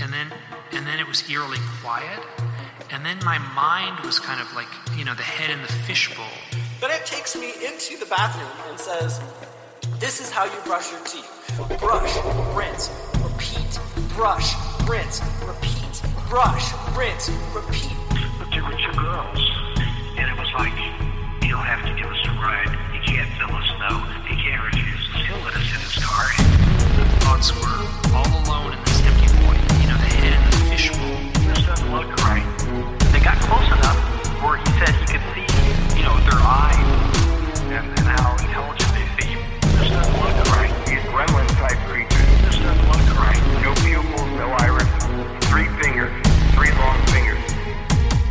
And then and then it was eerily quiet and then my mind was kind of like you know the head in the fishbowl Then it takes me into the bathroom and says, This is how you brush your teeth. Brush, rinse, repeat. Brush, rinse, repeat. Brush, rinse, repeat. But there were two girls, and it was like, you don't have to give us a ride. You can't tell us no. You can't refuse us. He'll let us in his car. the thoughts were all alone head in the fishbowl This doesn't look right. They got close enough where he said he could see, you know, their eyes and, and how intelligent they seem. This doesn't look right. These gremlin type creatures. This doesn't look right. No pupils, no iris, three fingers, three long fingers.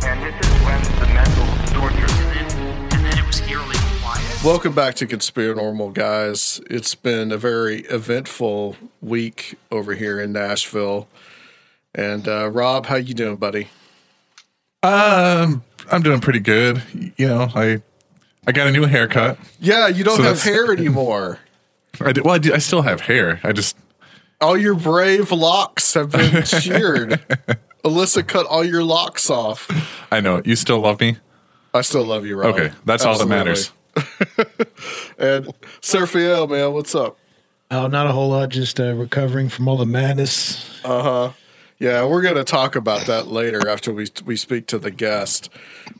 And this is when the mental torture and then and then it was eerily quiet Welcome back to Conspiranormal, guys. It's been a very eventful week over here in Nashville. And uh, Rob, how you doing, buddy? Um, I'm doing pretty good. You know, I I got a new haircut. Yeah, you don't So have hair anymore. I did, well, I, do, I still have hair. I just all your brave locks have been sheared. Alyssa cut all your locks off. I know you still love me. I still love you, Rob. Okay, that's all that matters. and Serfiel, man, what's up? Oh, not a whole lot. Just uh, recovering from all the madness. Yeah, we're going to talk about that later after we we speak to the guest.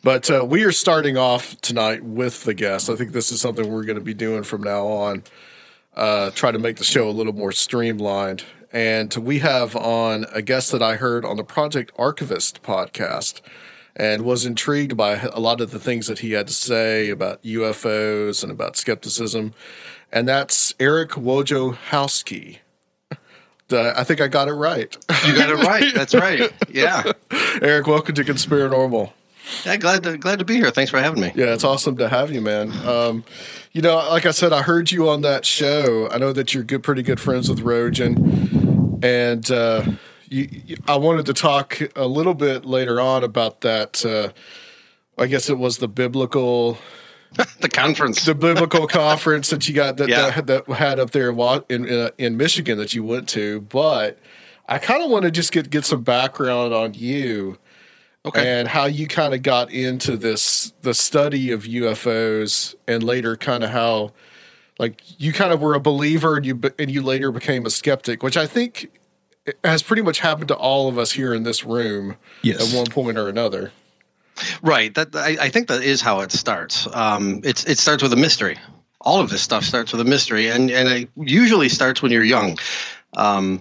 But uh, we are starting off tonight with the guest. I think this is something we're going to be doing from now on. Uh, try to make the show a little more streamlined. And we have on a guest that I heard on the Project Archivist podcast and was intrigued by a lot of the things that he had to say about UFOs and about skepticism. And that's Eric Wojciechowski. Uh, I think I got it right. You got it right. That's right. Yeah. Eric, welcome to Conspiranormal. yeah. Glad to glad to be here. Thanks for having me. Yeah, it's awesome to have you, man. Um, you know, like I said, I heard you on that show. I know that you're good, pretty good friends with Rojan, and uh, you, you, I wanted to talk a little bit later on about that. Uh, I guess it was the biblical, The conference. the biblical conference that you got that Yeah. that, that had up there in in uh, in Michigan that you went to. But I kind of want to just get get some background on you Okay. and how you kind of got into this the study of UFOs and later kind of how like you kind of were a believer and you and you later became a skeptic which I think has pretty much happened to all of us here in this room Yes. at one point or another. Right. That I, I think that is how it starts. Um, it's it starts with a mystery. All of this stuff starts with a mystery, and and it usually starts when you're young. Um,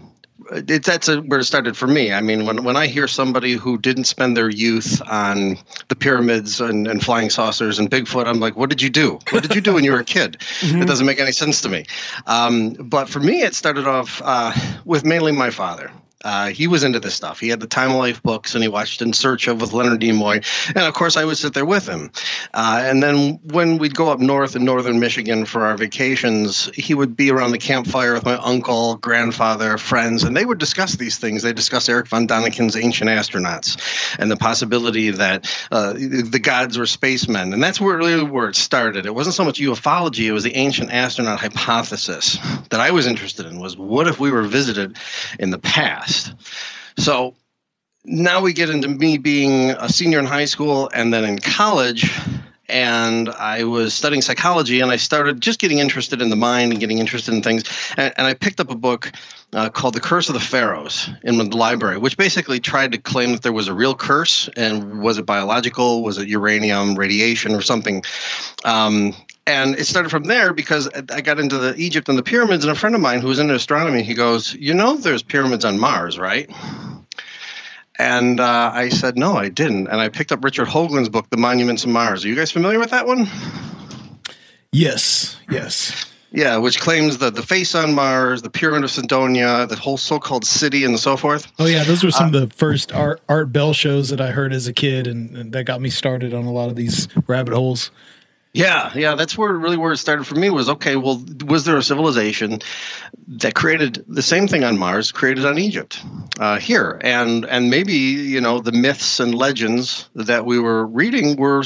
it, that's a, where it started for me. I mean, when, when I hear somebody who didn't spend their youth on the pyramids and, and flying saucers and Bigfoot, I'm like, what did you do? What did you do when you were a kid? It doesn't make any sense to me. Um, but for me, it started off uh, with mainly my father. Uh, he was into this stuff. He had the Time of Life books, and he watched In Search of with Leonard Nimoy, and of course, I would sit there with him. Uh, and then when we'd go up north in northern Michigan for our vacations, he would be around the campfire with my uncle, grandfather, friends, and they would discuss these things. They discuss Erich von Däniken's Ancient Astronauts, and the possibility that uh, the gods were spacemen, and that's really where it started. It wasn't so much ufology; it was the ancient astronaut hypothesis that I was interested in. Was what if we were visited in the past? So now we get into me being a senior in high school and then in college and i was studying psychology and i started just getting interested in the mind and getting interested in things. And, and i picked up a book uh, called the curse of the pharaohs in the library which basically tried to claim that there was a real curse and was it biological? Was it uranium radiation or something? Um, and it started from there because I got into the Egypt and the pyramids, and a friend of mine who was into astronomy, he goes, "You know, there's pyramids on Mars, right?" And uh, I said, "No, I didn't." And I picked up Richard Hoagland's book, The Monuments of Mars. Are you guys familiar with that one? Yes, yes. Yeah, which claims the the face on Mars, the Pyramid of Cydonia, the whole so-called city, and so forth. Oh yeah, those were some uh, of the first Art Art Bell shows that I heard as a kid, and, and that got me started on a lot of these rabbit holes. Yeah, yeah, that's where really where it started for me was okay. Well, was there a civilization that created the same thing on Mars, created on Egypt uh, here, and and maybe you know the myths and legends that we were reading were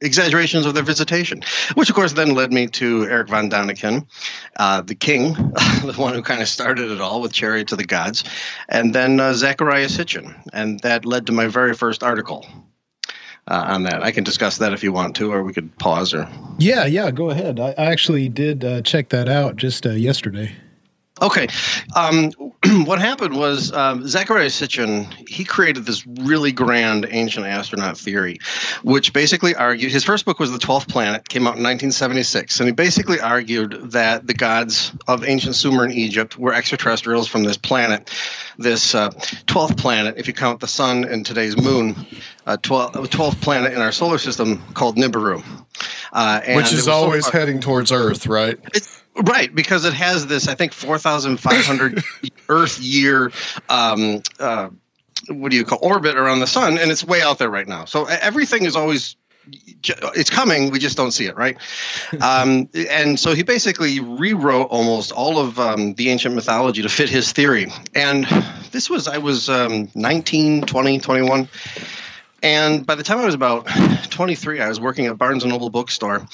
exaggerations of their visitation, which of course then led me to Erich von Däniken, uh, the king, the one who kind of started it all with Chariot to the Gods, and then uh, Zecharia Sitchin, and that led to my very first article uh, on that. I can discuss that if you want to, or we could pause. Or yeah, yeah, go ahead. I, I actually did uh, check that out just uh, yesterday. Okay. Um, what happened was um, Zecharia Sitchin, he created this really grand ancient astronaut theory, which basically argued his first book was The Twelfth Planet, came out in 1976. And he basically argued that the gods of ancient Sumer and Egypt were extraterrestrials from this planet, this uh, 12th planet, if you count the sun and today's moon, uh, 12, 12th planet in our solar system called Nibiru. Uh, which is always so heading towards Earth, right? It's, Right, because it has this, I think, 4,500 Earth year, um, uh, what do you call orbit around the sun, and it's way out there right now. So everything is always it's coming we just don't see it right? Um, and so he basically rewrote almost all of um, the ancient mythology to fit his theory. And this was i was um, 19 20 21 and by the time i was about 23 i was working at barnes and noble bookstore.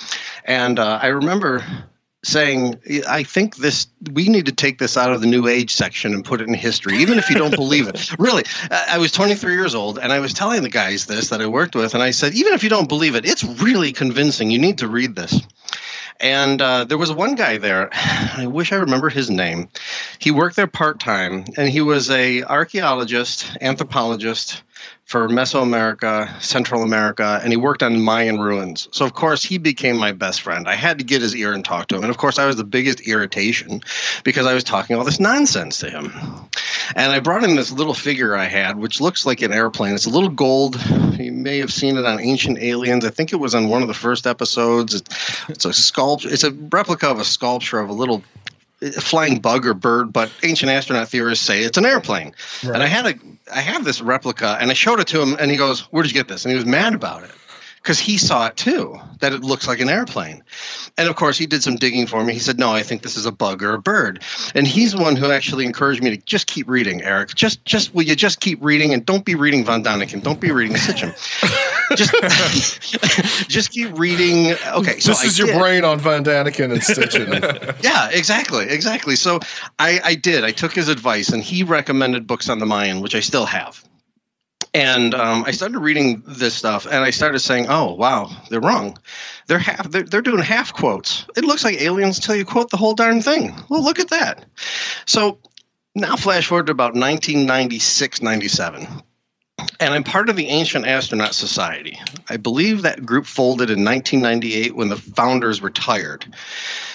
And uh, i remember saying, I think this, we need to take this out of the New Age section and put it in history, even if you don't believe it. Really, I was 23 years old and I was telling the guys this that I worked with, and I said, even if you don't believe it, it's really convincing. You need to read this. And uh, there was one guy there. I wish I remember his name. He worked there part time, and he was a archaeologist, anthropologist, for Mesoamerica, Central America, and he worked on Mayan ruins. So, of course, he became my best friend. I had to get his ear and talk to him. And, of course, I was the biggest irritation because I was talking all this nonsense to him. And I brought in this little figure I had, which looks like an airplane. It's a little gold. You may have seen it on Ancient Aliens. I think it was on one of the first episodes. It's a sculpture, it's a replica of a sculpture of a little flying bug or bird, but ancient astronaut theorists say it's an airplane. Right. And I had a I have this replica, and I showed it to him, and he goes, "Where did you get this?" And he was mad about it because he saw it too that it looks like an airplane. And of course he did some digging for me. He said no i think this is a bug or a bird. And he's the one who actually encouraged me to just keep reading eric. Just just will you just keep reading and don't be reading von daniken. Don't be reading sitchin just just keep reading. Okay so this is I your did. brain on von daniken and Sitchin yeah exactly exactly. So i i did. I took his advice and he recommended books on the mayan which i still have and um, I started reading this stuff, and I started saying, "Oh, wow, they're wrong. They're half. They're, they're doing half quotes. It looks like aliens tell you quote the whole darn thing. Well, look at that. So now, flash forward to about 1996, 97 and I'm part of the Ancient Astronaut Society. I believe that group folded in 1998 when the founders retired.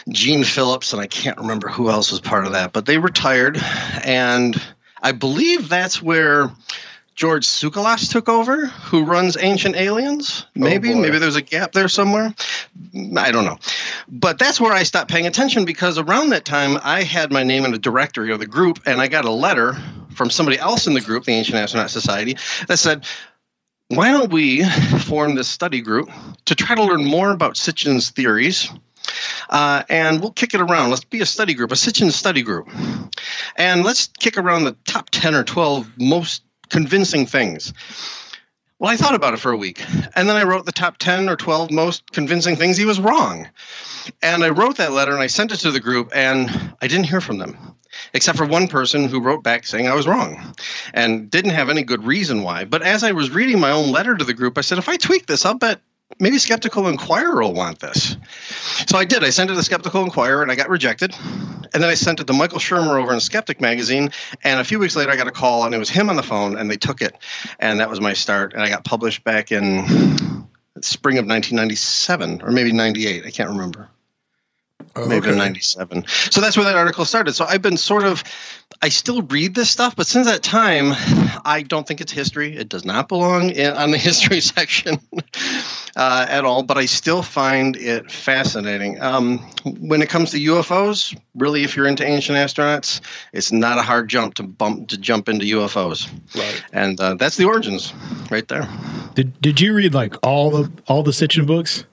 Gene Phillips and I can't remember who else was part of that, but they retired, and I believe that's where George Tsoukalos took over, who runs Ancient Aliens. Oh, maybe, oh maybe there's a gap there somewhere. I don't know. But that's where I stopped paying attention because around that time I had my name in the directory of the group, and I got a letter from somebody else in the group, the Ancient Astronaut Society, that said, why don't we form this study group to try to learn more about Sitchin's theories uh, and we'll kick it around. Let's be a study group, a Sitchin study group. And let's kick around the top 10 or 12 most convincing things. Well, I thought about it for a week, and then I wrote the top 10 or 12 most convincing things he was wrong. And I wrote that letter and I sent it to the group, and I didn't hear from them, except for one person who wrote back saying I was wrong and didn't have any good reason why. But as I was reading my own letter to the group, I said, if I tweak this, I'll bet maybe Skeptical Inquirer will want this. So I did. I sent it to Skeptical Inquirer and I got rejected. And then I sent it to Michael Shermer over in Skeptic Magazine. And a few weeks later, I got a call and it was him on the phone and they took it. And that was my start. And I got published back in spring of 1997 or maybe 98. I can't remember. Maybe in 97. So that's where that article started. So I've been sort of, I still read this stuff, but since that time, I don't think it's history. It does not belong in, on the history section uh, at all, but I still find it fascinating. Um, when it comes to UFOs, really, if you're into ancient astronauts, it's not a hard jump to bump to jump into UFOs. Right. And uh, that's the origins right there. Did Did you read like all the all the Sitchin books?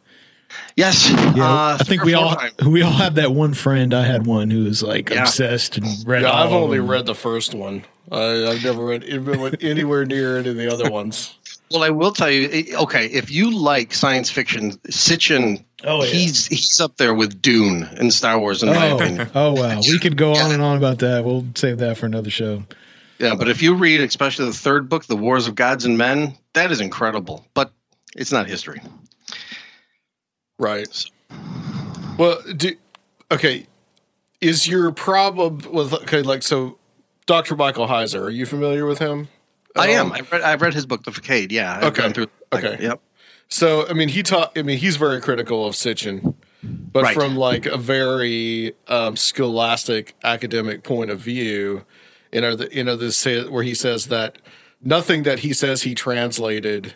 Yes. Yeah, uh, I think we all times. we all have that one friend. I had one who was like Yeah. obsessed and read. Yeah, I've only them. read the first one. I, I've never read even went anywhere near any of the other ones. Well, I will tell you. eh, Okay, if you like science fiction, Sitchin, Oh, yeah. he's he's up there with Dune and Star Wars, in my Oh, opinion. oh wow, we could go on and on about that. We'll save that for another show. Yeah, but if you read, especially the third book, The Wars of Gods and Men, that is incredible. But it's not history. Right. Well, do okay. Is your problem with okay, like so? Dr. Michael Heiser, are you familiar with him? I am. I've read, I've read his book, The Facade. Yeah. I've Okay. through. Okay. Yep. So, I mean, he taught. I mean, he's very critical of Sitchin, but Right. from like a very um, scholastic academic point of view. You know, the, you know, this say, where he says that nothing that he says he translated,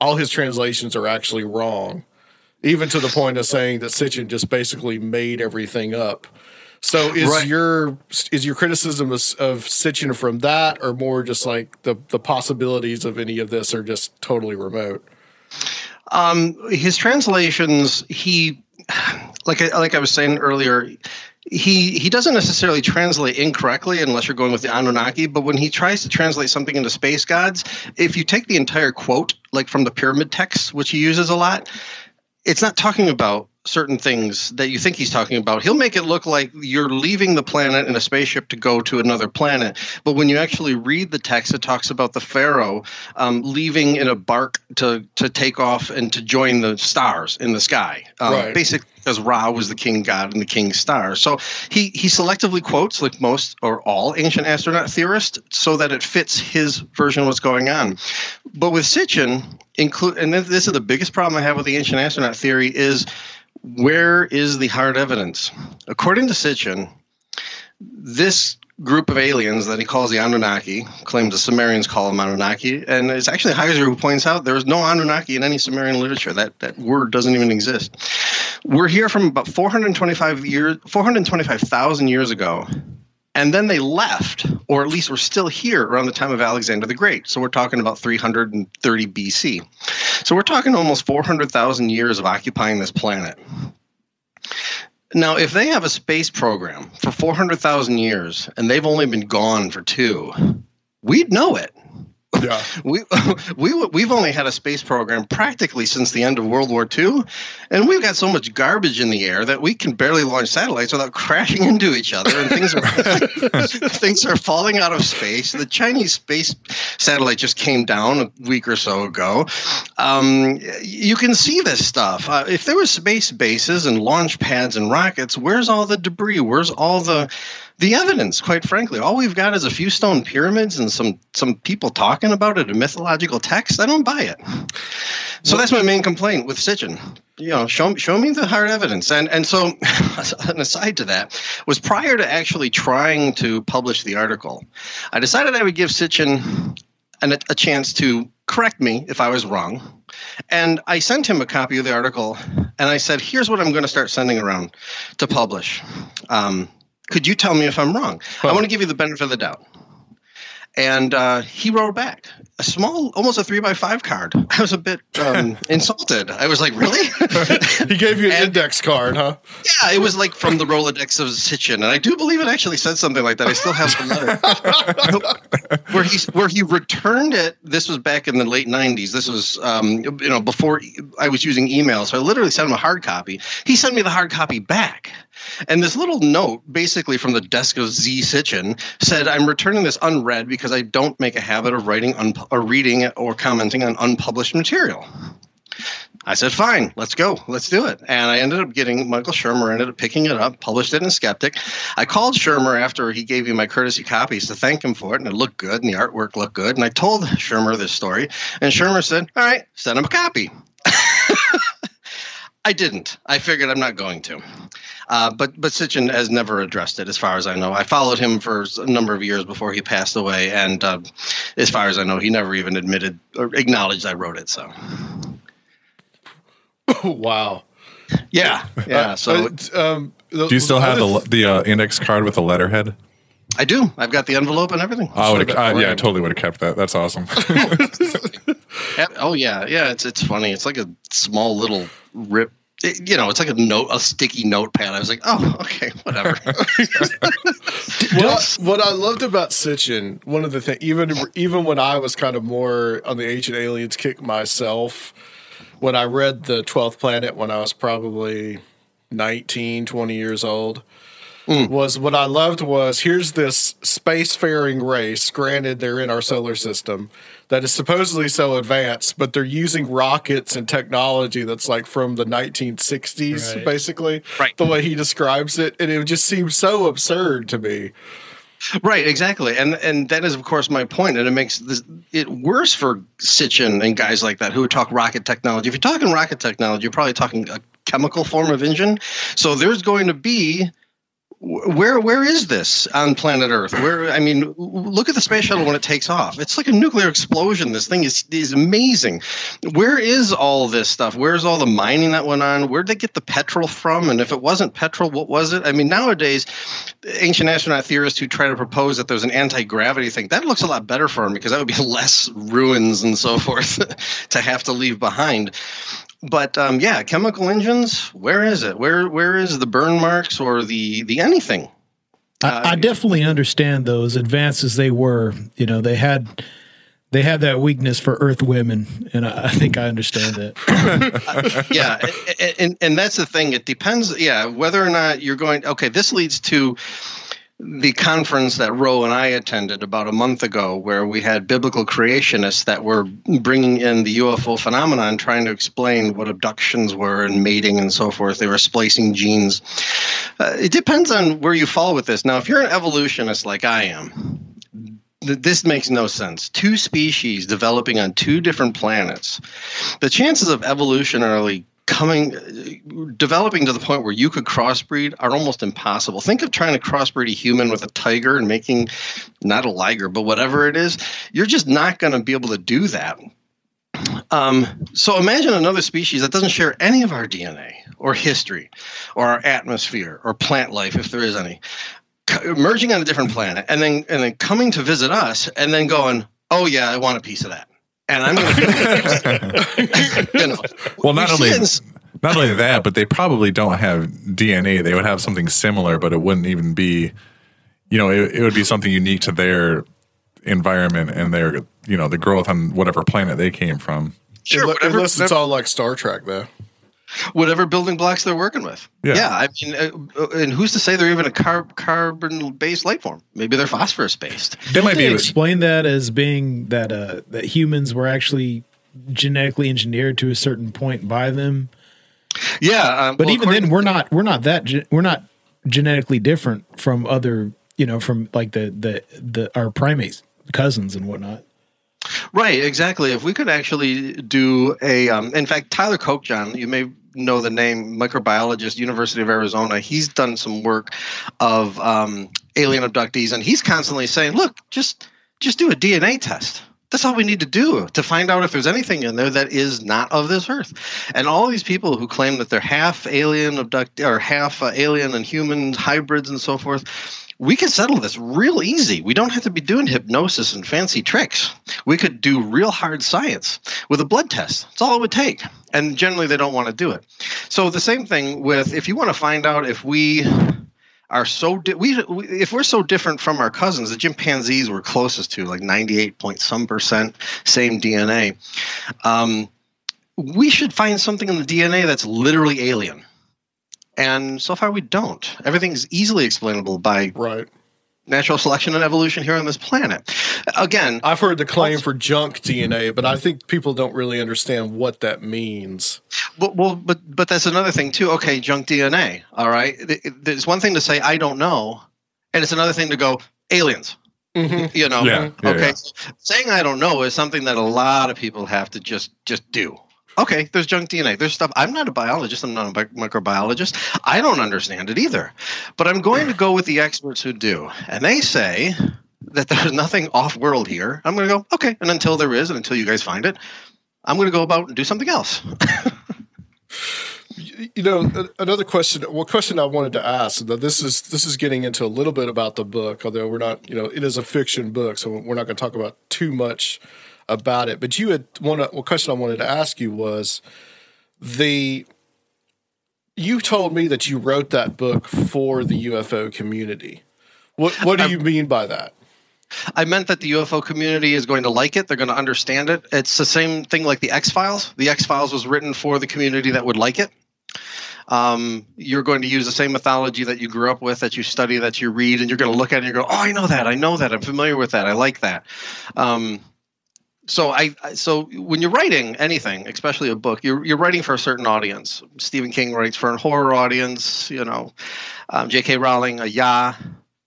all his translations are actually wrong, even to the point of saying that Sitchin just basically made everything up. So, is Right. your is your criticism of, of Sitchin from that, or more just like the the possibilities of any of this are just totally remote? Um, his translations, he, like I, like I was saying earlier, he he doesn't necessarily translate incorrectly unless you're going with the Anunnaki. But when he tries to translate something into space gods, if you take the entire quote, like from the pyramid texts, which he uses a lot, it's not talking about certain things that you think he's talking about. He'll make it look like you're leaving the planet in a spaceship to go to another planet. But when you actually read the text, it talks about the pharaoh um, leaving in a bark to to take off and to join the stars in the sky. Um, Right. Basically, because Ra was the king god and the king star. So he he selectively quotes like most or all ancient astronaut theorists so that it fits his version of what's going on. But with Sitchin, include and this is the biggest problem I have with the ancient astronaut theory is where is the hard evidence? According to Sitchin, this group of aliens that he calls the Anunnaki, claims the Sumerians call them Anunnaki, and it's actually Heiser who points out there is no Anunnaki in any Sumerian literature. That that word doesn't even exist. We're here from about 425 years, 425,000 years ago, and then they left, or at least were still here around the time of Alexander the Great. So we're talking about 330 BC. So we're talking almost 400,000 years of occupying this planet. Now, if they have a space program for 400,000 years and they've only been gone for two, we'd know it. Yeah. We, we, we've only had a space program practically since the end of World War II, and we've got so much garbage in the air that we can barely launch satellites without crashing into each other, and things are things are falling out of space. The Chinese space satellite just came down a week or so ago. Um, you can see this stuff. Uh, if there were space bases and launch pads and rockets, where's all the debris? Where's all the the evidence, quite frankly, all we've got is a few stone pyramids and some some people talking about it in mythological texts. I don't buy it. So that's my main complaint with Sitchin. You know, show show me the hard evidence. And and so an aside to that was prior to actually trying to publish the article, I decided I would give Sitchin an, a chance to correct me if I was wrong. And I sent him a copy of the article, and I said, "Here's what I'm going to start sending around to publish." Um, could you tell me if I'm wrong? I want to give you the benefit of the doubt. And uh, he wrote back a small, almost a three by five card. I was a bit um, insulted. I was like, "Really?" He gave you an And- index card, huh? yeah, it was like from the Rolodex of Sitchin, and I do believe it actually said something like that. I still have the letter where he where he returned it. This was back in the late '90s. This was um, you know before I was using email, so I literally sent him a hard copy. He sent me the hard copy back. And this little note, basically from the desk of Z Sitchin, said, "I'm returning this unread because I don't make a habit of writing unpu- or reading or commenting on unpublished material." I said, "Fine, let's go, let's do it." And I ended up getting Michael Shermer ended up picking it up, published it in Skeptic. I called Shermer after he gave me my courtesy copies to thank him for it, and it looked good, and the artwork looked good. And I told Shermer this story, and Shermer said, "All right, send him a copy." I didn't. I figured I'm not going to. Uh, but but Sitchin has never addressed it, as far as I know. I followed him for a number of years before he passed away, and uh, as far as I know, he never even admitted or acknowledged I wrote it. So wow. yeah, yeah. So Uh, um, the- Do you still have the the uh, index card with the letterhead? I do. I've got the envelope and everything. I would that have, uh, yeah, I totally would have kept that. That's awesome. Oh yeah, yeah. It's it's funny. It's like a small little rip. It- you know, it's like a note, a sticky notepad. I was like, oh, okay, whatever. What, what I loved about Sitchin, one of the things, even even when I was kind of more on the Ancient Aliens kick myself, when I read the Twelfth Planet when I was probably 19, 20 years old, Mm. was what I loved was here's this spacefaring race. Granted, they're in our solar system that is supposedly so advanced, but they're using rockets and technology that's like from the 1960s, Right. basically. Right. The way he describes it, and it just seems so absurd to me. Right, exactly, and and that is of course my point, and it makes this, it worse for Sitchin and guys like that who talk rocket technology. If you're talking rocket technology, you're probably talking a chemical form of engine. So there's going to be where where is this on planet Earth? Where I mean, look at the space shuttle when it takes off. It's like a nuclear explosion. This thing is is amazing. Where is all this stuff? Where's all the mining that went on? Where'd they get the petrol from? And if it wasn't petrol, what was it? I mean, nowadays, ancient astronaut theorists who try to propose that there's an anti gravity thing that looks a lot better for them because that would be less ruins and so forth to have to leave behind but um, yeah, chemical engines. Where is it? Where where is the burn marks or the the anything? I, I definitely understand those advanced as they were. You know, they had they had that weakness for Earth women, and I, I think I understand that. yeah, and, and and that's the thing. It depends. Yeah, whether or not you're going. Okay, this leads to the conference that Roe and I attended about a month ago, where we had biblical creationists that were bringing in the UFO phenomenon, trying to explain what abductions were and mating and so forth. They were splicing genes. Uh, it depends on where you fall with this. Now, if you're an evolutionist like I am, this makes no sense. Two species developing on two different planets. The chances of evolutionarily coming developing to the point where you could crossbreed are almost impossible. Think of trying to crossbreed a human with a tiger and making not a liger, but whatever it is. You're just not going to be able to do that. Um, so imagine another species that doesn't share any of our DNA or history or our atmosphere or plant life, if there is any, emerging on a different planet and then and then coming to visit us and then going, oh yeah, I want a piece of that. And I'm going to, you know, well, not only not only that, but they probably don't have DNA. They would have something similar, but it wouldn't even be. You know, it, it would be something unique to their environment and their you know the growth on whatever planet they came from. Sure, Unle- unless it's all like Star Trek, though. Whatever building blocks they're working with. Yeah. I mean, uh, and who's to say they're even a car- carbon-based life form? Maybe they're phosphorus-based. They might They be. explain that as being that uh, that humans were actually genetically engineered to a certain point by them. Yeah, um, But well, even then, we're not we're not that ge- we're not genetically different from other you know from like the the the our primates cousins and whatnot. Right, exactly. If we could actually do a, um, in fact, Tyler Kokjohn, you may know the name, microbiologist, University of Arizona. He's done some work of um, alien abductees, and he's constantly saying, "Look, just just do a DNA test." That's all we need to do to find out if there's anything in there that is not of this earth. And all these people who claim that they're half alien abduct or half uh, alien and human hybrids and so forth, we can settle this real easy. We don't have to be doing hypnosis and fancy tricks. We could do real hard science with a blood test. That's all it would take. And generally, they don't want to do it. So the same thing with if you want to find out if we are so di- we, we if we're so different from our cousins, the chimpanzees we're closest to, like ninety eight point some percent same DNA. Um, we should find something in the DNA that's literally alien. And so far, we don't. Everything's easily explainable by Right. natural selection and evolution here on this planet. Again, I've heard the claim for junk DNA, but I think people don't really understand what that means. But, well, but but that's another thing too. Okay, junk DNA. All right, Th- there's one thing to say I don't know, and it's another thing to go aliens. Mm-hmm. You know, Yeah, yeah, okay. yeah. So saying I don't know is something that a lot of people have to just just do. Okay, there's junk DNA. There's stuff. I'm not a biologist. I'm not a microbiologist. I don't understand it either. But I'm going to go with the experts who do. And they say that there's nothing off world here. I'm going to go, okay. And until there is, and until you guys find it, I'm going to go about and do something else. you know another question well question i wanted to ask that this is this is getting into a little bit about the book although we're not you know it is a fiction book so we're not going to talk about too much about it but you had one one question i wanted to ask you was the you told me that you wrote that book for the ufo community what what do you mean by that I meant that the UFO community is going to like it. They're going to understand it. It's the same thing like the X Files. The X Files was written for the community that would like it. Um, you're going to use the same mythology that you grew up with, that you study, that you read, and you're going to look at it and you go, "Oh, I know that. I know that. I'm familiar with that. I like that." Um, so I so when you're writing anything, especially a book, you're you're writing for a certain audience. Stephen King writes for a horror audience. You know, um, J.K. Rowling, a ya,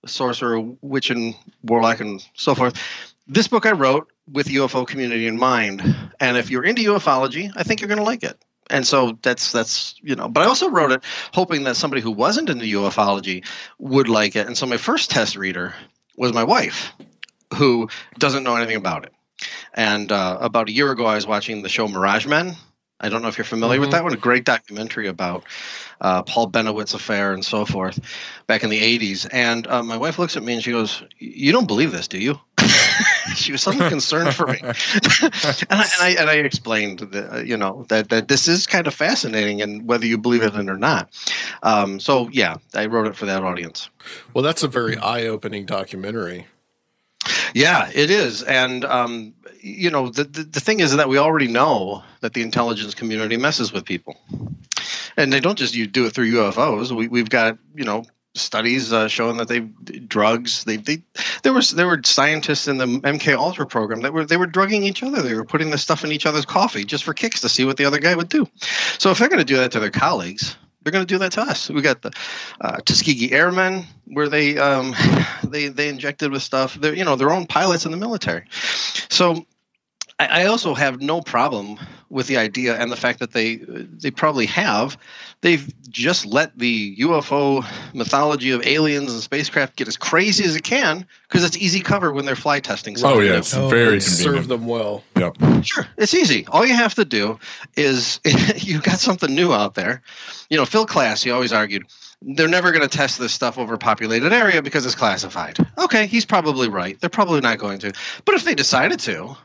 a sorcerer, witch, and warlock, and so forth. This book I wrote with UFO community in mind, and if you're into ufology, I think you're going to like it and so that's that's you know but i also wrote it hoping that somebody who wasn't into ufology would like it and so my first test reader was my wife who doesn't know anything about it and uh, about a year ago i was watching the show mirage men i don't know if you're familiar mm-hmm. with that one a great documentary about uh, paul Bennewitz affair and so forth back in the 80s and uh, my wife looks at me and she goes you don't believe this do you she was suddenly concerned for me, and, I, and, I, and I explained that you know that that this is kind of fascinating, and whether you believe it or not. Um, so yeah, I wrote it for that audience. Well, that's a very eye-opening documentary. Yeah, it is, and um, you know the, the the thing is that we already know that the intelligence community messes with people, and they don't just you do it through UFOs. We we've got you know studies uh, showing that they drugs they, they there was there were scientists in the MK Ultra program that were they were drugging each other. They were putting this stuff in each other's coffee just for kicks to see what the other guy would do. So if they're going to do that to their colleagues they're going to do that to us. We got the uh, Tuskegee Airmen where they um, they they injected with stuff. They're you know their own pilots in the military. So I, I also have no problem with the idea and the fact that they they probably have they've just let the UFO mythology of aliens and spacecraft get as crazy as it can because it's easy cover when they're fly testing. Oh, something. Oh yeah, it's oh, very Serve them well. Yep. Sure, it's easy. All you have to do is you got something new out there. You know, Phil Klass, he always argued they're never going to test this stuff over a populated area because it's classified. Okay, he's probably right. They're probably not going to. But if they decided to,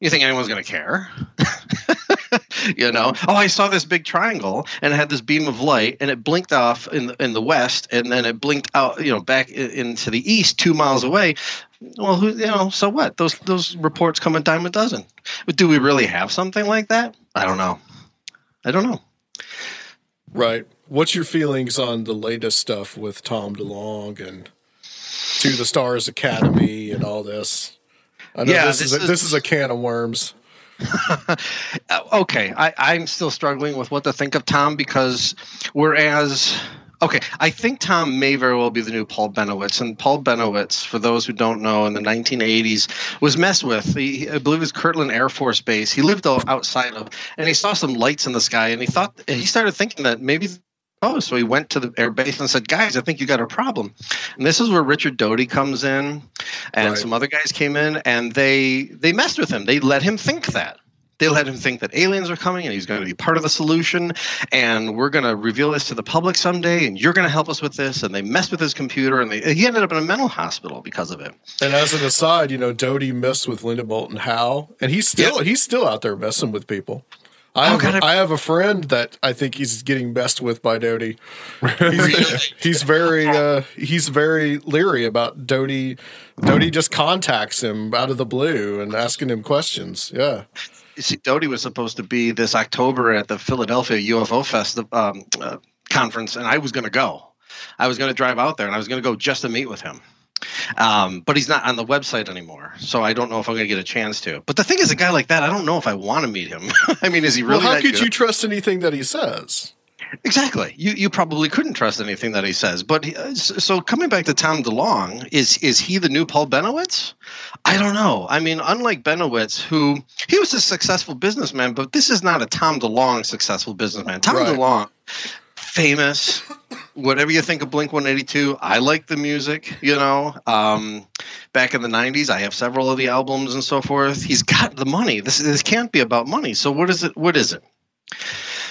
you think anyone's going to care? you know, oh, I saw this big triangle and it had this beam of light and it blinked off in the, in the west and then it blinked out, you know, back into the east two miles away. Well, who, you know, so what? Those those reports come a dime a dozen. But do we really have something like that? I don't know. I don't know. Right. What's your feelings on the latest stuff with Tom DeLonge and To the Stars Academy and all this? I know yeah, this, this is, a, this is a can of worms. Uh, okay, I, I'm still struggling with what to think of Tom because whereas Okay, I think Tom may very well be the new Paul Bennewitz. And Paul Bennewitz, for those who don't know, in the 1980s was messed with. He, I believe it was Kirtland Air Force Base. He lived outside of, and he saw some lights in the sky, and he thought he started thinking that maybe Oh, so he went to the air base and said, "Guys, I think you got a problem." And this is where Richard Doty comes in, and right. some other guys came in, and they they messed with him. They let him think that. They let him think that aliens are coming and he's going to be part of the solution, and we're going to reveal this to the public someday, and you're going to help us with this. And they messed with his computer, and they, he ended up in a mental hospital because of it. And as an aside, you know, Doty messed with Linda Moulton Howe, and he's still he's still out there messing with people. I have, oh, I have a friend that I think he's getting messed with by Doty. He's, he's very uh, he's very leery about Doty. Doty just contacts him out of the blue and asking him questions. Yeah. You See, Doty was supposed to be this October at the Philadelphia UFO Fest um, uh, conference, and I was going to go. I was going to drive out there, and I was going to go just to meet with him. Um, but he's not on the website anymore, so I don't know if I'm going to get a chance to. But the thing is, a guy like that, I don't know if I want to meet him. I mean, is he really? Well, how could good? you trust anything that he says? Exactly. You you probably couldn't trust anything that he says. But he- uh, so coming back to Tom DeLonge, is is he the new Paul Bennewitz? I don't know. I mean, unlike Bennewitz, who he was a successful businessman, but this is not a Tom DeLonge successful businessman. Tom Right. DeLonge, famous. Whatever you think of Blink 182, I like the music, you know. Um, back in the 90s, I have several of the albums and so forth. He's got the money. This this can't be about money. So what is it? What is it?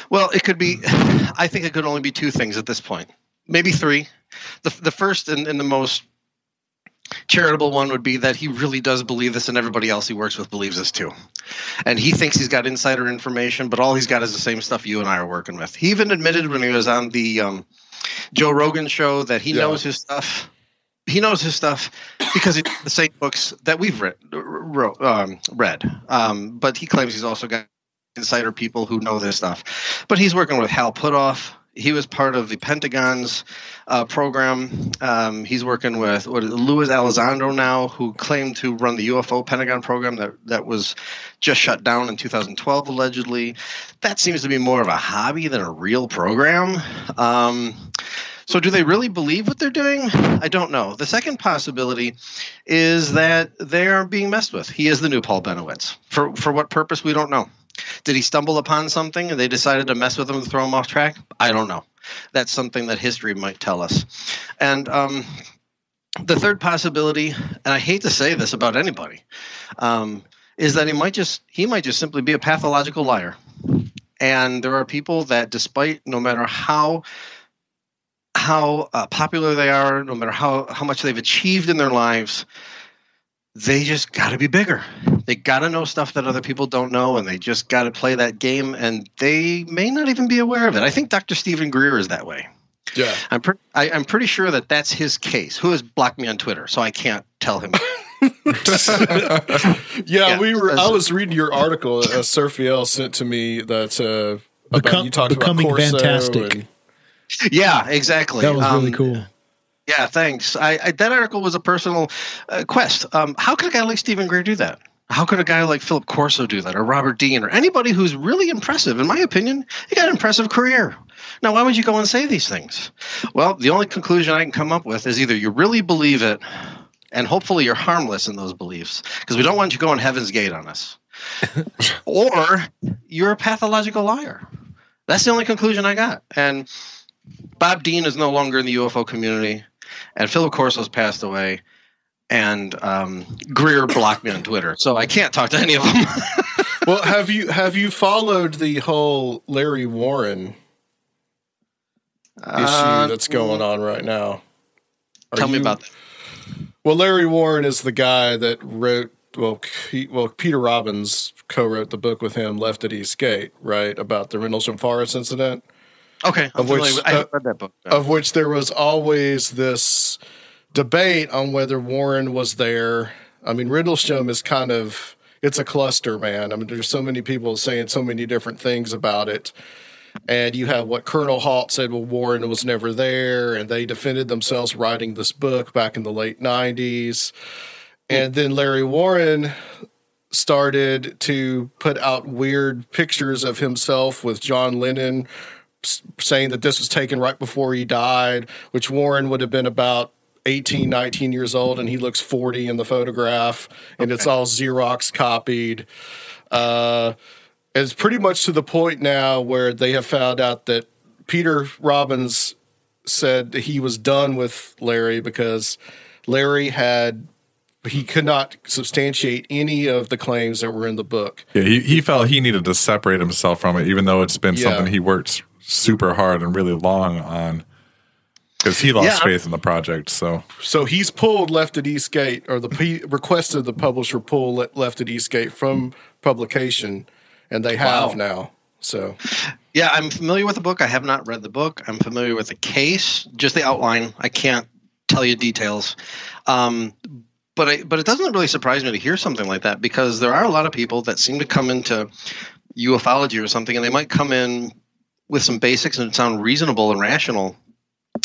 Well, it could be. I think it could only be two things at this point, maybe three. The the first and, and the most charitable one would be that he really does believe this, and everybody else he works with believes this too. And he thinks he's got insider information, but all he's got is the same stuff you and I are working with. He even admitted when he was on the um, Joe Rogan show that he Yeah. knows his stuff. He knows his stuff because he the same books that we've read. Wrote, um, read. Um, but he claims he's also got insider people who know this stuff. But he's working with Hal Puthoff. He was part of the Pentagon's uh, program. Um, he's working with what is it, Luis Elizondo now, who claimed to run the UFO Pentagon program that, that was just shut down in 2012, allegedly. That seems to be more of a hobby than a real program. Um, so, do they really believe what they're doing? I don't know. The second possibility is that they are being messed with. He is the new Paul Bennewitz. For for what purpose? We don't know. Did he stumble upon something and they decided to mess with him and throw him off track? I don't know. That's something that history might tell us. And um, the third possibility, and I hate to say this about anybody, um, is that he might just he might just simply be a pathological liar. And there are people that, despite no matter how how uh, popular they are, no matter how how much they've achieved in their lives, they just got to be bigger. They got to know stuff that other people don't know, and they just got to play that game. And they may not even be aware of it. I think Dr. Stephen Greer is that way. Yeah. I'm pre- I, I'm pretty sure that that's his case. Who has blocked me on Twitter, so I can't tell him. Yeah, Yeah, we were. I was reading your article uh, Surfiel sent to me that uh, about Become- you talked becoming about Corso fantastic. and- yeah, exactly. That was really Um, cool. Yeah, thanks. I, I that article was a personal uh, quest. Um, how could a guy like Stephen Greer do that? How could a guy like Philip Corso do that, or Robert Dean, or anybody who's really impressive? In my opinion, he got an impressive career. Now, why would you go and say these things? Well, the only conclusion I can come up with is either you really believe it, and hopefully you're harmless in those beliefs, because we don't want you going Heaven's Gate on us, or you're a pathological liar. That's the only conclusion I got. And Bob Dean is no longer in the UFO community, and Philip Corso's passed away, and um, Greer blocked me on Twitter, so I can't talk to any of them. well, have you have you followed the whole Larry Warren issue Uh, that's going on right now? Are Tell me about that. Well, Larry Warren is the guy that wrote. Well, he, well, Peter Robbins co-wrote the book with him, "Left at East Gate," right about the Rendlesham Forest incident. Okay, I'm Of which- with, I uh, read that book. no. of which there was always this debate on whether Warren was there. I mean, Rendlesham is kind of it's a cluster, man. I mean, there's so many people saying so many different things about it. And you have what Colonel Halt said, well, Warren was never there, and they defended themselves writing this book back in the late 90s. And then Larry Warren started to put out weird pictures of himself with John Lennon saying that this was taken right before he died, which Warren would have been about 18, 19 years old, and he looks 40 in the photograph, and it's all Xerox copied. Uh, it's pretty much to the point now where they have found out that Peter Robbins said that he was done with Larry because Larry had he could not substantiate any of the claims that were in the book. Yeah, he, he felt he needed to separate himself from it, even though it's been Yeah. something he worked super hard and really long on because he lost Yeah. faith in the project. So So he's pulled Left at Eastgate, or the he requested the publisher pull Le- Left at Eastgate from publication, and they have Wow. now. So Yeah, I'm familiar with the book. I have not read the book. I'm familiar with the case, just the outline. I can't tell you details. Um, but I, but it doesn't really surprise me to hear something like that because there are a lot of people that seem to come into ufology or something, and they might come in with some basics and sound reasonable and rational,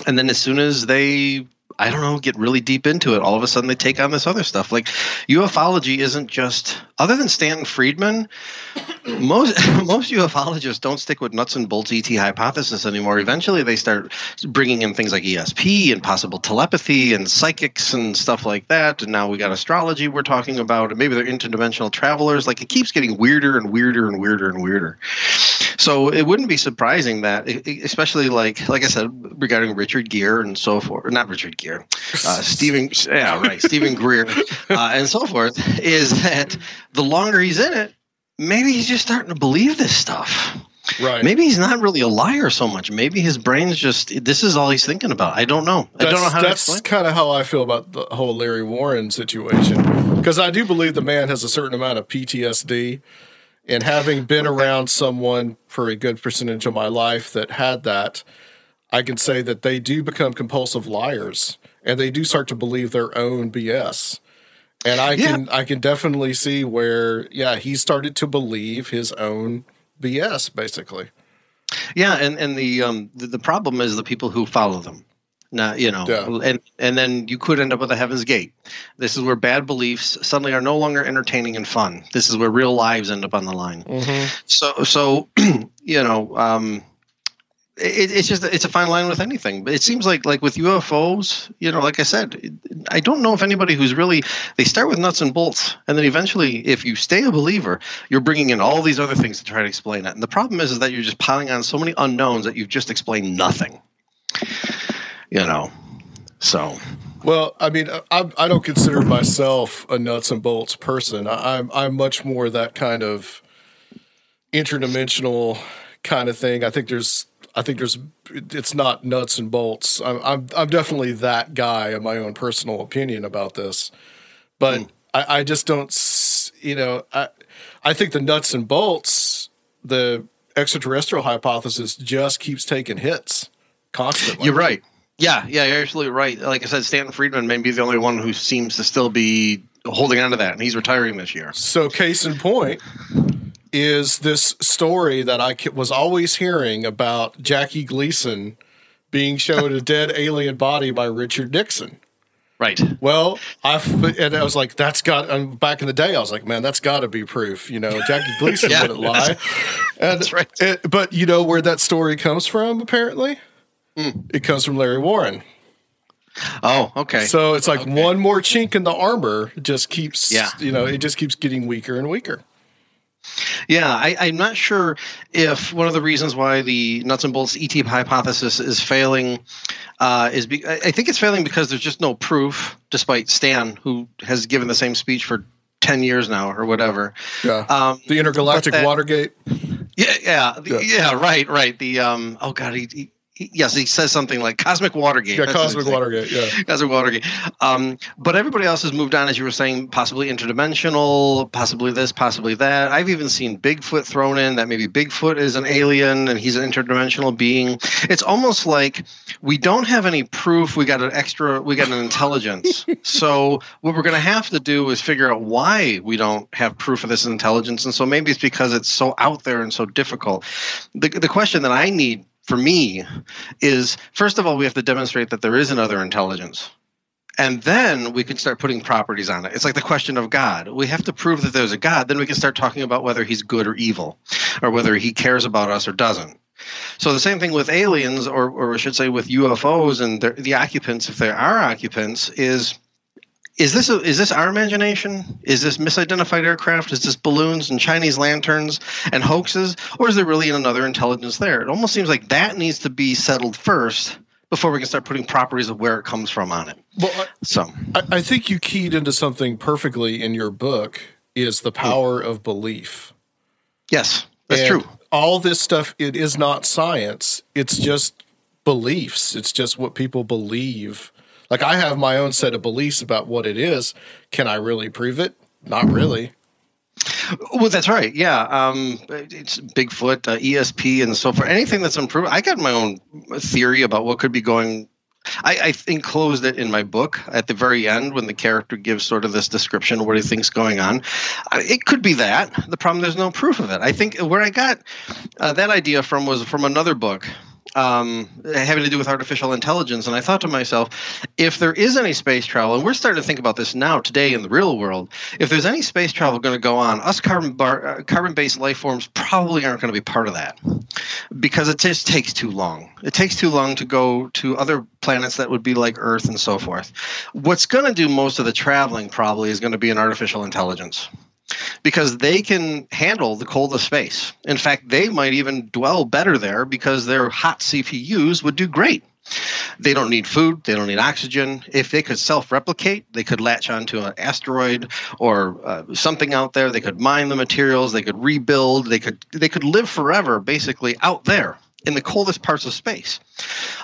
and then as soon as they I don't know, get really deep into it. All of a sudden, they take on this other stuff. Like ufology isn't just other than Stanton Friedman. Most most ufologists don't stick with nuts and bolts ET hypothesis anymore. Eventually, they start bringing in things like ESP and possible telepathy and psychics and stuff like that. And now we got astrology we're talking about, and maybe they're interdimensional travelers. Like it keeps getting weirder and weirder and weirder and weirder. So it wouldn't be surprising that, especially like like I said regarding Richard Gere and so forth, not Richard Gere, uh, Stephen, yeah, right, Stephen Greer, uh, and so forth, is that the longer he's in it, maybe he's just starting to believe this stuff. Right. Maybe he's not really a liar so much. Maybe his brain's just this is all he's thinking about. I don't know. I don't know That's, how that's kind of how I feel about the whole Larry Warren situation. Because I do believe the man has a certain amount of PTSD. And having been around someone for a good percentage of my life that had that, I can say that they do become compulsive liars and they do start to believe their own BS. And I can I can definitely see where yeah, he started to believe his own BS basically. Yeah, and and the um the, the problem is the people who follow them. Now you know, Yeah. and and then you could end up with a Heaven's Gate. This is where bad beliefs suddenly are no longer entertaining and fun. This is where real lives end up on the line. So so you know, um, it, it's just it's a fine line with anything. But it seems like like with UFOs, you know, like I said, I don't know if anybody who's really they start with nuts and bolts, and then eventually, if you stay a believer, you're bringing in all these other things to try to explain it. And the problem is, is that you're just piling on so many unknowns that you've just explained nothing. You know, so Well, I mean, I, I don't consider myself a nuts and bolts person. I, I'm I'm much more that kind of interdimensional kind of thing. I think there's I think there's it's not nuts and bolts. I'm I'm, I'm definitely that guy in my own personal opinion about this, but hmm. I, I just don't. You know, I I think the nuts and bolts, the extraterrestrial hypothesis, just keeps taking hits constantly. You're right. Yeah, yeah, you're absolutely right. Like I said, Stanton Friedman may be the only one who seems to still be holding on to that, and he's retiring this year. So, case in point is this story that I was always hearing about Jackie Gleason being shown a dead alien body by Richard Nixon. Right. Well, I and I was like, that's got. And back in the day, I was like, man, that's got to be proof. You know, Jackie Gleason Yeah. wouldn't lie. And That's right. it- but you know where that story comes from? Apparently, Hmm. it comes from Larry Warren. Oh, okay. So it's like one more chink in the armor just keeps. Yeah. You know, it just keeps getting weaker and weaker. Yeah, I, I'm not sure if one of the reasons why the nuts and bolts ET hypothesis is failing uh, is be- I think it's failing because there's just no proof, despite Stan, who has given the same speech for ten years now or whatever. Yeah. Um, the intergalactic that- Watergate. Yeah, yeah, Yeah. yeah, right, right. The um, oh god, he, he yes, he says something like cosmic Watergate. Yeah, That's Cosmic. Watergate. Yeah. Cosmic Watergate. Um, but everybody else has moved on, as you were saying, possibly interdimensional, possibly this, possibly that. I've even seen Bigfoot thrown in that maybe Bigfoot is an alien and he's an interdimensional being. It's almost like we don't have any proof. We got an extra, we got an intelligence. so what we're going to have to do is figure out why we don't have proof of this intelligence. And so maybe it's because it's so out there and so difficult. The, the question that I need for me is first of all, we have to demonstrate that there is another intelligence. And then we can start putting properties on it. It's like the question of God. We have to prove that there's a God. Then we can start talking about whether he's good or evil, or whether he cares about us or doesn't. So the same thing with aliens, or, or I should say with UFOs and the, the occupants, if there are occupants, is is this a, is this our imagination? Is this misidentified aircraft? Is this balloons and Chinese lanterns and hoaxes, or is there really another intelligence there? It almost seems like that needs to be settled first before we can start putting properties of where it comes from on it. Well, I, So I, I think you keyed into something perfectly in your book is the power of belief. yes, that's And true. All this stuff, it is not science. It's just beliefs. It's just what people believe. Like I have my own set of beliefs about what it is. Can I really prove it? Not really. Well, that's right. Yeah, um, it's Bigfoot, uh, ESP, and so forth. Anything that's improved. I got my own theory about what could be going. I, I enclosed it in my book at the very end when the character gives sort of this description of what he thinks going on. It could be that. The problem there's no proof of it. I think where I got uh, that idea from was from another book. Um, having to do with artificial intelligence. And I thought to myself, if there is any space travel, and we're starting to think about this now today in the real world, if there's any space travel going to go on, us carbon bar, uh, carbon-based life forms probably aren't going to be part of that because it just takes too long. It takes too long to go to other planets that would be like Earth and so forth. What's going to do most of the traveling probably is going to be an artificial intelligence because they can handle the cold of space. In fact, they might even dwell better there because their hot CPUs would do great. They don't need food, they don't need oxygen. If they could self replicate, they could latch onto an asteroid or uh, something out there. They could mine the materials, they could rebuild, they could they could live forever basically out there in the coldest parts of space.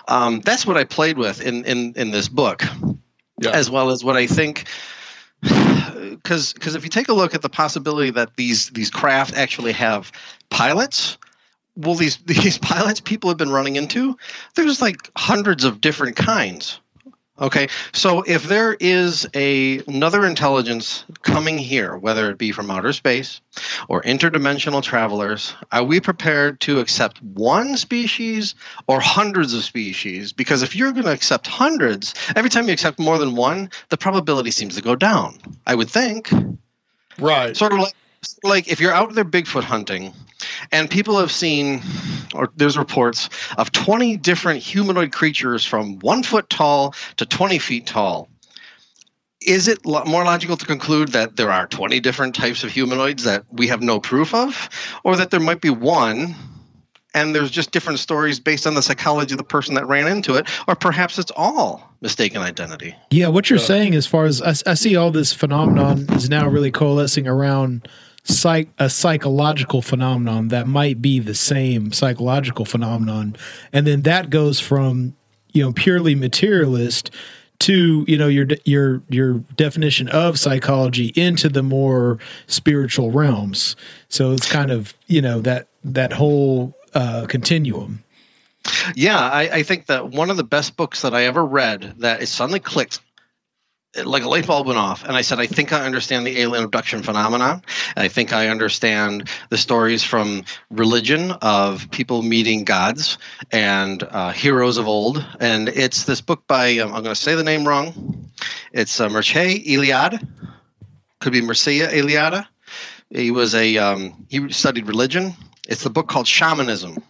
Um, that's what I played with in in, in this book, Yeah. as well as what I think because because if you take a look at the possibility that these these craft actually have pilots well these these pilots people have been running into there's like hundreds of different kinds okay so if there is a another intelligence coming here whether it be from outer space or interdimensional travelers are we prepared to accept one species or hundreds of species because if you're going to accept hundreds every time you accept more than one the probability seems to go down i would think Right. sort of like like if you're out there bigfoot hunting and people have seen or there's reports of 20 different humanoid creatures from one foot tall to 20 feet tall. Is it lo- more logical to conclude that there are 20 different types of humanoids that we have no proof of? Or that there might be one and there's just different stories based on the psychology of the person that ran into it? Or perhaps it's all mistaken identity? Yeah, what you're saying as far as I, I see all this phenomenon is now really coalescing around psych a psychological phenomenon that might be the same psychological phenomenon, and then that goes from you know purely materialist to you know your your your definition of psychology into the more spiritual realms. So it's kind of you know that that whole uh, continuum. Yeah, I, I think that one of the best books that I ever read that it suddenly clicked like a light bulb went off and i said i think i understand the alien abduction phenomenon. I think i understand the stories from religion of people meeting gods and uh, heroes of old. And it's this book by um, i'm going to say the name wrong. It's uh, Mircea Eliade. Could be mercia Eliade. He was a um, he studied religion. It's the book called shamanism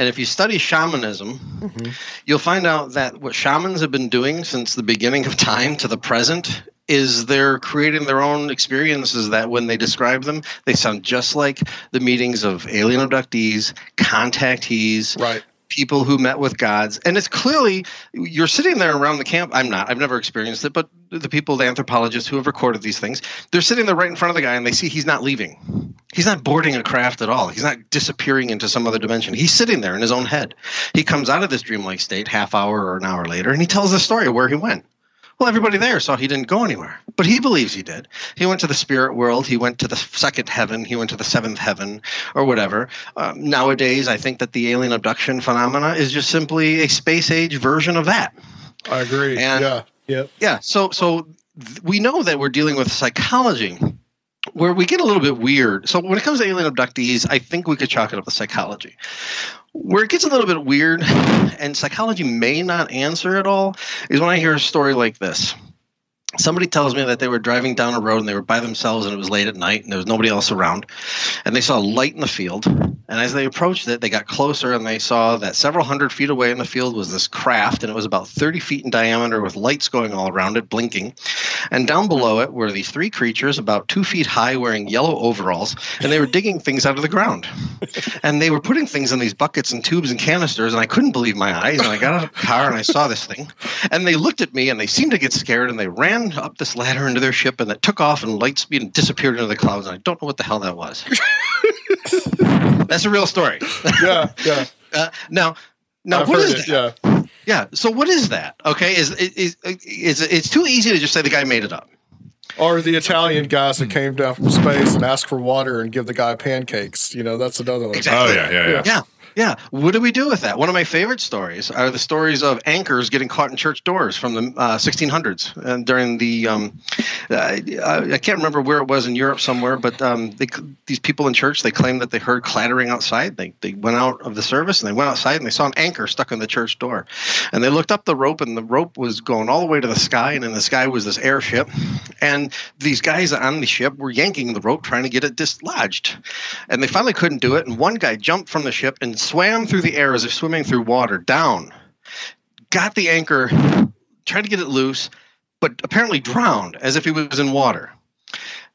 and if you study shamanism, mm-hmm. you'll find out that what shamans have been doing since the beginning of time to the present is they're creating their own experiences that when they describe them, they sound just like the meetings of alien abductees, contactees, Right. People who met with gods. And it's clearly you're sitting there around the camp. I'm not, I've never experienced it, but the people, the anthropologists who have recorded these things, they're sitting there right in front of the guy and they see he's not leaving. He's not boarding a craft at all. He's not disappearing into some other dimension. He's sitting there in his own head. He comes out of this dreamlike state half hour or an hour later and he tells the story of where he went. Well, everybody there saw he didn't go anywhere, but he believes he did. He went to the spirit world. He went to the second heaven. He went to the seventh heaven, or whatever. Um, nowadays, I think that the alien abduction phenomena is just simply a space age version of that. I agree. And- yeah. Yep. Yeah. So, so th- we know that we're dealing with psychology. Where we get a little bit weird. So when it comes to alien abductees, I think we could chalk it up to psychology. Where it gets a little bit weird, and psychology may not answer at all, is when I hear a story like this. Somebody tells me that they were driving down a road and they were by themselves and it was late at night and there was nobody else around. And they saw a light in the field. And as they approached it, they got closer and they saw that several hundred feet away in the field was this craft and it was about 30 feet in diameter with lights going all around it, blinking. And down below it were these three creatures about two feet high wearing yellow overalls and they were digging things out of the ground. And they were putting things in these buckets and tubes and canisters and I couldn't believe my eyes. And I got out of the car and I saw this thing. And they looked at me and they seemed to get scared and they ran up this ladder into their ship and it took off and light speed and disappeared into the clouds. And I don't know what the hell that was. That's a real story. Yeah. Yeah. Uh, now, now I've what heard is it. that? Yeah. Yeah. So what is that? Okay. Is is is it's too easy to just say the guy made it up. Or the Italian guys that came down from space and asked for water and give the guy pancakes. You know, that's another one. Exactly. Oh yeah, yeah, yeah. Yeah. Yeah. What do we do with that? One of my favorite stories are the stories of anchors getting caught in church doors from the uh, 1600s and during the. Um, uh, I can't remember where it was in Europe somewhere, but um, they, these people in church they claimed that they heard clattering outside. They they went out of the service and they went outside and they saw an anchor stuck in the church door, and they looked up the rope and the rope was going all the way to the sky and in the sky was this airship, and these guys on the ship were yanking the rope trying to get it dislodged, and they finally couldn't do it. And one guy jumped from the ship and swam through the air as if swimming through water down, got the anchor, tried to get it loose, but apparently drowned as if he was in water.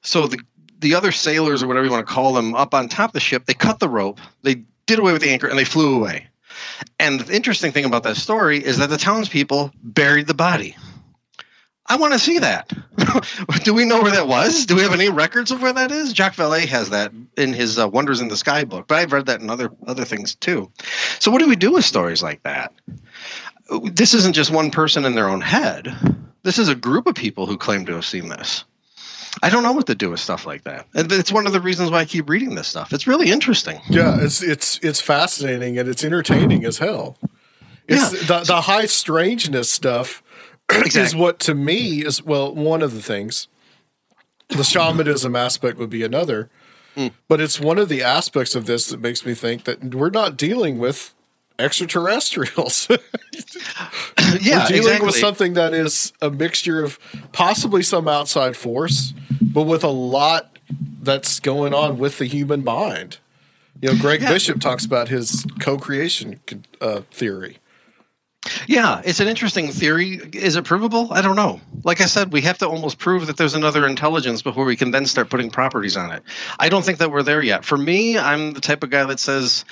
So the the other sailors or whatever you want to call them up on top of the ship, they cut the rope, they did away with the anchor, and they flew away. And the interesting thing about that story is that the townspeople buried the body. I want to see that. Do we know where that was? Do we have any records of where that is? Jacques Vallée has that in his uh, Wonders in the Sky book, but I've read that in other other things too. So what do we do with stories like that? This isn't just one person in their own head. This is a group of people who claim to have seen this. I don't know what to do with stuff like that. And it's one of the reasons why I keep reading this stuff. It's really interesting. Yeah, it's it's it's fascinating and it's entertaining as hell. It's Yeah. the the high strangeness stuff is what to me is well one of the things. The shamanism aspect would be another, Hmm. but it's one of the aspects of this that makes me think that we're not dealing with extraterrestrials. yeah, we're dealing exactly. with something that is a mixture of possibly some outside force, but with a lot that's going on with the human mind. You know, Greg Yeah. Bishop talks about his co-creation uh, theory. Yeah, it's an interesting theory. Is it provable? I don't know. Like I said, we have to almost prove that there's another intelligence before we can then start putting properties on it. I don't think that we're there yet. For me, I'm the type of guy that says,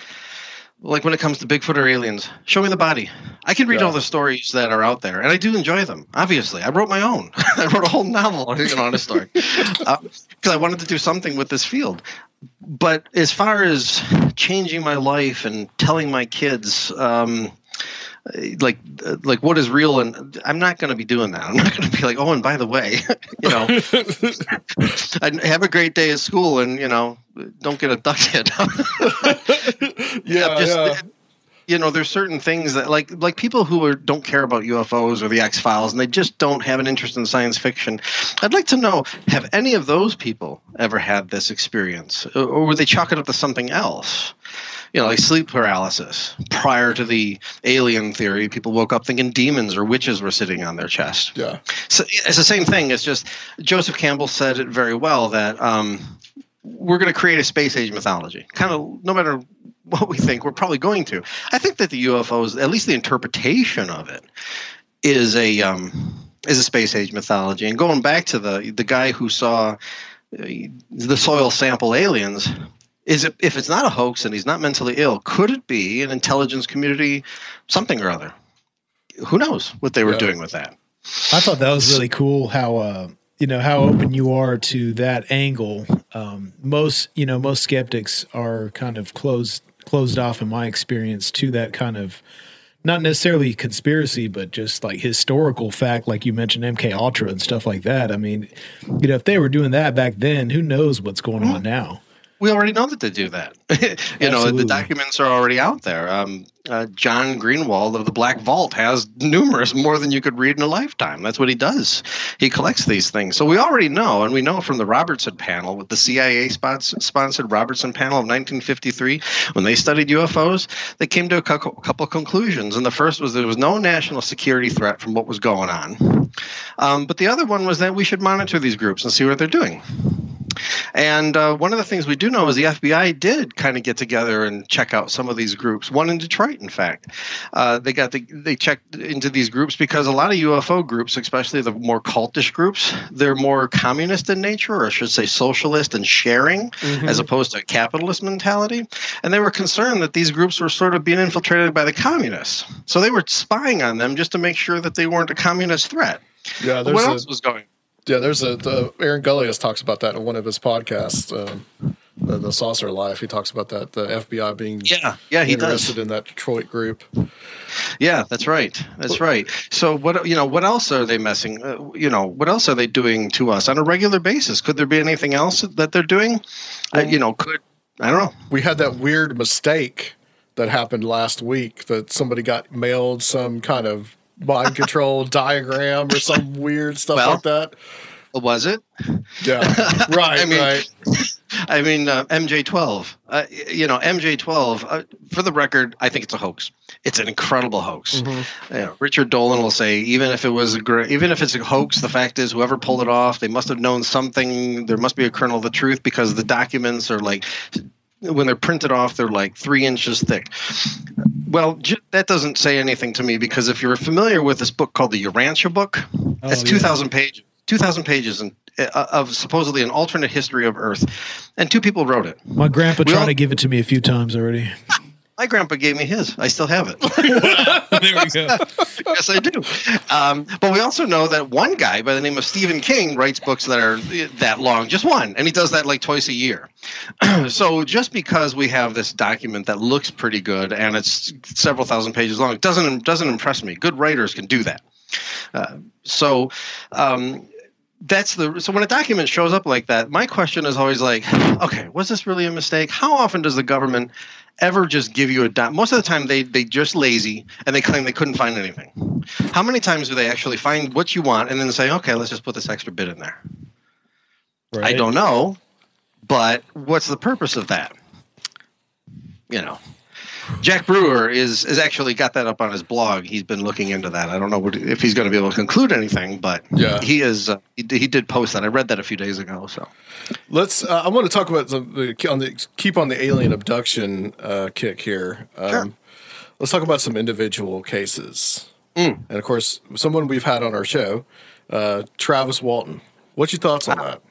like when it comes to Bigfoot or aliens, show me the body. I can read Yeah. all the stories that are out there, and I do enjoy them. Obviously, I wrote my own. I wrote a whole novel on a story because I wanted to do something with this field. But as far as changing my life and telling my kids, um, like like what is real and i'm not going to be doing that. I'm not going to be like oh and by the way you know have a great day at school and you know don't get abducted. Yeah, just- yeah. you know there's certain things that like like people who are, don't care about ufos or the x files and they just don't have an interest in science fiction. I'd like to know have any of those people ever had this experience or, were they chalk it up to something else you know, like sleep paralysis. Prior to the alien theory, people woke up thinking demons or witches were sitting on their chest. Yeah. So it's the same thing. It's just Joseph Campbell said it very well that um, we're going to create a space age mythology. Kind of, no matter what we think, we're probably going to. I think that the UFOs, at least the interpretation of it, is a um, is a space age mythology. And going back to the the guy who saw uh, the soil sample aliens, is it if it's not a hoax and he's not mentally ill, could it be an intelligence community something or other? Who knows what they were Yeah. doing with that? I thought that was really cool how uh you know how open you are to that angle. Um, most you know most skeptics are kind of closed closed off in my experience to that kind of not necessarily conspiracy, but just like historical fact, like you mentioned MK Ultra and stuff like that. I mean, you know, if they were doing that back then, who knows what's going on now? We already know that they do that. you know, the documents are already out there. Um, uh, John Greenwald of the Black Vault has numerous, more than you could read in a lifetime. That's what he does. He collects these things. So we already know, and we know from the Robertson panel, with the CIA sponsored Robertson panel of 1953, when they studied UFOs, they came to a couple, conclusions. And the first was there was no national security threat from what was going on. Um, but the other one was that we should monitor these groups and see what they're doing. And uh, one of the things we do know is the FBI did kind of get together and check out some of these groups. One in Detroit, in fact, uh, they got the, they checked into these groups because a lot of UFO groups, especially the more cultish groups, they're more communist in nature, or I should say socialist and sharing, as opposed to a capitalist mentality. And they were concerned that these groups were sort of being infiltrated by the communists, so they were spying on them just to make sure that they weren't a communist threat. Yeah, there's what a, else was going? yeah, there's a the, Aaron Gulyas talks about that in one of his podcasts, um, the, the Saucer Life. He talks about that the FBI being Yeah, yeah, he does. interested in that Detroit group. Yeah, that's right. That's right. So what you know? What else are they messing? Uh, you know, what else are they doing to us on a regular basis? Could there be anything else that they're doing? Uh, you know, could I don't know. We had that weird mistake that happened last week that somebody got mailed some kind of mind control diagram or some weird stuff Well, like that. Was it? Yeah, right, I mean, right. I mean, uh, MJ12. Uh, you know, MJ12. Uh, for the record, I think it's a hoax. It's an incredible hoax. Mm-hmm. You know, Richard Dolan will say, even if it was a gr- even if it's a hoax, the fact is, whoever pulled it off, they must have known something. There must be a kernel of the truth because the documents are like, when they're printed off, they're like three inches thick. Well, j- that doesn't say anything to me because if you're familiar with this book called the Urantia book, it's yeah. 2,000 pages. 2,000 pages and, uh, of supposedly an alternate history of Earth, and two people wrote it. My grandpa We tried all- to give it to me a few times already. My grandpa gave me his. I still have it. there we go. yes, I do. Um, but we also know that one guy by the name of Stephen King writes books that are that long, just one, and he does that like twice a year. so just because we have this document that looks pretty good and it's several thousand pages long, doesn't doesn't impress me. Good writers can do that. Uh, so. Um, that's the so when a document shows up like that my question is always like okay was this really a mistake? How often does the government ever just give you a doc most of the time they they just lazy and they claim they couldn't find anything. How many times do they actually find what you want and then say okay let's just put this extra bit in there? I don't know but what's the purpose of that? You know Jack Brewer is is actually got that up on his blog. He's been looking into that. I don't know what, if he's going to be able to conclude anything, but Yeah. he is. Uh, he, he did post that. I read that a few days ago. So Let's. Uh, I want to talk about the, the on the keep on the alien abduction uh, kick here. Um, Sure. Let's talk about some individual cases, Mm. and of course, someone we've had on our show, uh, Travis Walton. What's your thoughts on that?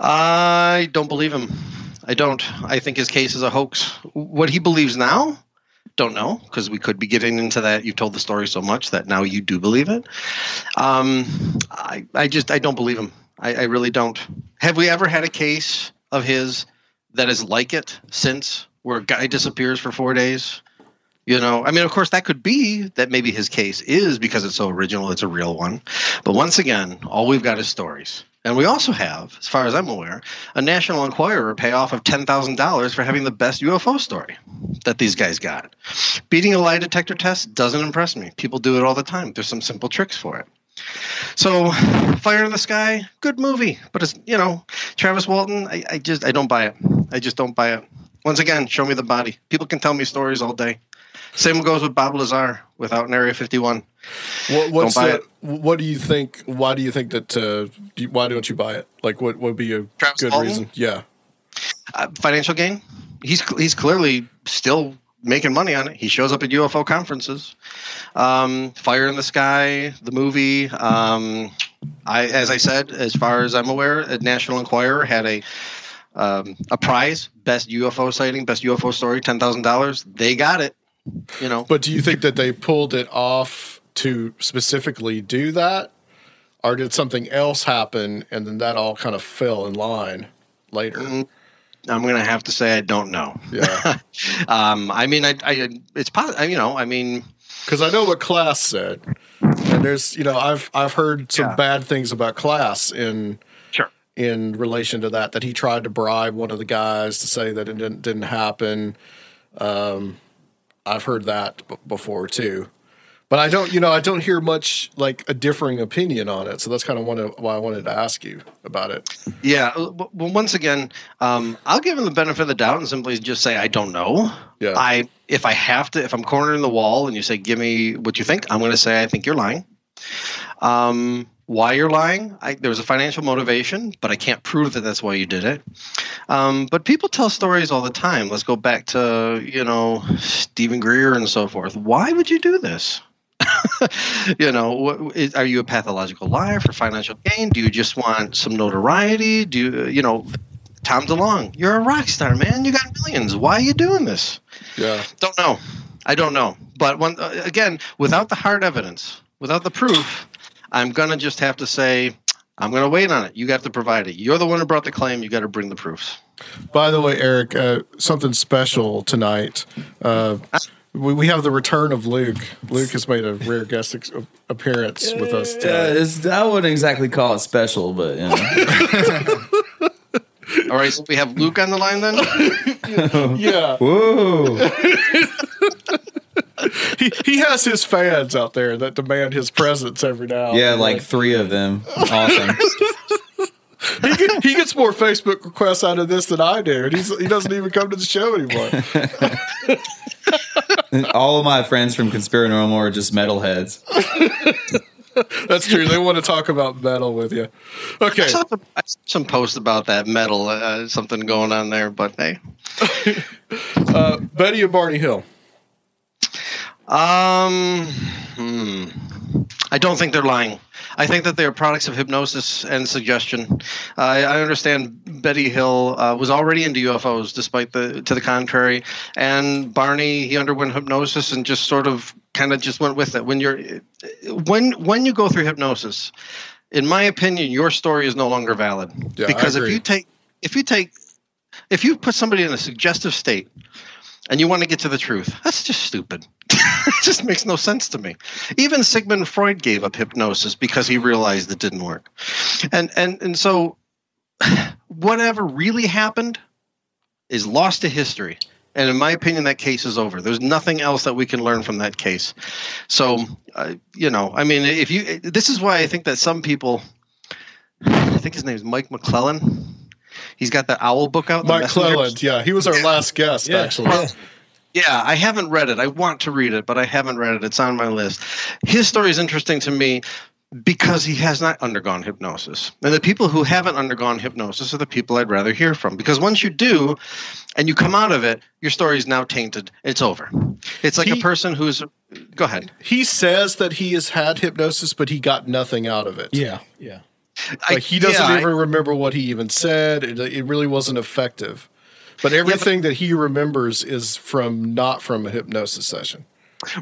I don't believe him. I don't. I think his case is a hoax. What he believes now, don't know, because we could be getting into that. You've told the story so much that now you do believe it. Um, I, I just, I don't believe him. I, I really don't. Have we ever had a case of his that is like it since, where a guy disappears for four days? You know, I mean, of course, that could be that maybe his case is because it's so original, it's a real one. But once again, all we've got is stories. And we also have, as far as I'm aware, a National Enquirer payoff of $10,000 for having the best UFO story that these guys got. Beating a lie detector test doesn't impress me. People do it all the time. There's some simple tricks for it. So, Fire in the Sky, good movie, but it's you know Travis Walton. I, I just I don't buy it. I just don't buy it. Once again, show me the body. People can tell me stories all day. Same goes with Bob Lazar without an Area 51. What, what's the, What do you think? Why do you think that? Uh, do you- why don't you buy it? Like, what would be a Travis good reason? Yeah, Uh, financial gain. He's he's clearly still making money on it. He shows up at UFO conferences. Um, Fire in the Sky, the movie. Um, I, as I said, as far as I'm aware, a National Enquirer had a um, a prize, best UFO sighting, best UFO story, ten thousand dollars. They got it. You know, but do you think that they pulled it off to specifically do that, or did something else happen and then that all kind of fell in line later? Mm, I'm going to have to say I don't know. Yeah, Um, I mean, I, I it's possible. You know, I mean, because I know what Klass said, and there's you know I've I've heard some Yeah. bad things about Klass in sure. in relation to that that he tried to bribe one of the guys to say that it didn't didn't happen. Um, I've heard that b- before too, but I don't you know I don't hear much like a differing opinion on it. So that's kind of one of why I wanted to ask you about it. Yeah. uh, Well, once again, um, I'll give him the benefit of the doubt and simply just say I don't know. Yeah. I if I have to, if I'm cornering the wall and you say give me what you think, I'm going to say I think you're lying. Um, why you're lying? I, there was a financial motivation, but I can't prove that that's why you did it. Um, but people tell stories all the time. Let's go back to you know Steven Greer and so forth. Why would you do this? you know, what, is, are you a pathological liar for financial gain? Do you just want some notoriety? Do you, you know, Tom DeLonge, you're a rock star, man. You got millions. Why are you doing this? Yeah, Don't know. I don't know. But when, uh, again, without the hard evidence, without the proof, I'm gonna just have to say I'm gonna wait on it. You got to provide it. You're the one who brought the claim. You got to bring the proofs. By the way, Eric, uh, something special tonight. Uh, we, we have the return of Luke. Luke has made a rare guest ex- appearance with us Yeah, tonight. it's, I wouldn't exactly call it special, but you know. All right, so we have Luke on the line then. Yeah, Whoa. He he has his fans out there that demand his presence every now. Yeah, and like then. three of them. Awesome. he, get- he gets more Facebook requests out of this than I do, and he's, he doesn't even come to the show anymore. All of my friends from Conspiranormal are just metalheads. That's true. They want to talk about metal with you. Okay, I saw some, I saw some post about that metal, uh, something going on there, but hey. uh, Betty and Barney Hill. Um, hmm. I don't think they're lying. I think that they're products of hypnosis and suggestion. I I understand Betty Hill uh, was already into UFOs, despite the to the contrary, and Barney he underwent hypnosis and just sort of kind of just went with it. When you're when when you go through hypnosis, in my opinion, your story is no longer valid Yeah, because if you take if you take if you put somebody in a suggestive state and you want to get to the truth, that's just stupid. it just makes no sense to me. Even Sigmund Freud gave up hypnosis because he realized it didn't work. And and and so whatever really happened is lost to history. And in my opinion, that case is over. There's nothing else that we can learn from that case. So, uh, you know, I mean, if you, this is why I think that some people, I think his name is Mike McClellan. He's got the Owl book out. Mike Messengers. Clelland. Yeah, he was our last guest, Yeah. actually. Yeah, I haven't read it. I want to read it, but I haven't read it. It's on my list. His story is interesting to me because he has not undergone hypnosis. And the people who haven't undergone hypnosis are the people I'd rather hear from. Because once you do and you come out of it, your story is now tainted. It's over. It's like He- a person who's. Go ahead. He says that he has had hypnosis, but he got nothing out of it. Yeah, yeah. I- Like he doesn't yeah, I- even remember what he even said. It, it really wasn't effective. But everything that he remembers is from not from a hypnosis session.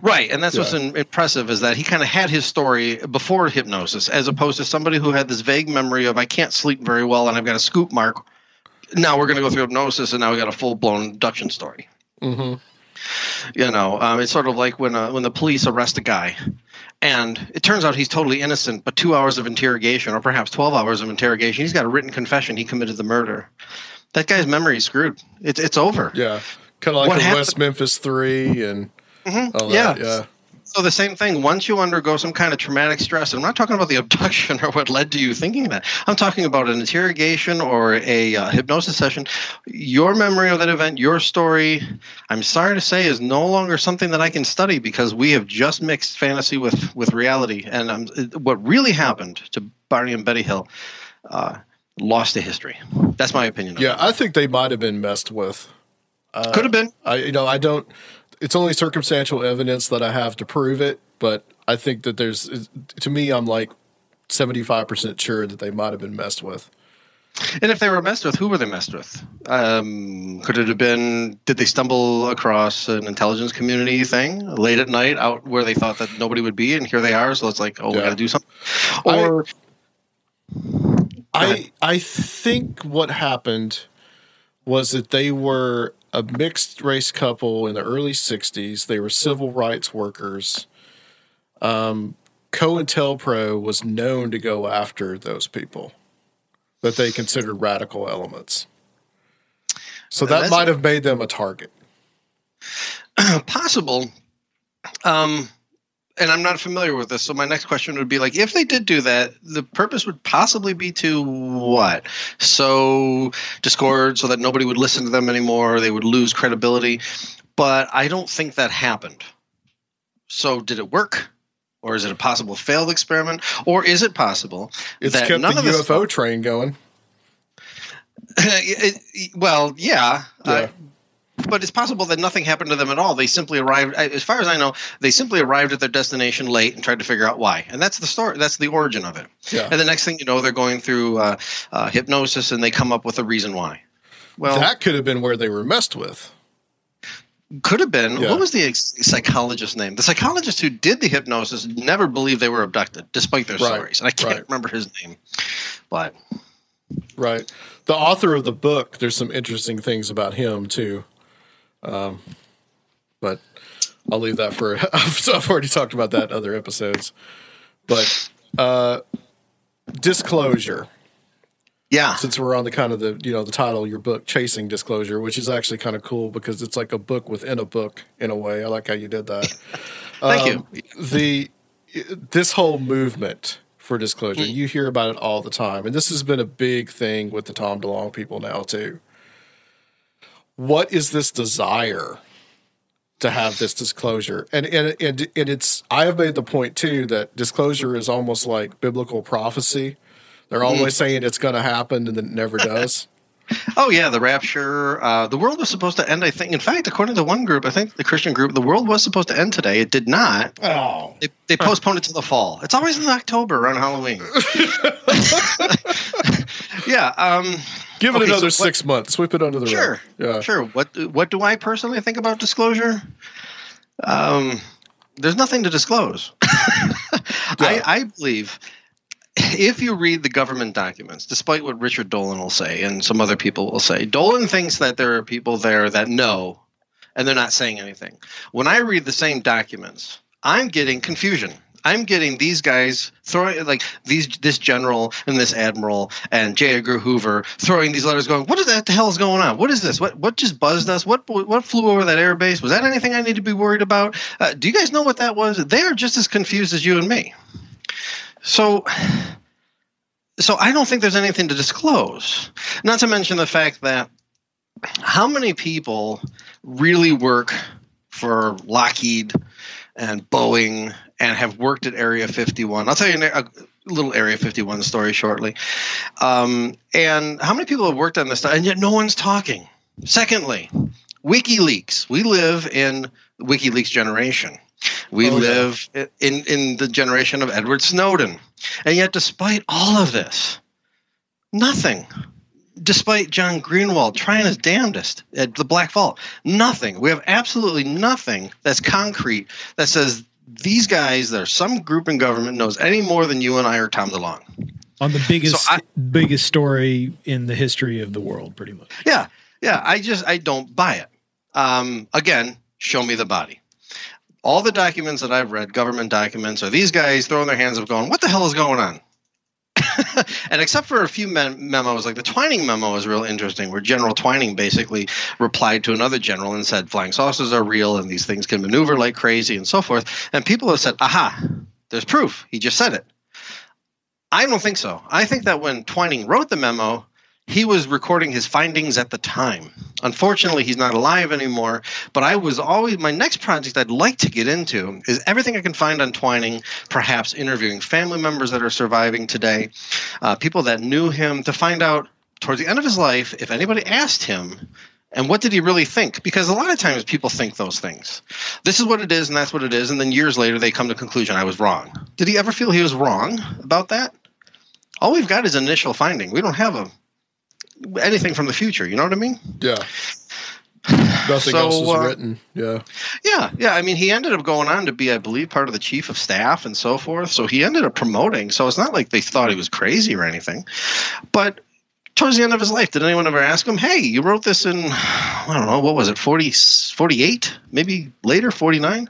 Right, and that's what's in, impressive is that he kind of had his story before hypnosis, as opposed to somebody who had this vague memory of I can't sleep very well and I've got a scoop mark. Now we're going to go through hypnosis, and now we got a full blown abduction story. Mm-hmm. You know, um, it's sort of like when uh, when the police arrest a guy, and it turns out he's totally innocent, but two hours of interrogation, or perhaps twelve hours of interrogation, he's got a written confession he committed the murder. That guy's memory is screwed. It's it's over. Yeah, kind of like What the happened- West Memphis Three and all that. Yeah. Yeah, So the same thing. Once you undergo some kind of traumatic stress, and I'm not talking about the abduction or what led to you thinking that. I'm talking about an interrogation or a uh, hypnosis session. Your memory of that event, your story, I'm sorry to say, is no longer something that I can study because we have just mixed fantasy with with reality. And um, what really happened to Barney and Betty Hill uh, lost to history. That's my opinion. yeah. I think they might have been messed with. could have been. I you know I don't. It's only circumstantial evidence that I have to prove it, but I think that there's to me I'm like seventy five percent sure that they might have been messed with. And if they were messed with, who were they messed with? Um, could it have been? Did they stumble across an intelligence community thing late at night, out where they thought that nobody would be, and here they are? So it's like, oh, we got to do something. Or I I I think what happened was that they were a mixed race couple in the early '60s. They were civil rights workers. Um, COINTELPRO was known to go after those people that they considered radical elements. So that That's- might have made them a target. possible. Um, and I'm not familiar with this, so my next question would be like, if they did do that, the purpose would possibly be to what? So discord, so that nobody would listen to them anymore. They would lose credibility. But I don't think that happened. So did it work? Or is it a possible failed experiment? Or is it possible It's that kept none the of this UFO train going. It- well, yeah. Yeah. Uh, but it's possible that nothing happened to them at all. They simply arrived, as far as I know, they simply arrived at their destination late and tried to figure out why. And that's the story. That's the origin of it. Yeah. And the next thing you know, they're going through uh, uh, hypnosis and they come up with a reason why. Well, that could have been where they were messed with. could have been. Yeah. What was the ex- psychologist's name? The psychologist who did the hypnosis never believed they were abducted, despite their Right, stories. And I can't right. remember his name. But Right. The author of the book, there's some interesting things about him too. Um, but I'll leave that for, I've, already talked about that in other episodes. But uh, disclosure Yeah. Since we're on the kind of the you know the title of your book, Chasing Disclosure, which is actually kind of cool because it's like a book within a book in a way. I like how you did that. Thank Um, The this whole movement for disclosure, Mm. you hear about it all the time, and this has been a big thing with the Tom DeLonge people now too. What is this desire to have this disclosure? And and and and it's I have made the point too that disclosure is almost like biblical prophecy. They're always saying it's going to happen and then it never does. Oh yeah, the rapture. Uh, the world was supposed to end. I think. In fact, according to one group, I think the Christian group, the world was supposed to end today. It did not. Oh, They, they postponed it to the fall. It's always in October around Halloween. yeah. Um, give it Okay, so another what- six months. Sweep it under the sure. rug. Yeah. Sure. What What do I personally think about disclosure? Um, there's nothing to disclose. I, I believe if you read the government documents, despite what Richard Dolan will say and some other people will say, Dolan thinks that there are people there that know and they're not saying anything. When I read the same documents, I'm getting confusion. I'm getting these guys throwing like these this general and this admiral and J. Edgar Hoover throwing these letters, going, "What is that? The hell is going on? What is this? What what just buzzed us? What what flew over that airbase? Was that anything I need to be worried about? Uh, do you guys know what that was? They are just as confused as you and me. So so I don't think there's anything to disclose. Not to mention the fact that how many people really work for Lockheed and Boeing and have worked at Area 51? I'll tell you a, little Area 51 story shortly. Um, and how many people have worked on this stuff and yet no one's talking? Secondly, WikiLeaks. We live in WikiLeaks generation. We Oh, yeah. live in in the generation of Edward Snowden. And yet despite all of this, nothing. Despite John Greenwald trying his damnedest at the Black Vault, nothing. We have absolutely nothing that's concrete that says these guys, there's some group in government knows any more than you and I or Tom DeLonge. on the biggest So I- biggest story in the history of the world, pretty much. Yeah, yeah. I just I don't buy it. Um, again, show me the body. All the documents that I've read, government documents, are these guys throwing their hands up, going, "What the hell is going on?" and except for a few mem- memos, like the Twining memo is real interesting, where General Twining basically replied to another general and said, "Flying saucers are real, and these things can maneuver like crazy, and so forth." And people have said, "Aha, there's proof. He just said it." I don't think so. I think that when Twining wrote the memo, he was recording his findings at the time. Unfortunately, he's not alive anymore. But I was always my next project I'd like to get into is everything I can find on Twining, perhaps interviewing family members that are surviving today, uh, people that knew him, to find out towards the end of his life if anybody asked him. And what did he really think? Because a lot of times people think those things. This is what it is, and that's what it is. And then years later, they come to conclusion I was wrong. Did he ever feel he was wrong about that? All we've got is initial finding. We don't have a anything from the future. You know what I mean? Yeah. Nothing So, else is uh, written. Yeah. Yeah, yeah. I mean, he ended up going on to be, I believe, part of the chief of staff and so forth. So he ended up promoting. So it's not like they thought he was crazy or anything. But towards the end of his life, did anyone ever ask him, hey, you wrote this in, I don't know, what was it, 40, 48? Maybe later, 49?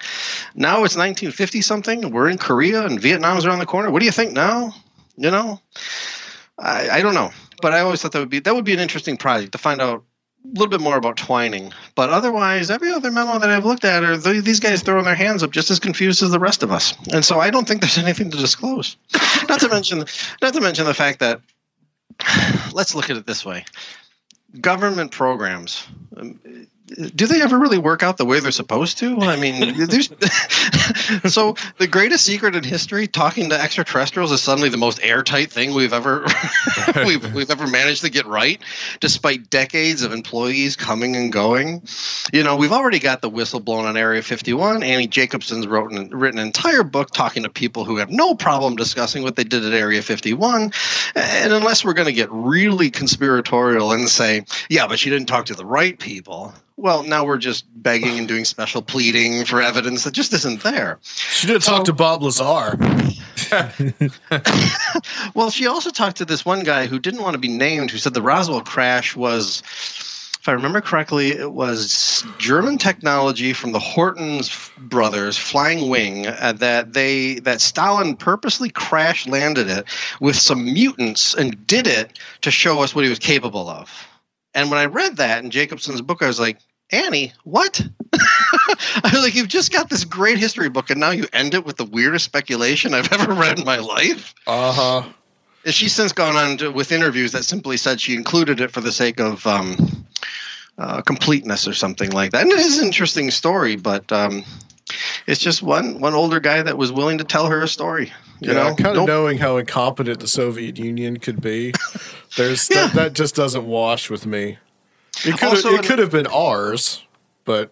Now it's 1950 something. We're in Korea and Vietnam's around the corner. What do you think now? You know? I, I don't know. But I always thought that would be that would be an interesting project to find out a little bit more about Twining. But otherwise, every other memo that I've looked at are th- these guys throwing their hands up just as confused as the rest of us. And so I don't think there's anything to disclose. not to mention, not to mention the fact that let's look at it this way: government programs. Um, do they ever really work out the way they're supposed to? I mean, there's so the greatest secret in history, talking to extraterrestrials, is suddenly the most airtight thing we've ever we've, we've ever managed to get right, despite decades of employees coming and going. You know, we've already got the whistle blown on Area 51. Annie Jacobson's wrote an, written an entire book talking to people who have no problem discussing what they did at Area 51. And unless we're going to get really conspiratorial and say, yeah, but she didn't talk to the right people. Well, now we're just begging and doing special pleading for evidence that just isn't there. She did talk to Bob Lazar. Well, she also talked to this one guy who didn't want to be named, who said the Roswell crash was if I remember correctly, it was German technology from the Hortens brothers, Flying Wing, uh, that they that Stalin purposely crash landed it with some mutants and did it to show us what he was capable of. And when I read that in Jacobson's book, I was like, Annie, what? I was like, you've just got this great history book, and now you end it with the weirdest speculation I've ever read in my life. Uh huh. And she's since gone on to, with interviews that simply said she included it for the sake of um, uh, completeness or something like that. And it is an interesting story, but um, it's just one one older guy that was willing to tell her a story. You yeah, know, kind of Nope. knowing how incompetent the Soviet Union could be. There's Yeah. that, that just doesn't wash with me. It could Also have, it could have been ours, but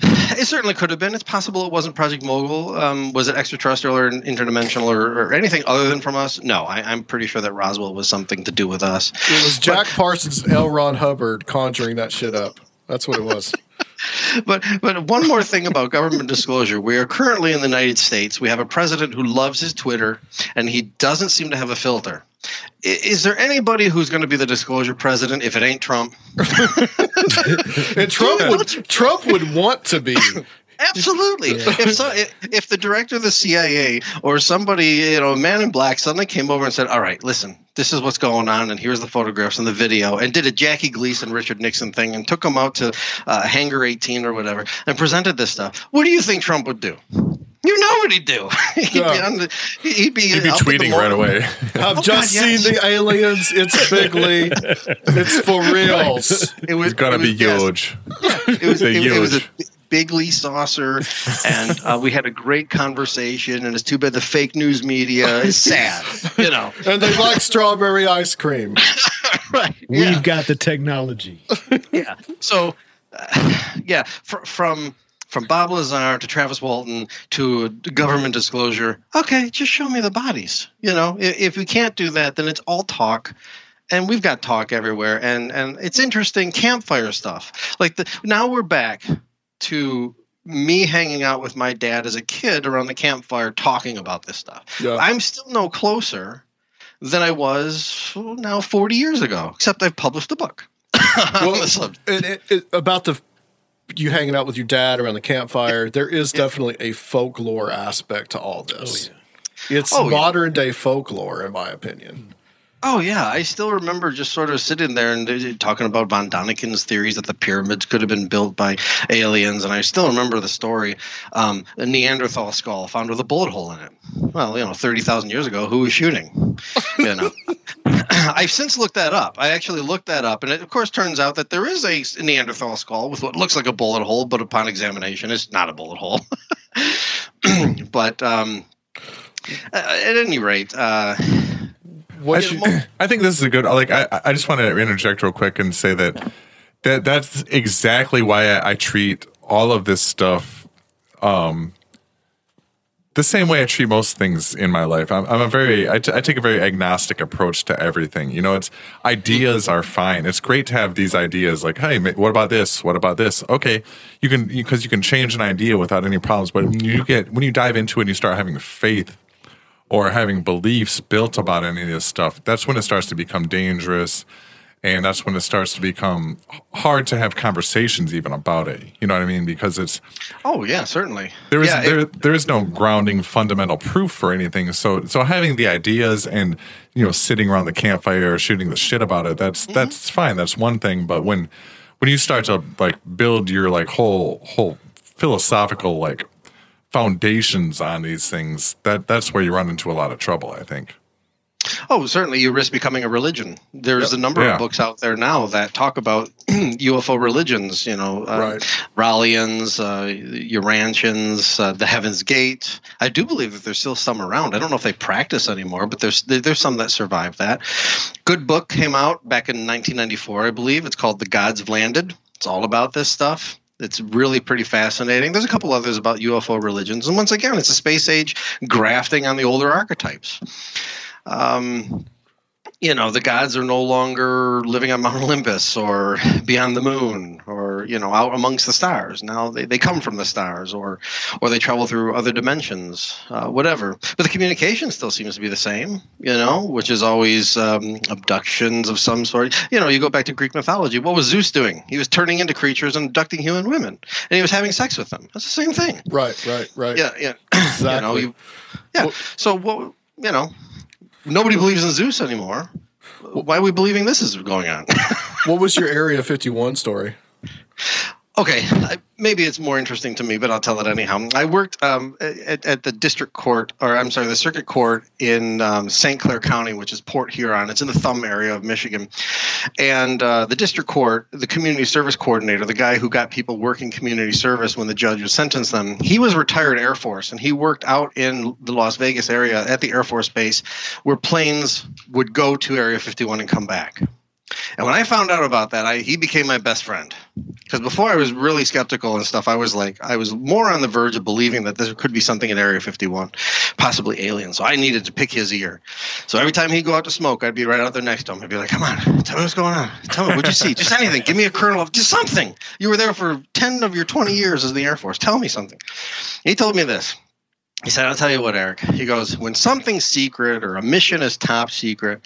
It certainly could have been. It's possible it wasn't Project Mogul. Um, was it extraterrestrial or interdimensional or, or anything other than from us? No, I, I'm pretty sure that Roswell was something to do with us. it was Jack Parsons, L. Ron Hubbard conjuring that shit up. That's what it was. But but one more thing about government disclosure. We are currently in the United States. We have a president who loves his Twitter, and he doesn't seem to have a filter. I- Is there anybody who's going to be the disclosure president if it ain't Trump? And Trump would Trump would want to be. Absolutely. If so, if, if the director of the CIA or somebody, you know, a man in black suddenly came over and said, "All right, listen, this is what's going on, and here's the photographs and the video," and did a Jackie Gleason, Richard Nixon thing, and took them out to uh, Hangar 18 or whatever, and presented this stuff, what do you think Trump would do? You know what he'd do? he'd, be on the, he'd be He'd be up the tweeting right away. I've Oh, just God, yes. seen the aliens. It's bigly. It's for reals. It was It's gonna be was- yes. huge. it was, They're it, it was a huge. b- bigly saucer, and uh, we had a great conversation. And it's too bad the fake news media is sad, you know. And they like strawberry ice cream. right? We've Yeah. got the technology. yeah. So, uh, yeah, fr- from from Bob Lazar to Travis Walton to government disclosure. Okay, just show me the bodies. You know, if, if we can't do that, then it's all talk. And we've got talk everywhere, and and it's interesting campfire stuff. Like the now we're back to me hanging out with my dad as a kid around the campfire talking about this stuff. Yeah. I'm still no closer than I was oh, now 40 years ago, except I've published a book. on the subject. it, it, it, about the you hanging out with your dad around the campfire, there is definitely a folklore aspect to all this. Oh, it's Oh, yeah. modern day folklore, in my opinion. Oh yeah, I still remember just sort of sitting there and uh, talking about von Däniken's theories that the pyramids could have been built by aliens, and I still remember the story: um, a Neanderthal skull found with a bullet hole in it. Well, you know, thirty thousand years ago, who was shooting? You know, I've since looked that up. I actually looked that up, and it of course turns out that there is a Neanderthal skull with what looks like a bullet hole, but upon examination, it's not a bullet hole. but um, at any rate. Uh, I, should- I think this is a good. Like, I, I just want to interject real quick and say that that that's exactly why I, I treat all of this stuff um, the same way I treat most things in my life. I'm, I'm a very, I, t- I take a very agnostic approach to everything. You know, it's ideas are fine. It's great to have these ideas. Like, hey, what about this? What about this? Okay, you can because you can change an idea without any problems. But when you get when you dive into it and you start having faith or having beliefs built about any of this stuff, that's when it starts to become dangerous. And that's when it starts to become hard to have conversations even about it. You know what I mean? Because it's oh yeah, certainly. there is yeah, it- there there is no grounding fundamental proof for anything. So so having the ideas and you know sitting around the campfire shooting the shit about it, that's Mm-hmm. that's fine. That's one thing. But when when you start to like build your like whole whole philosophical like foundations on these things, that that's where you run into a lot of trouble. I think. Oh, certainly, you risk becoming a religion. There's a number Yeah. of books out there now that talk about UFO religions. You know, uh, Right. Raelians, uh, Urantians, uh, the Heaven's Gate. I do believe that there's still some around. I don't know if they practice anymore, but there's there's some that survive that. Good book came out back in 1994, I believe. It's called The Gods Have Landed. It's all about this stuff. It's really pretty fascinating. There's a couple others about UFO religions, and once again, it's a space age grafting on the older archetypes um, you know, the gods are no longer living on Mount Olympus or beyond the moon or you know out amongst the stars. Now they, they come from the stars, or or they travel through other dimensions, uh, whatever. But the communication still seems to be the same, you know, which is always um, abductions of some sort. You know, you go back to Greek mythology. What was Zeus doing? He was turning into creatures and abducting human women, and he was having sex with them. That's the same thing. Right, right, right. Yeah, yeah. Exactly. You know, you, yeah. so what? You know, nobody believes in Zeus anymore. Why are we believing this is going on? what was your Area 51 story? Okay, maybe it's more interesting to me, but I'll tell it anyhow. I worked um, at, at, the district court, or I'm sorry, the circuit court in um, St. Clair County, which is Port Huron. It's in the thumb area of Michigan. And uh, the district court, the community service coordinator, the guy who got people working community service when the judge was sentenced them, he was retired Air Force, and he worked out in the Las Vegas area at the Air Force Base where planes would go to Area 51 and come back. And when I found out about that, I, he became my best friend. Because before I was really skeptical and stuff, I was like, I was more on the verge of believing that there could be something in Area 51, possibly alien. So I needed to pick his ear. So every time he'd go out to smoke, I'd be right out there next to him. I'd be like, come on, tell me what's going on. Tell me, what'd you see? Just anything. Give me a kernel of just something. You were there for 10 of your 20 years as the Air Force. Tell me something. He told me this. He said, I'll tell you what, Eric. He goes, when something's secret or a mission is top secret,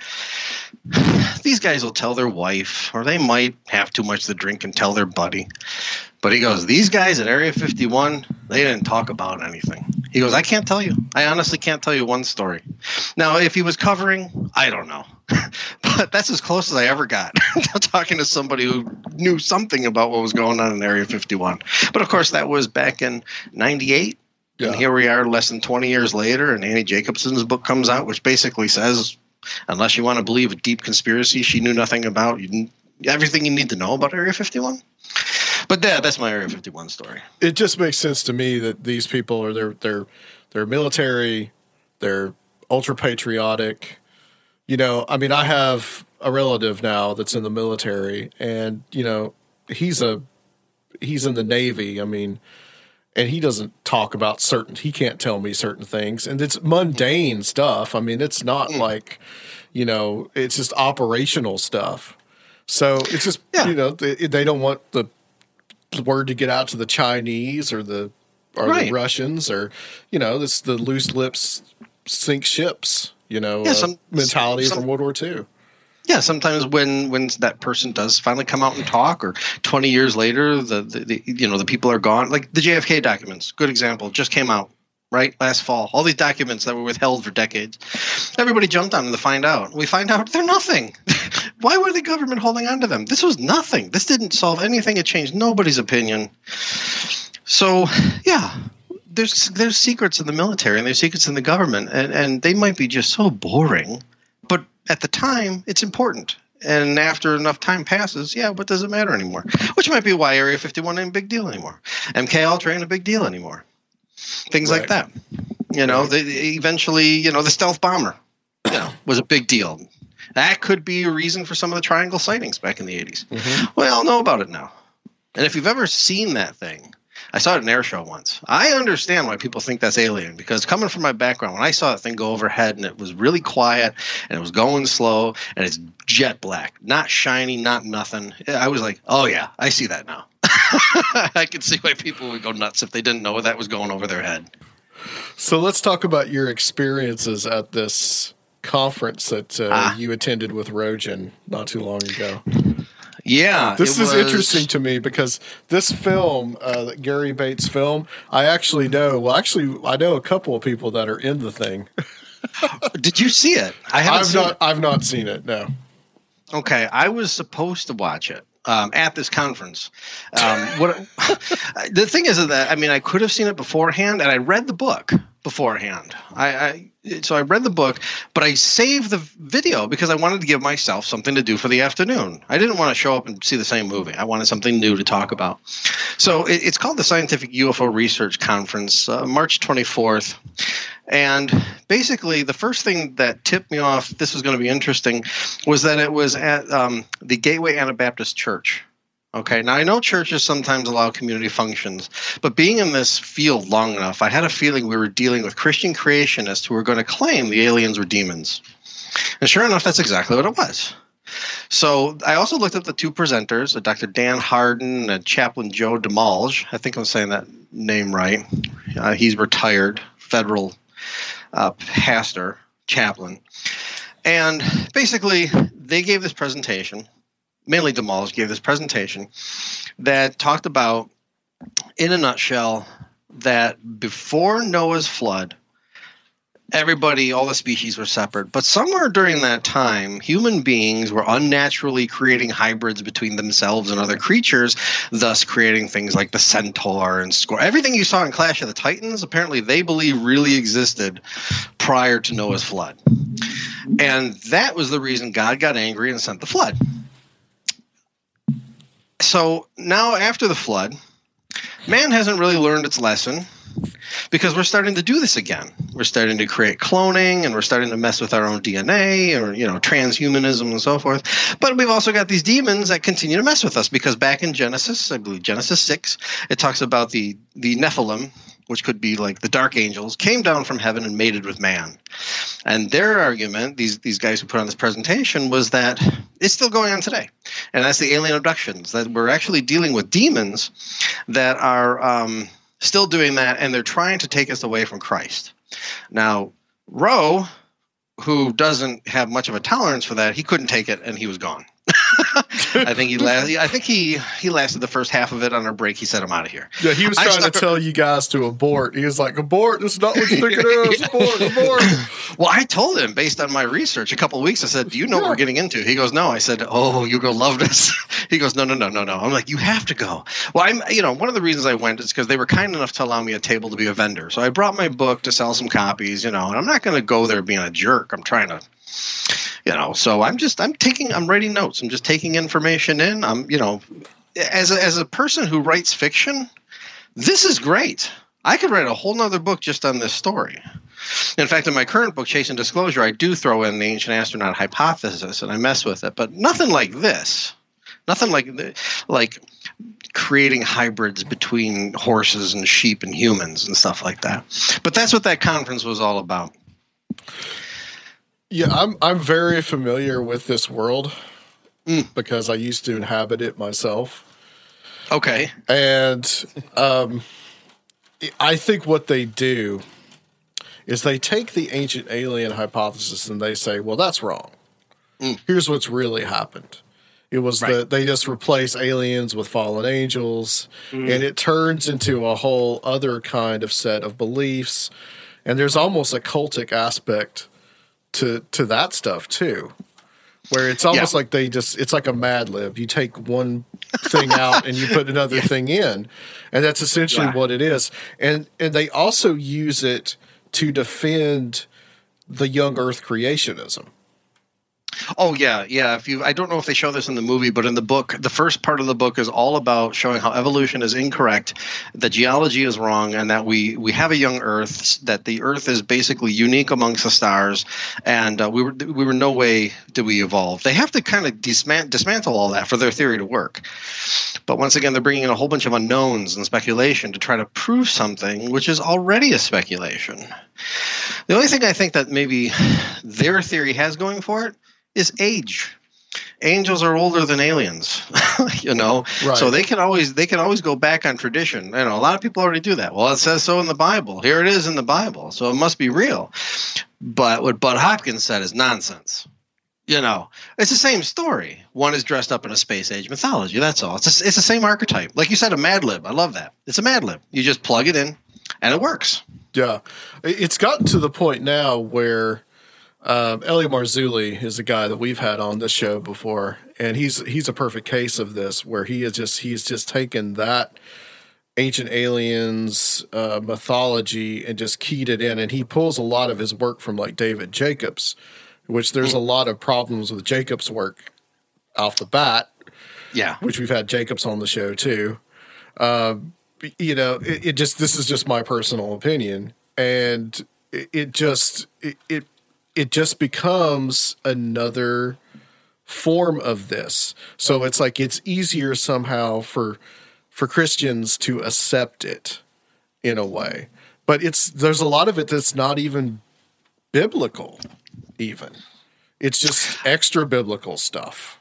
these guys will tell their wife, or they might have too much to drink and tell their buddy. But he goes, these guys at Area 51, they didn't talk about anything. He goes, I can't tell you. I honestly can't tell you one story. Now, if he was covering, I don't know. but that's as close as I ever got to talking to somebody who knew something about what was going on in Area 51. But of course, that was back in 98 yeah. And here we are less than 20 years later, and Annie Jacobsen's book comes out, which basically says, unless you want to believe a deep conspiracy she knew nothing about, you, everything you need to know about Area 51. But yeah, that's my Area 51 story. It just makes sense to me that these people are they're they're they're military, they're ultra patriotic. You know, I mean, I have a relative now that's in the military, and you know, he's a he's in the Navy. I mean, and he doesn't talk about certain he can't tell me certain things and it's mundane stuff i mean it's not mm. like you know it's just operational stuff so it's just yeah. you know they, they, don't want the word to get out to the chinese or the or right. the russians or you know this the loose lips sink ships you know yeah, some, uh, mentality some, from world war ii yeah, sometimes when when that person does finally come out and talk, or twenty years later, the, the, the, you know the people are gone. Like the JFK documents, good example, just came out right last fall. All these documents that were withheld for decades, everybody jumped on them to find out. We find out they're nothing. Why were the government holding on to them? This was nothing. This didn't solve anything. It changed nobody's opinion. So yeah, there's there's secrets in the military and there's secrets in the government, and and they might be just so boring but at the time, it's important. And after enough time passes, yeah, what does it matter anymore? Which might be why Area 51 ain't a big deal anymore. MK Ultra ain't a big deal anymore. Things right. like that. You know, the, eventually, you know, the stealth bomber, you know, was a big deal. That could be a reason for some of the triangle sightings back in the 80s. Mm-hmm. We all know about it now. And if you've ever seen that thing, I saw it at an air show once. I understand why people think that's alien because coming from my background, when I saw that thing go overhead and it was really quiet and it was going slow and it's jet black, not shiny, not nothing, I was like, oh yeah, I see that now. I can see why people would go nuts if they didn't know that was going over their head. So let's talk about your experiences at this conference that uh, ah. you attended with Rogan not too long ago. Yeah, this is was... interesting to me because this film, uh, Gary Bates film, I actually know. Well, actually, I know a couple of people that are in the thing. Did you see it? I have not. It. I've not seen it. No. Okay, I was supposed to watch it um, at this conference. Um, what the thing is that I mean, I could have seen it beforehand, and I read the book beforehand. I, I so I read the book, but I saved the video because I wanted to give myself something to do for the afternoon. I didn't want to show up and see the same movie. I wanted something new to talk about. So it, it's called the Scientific UFO Research Conference, uh, March 24th. And basically, the first thing that tipped me off this was going to be interesting was that it was at um, the Gateway Anabaptist Church Okay, now I know churches sometimes allow community functions, but being in this field long enough, I had a feeling we were dealing with Christian creationists who were going to claim the aliens were demons. And sure enough, that's exactly what it was. So I also looked at the two presenters, Dr. Dan Harden and Chaplain Joe DeMalge. I think I'm saying that name right. Uh, he's retired federal uh, pastor, chaplain. And basically, they gave this presentation, mainly DeMalge gave this presentation that talked about, in a nutshell, that before Noah's flood, everybody, all the species were separate. But somewhere during that time, human beings were unnaturally creating hybrids between themselves and other creatures, thus creating things like the centaur and score. Everything you saw in Clash of the Titans, apparently they believe really existed prior to Noah's flood. And that was the reason God got angry and sent the flood. So now, after the flood, man hasn't really learned its lesson because we're starting to do this again. We're starting to create cloning and we're starting to mess with our own DNA or, you know, transhumanism and so forth. But we've also got these demons that continue to mess with us because back in Genesis, I believe Genesis 6, it talks about the, the Nephilim, which could be like the dark angels, came down from heaven and mated with man. And their argument, these these guys who put on this presentation, was that it's still going on today, and that's the alien abductions. That we're actually dealing with demons that are um, still doing that, and they're trying to take us away from Christ. Now, Roe, who doesn't have much of a tolerance for that, he couldn't take it, and he was gone. I think he lasted. I think he he lasted the first half of it on our break. He said, "I'm out of here." Yeah, he was trying to tell you guys to abort. He was like, "Abort! This is not what you think it is. Abort! Abort!" Well, I told him based on my research a couple of weeks. I said, "Do you know what we're getting into?" He goes, "No." I said, "Oh, you go love this." He goes, "No, no, no, no, no." I'm like, "You have to go." Well, I'm, you know, one of the reasons I went is because they were kind enough to allow me a table to be a vendor. So I brought my book to sell some copies, you know, and I'm not going to go there being a jerk. I'm trying to, you know, so I'm just, I'm taking, I'm writing notes. I'm just taking information in. I'm, you know, as a, as a person who writes fiction, this is great. I could write a whole nother book just on this story. In fact, in my current book, Chasing Disclosure, I do throw in the ancient astronaut hypothesis and I mess with it, but nothing like this. Nothing like like creating hybrids between horses and sheep and humans and stuff like that. But that's what that conference was all about. Yeah, I'm I'm very familiar with this world mm. because I used to inhabit it myself. Okay. And um, I think what they do is they take the ancient alien hypothesis and they say, well, that's wrong. Mm. Here's what's really happened. It was Right. that they just replace aliens with fallen angels, mm. and it turns into a whole other kind of set of beliefs. And there's almost a cultic aspect to to that stuff too, where it's almost Yeah. like they just it's like a Mad Lib. You take one thing out and you put another thing in, and that's essentially Yeah. what it is. And and they also use it to defend the young Earth creationism. Oh yeah, yeah. If you, I don't know if they show this in the movie, but in the book, the first part of the book is all about showing how evolution is incorrect, that geology is wrong, and that we we have a young Earth, that the Earth is basically unique amongst the stars, and uh, we were we were no way did we evolve. They have to kind of dismant, dismantle all that for their theory to work. But once again, they're bringing in a whole bunch of unknowns and speculation to try to prove something which is already a speculation. The only thing I think that maybe their theory has going for it is age. Angels are older than aliens, you know, Right. so they can always they can always go back on tradition. You know, a lot of people already do that. Well, it says so in the Bible. Here it is in the Bible, so it must be real. But what Bud Hopkins said is nonsense. You know, it's the same story. One is dressed up in a space age mythology. That's all. It's a, it's the same archetype. Like you said, a Mad Lib. I love that. It's a Mad Lib. You just plug it in, and it works. Yeah, it's gotten to the point now where um, L.A. Marzulli is a guy that we've had on this show before, and he's he's a perfect case of this, where he is just he's just taken that ancient aliens uh, mythology and just keyed it in, and he pulls a lot of his work from like David Jacobs, which there's a lot of problems with Jacobs' work off the bat Yeah. which we've had Jacobs on the show too. Um, you know, it, it just this is just my personal opinion, and it, it just it, it it just becomes another form of this. So it's like it's easier somehow for for Christians to accept it in a way, but it's there's a lot of it that's not even biblical, even. It's just extra biblical stuff.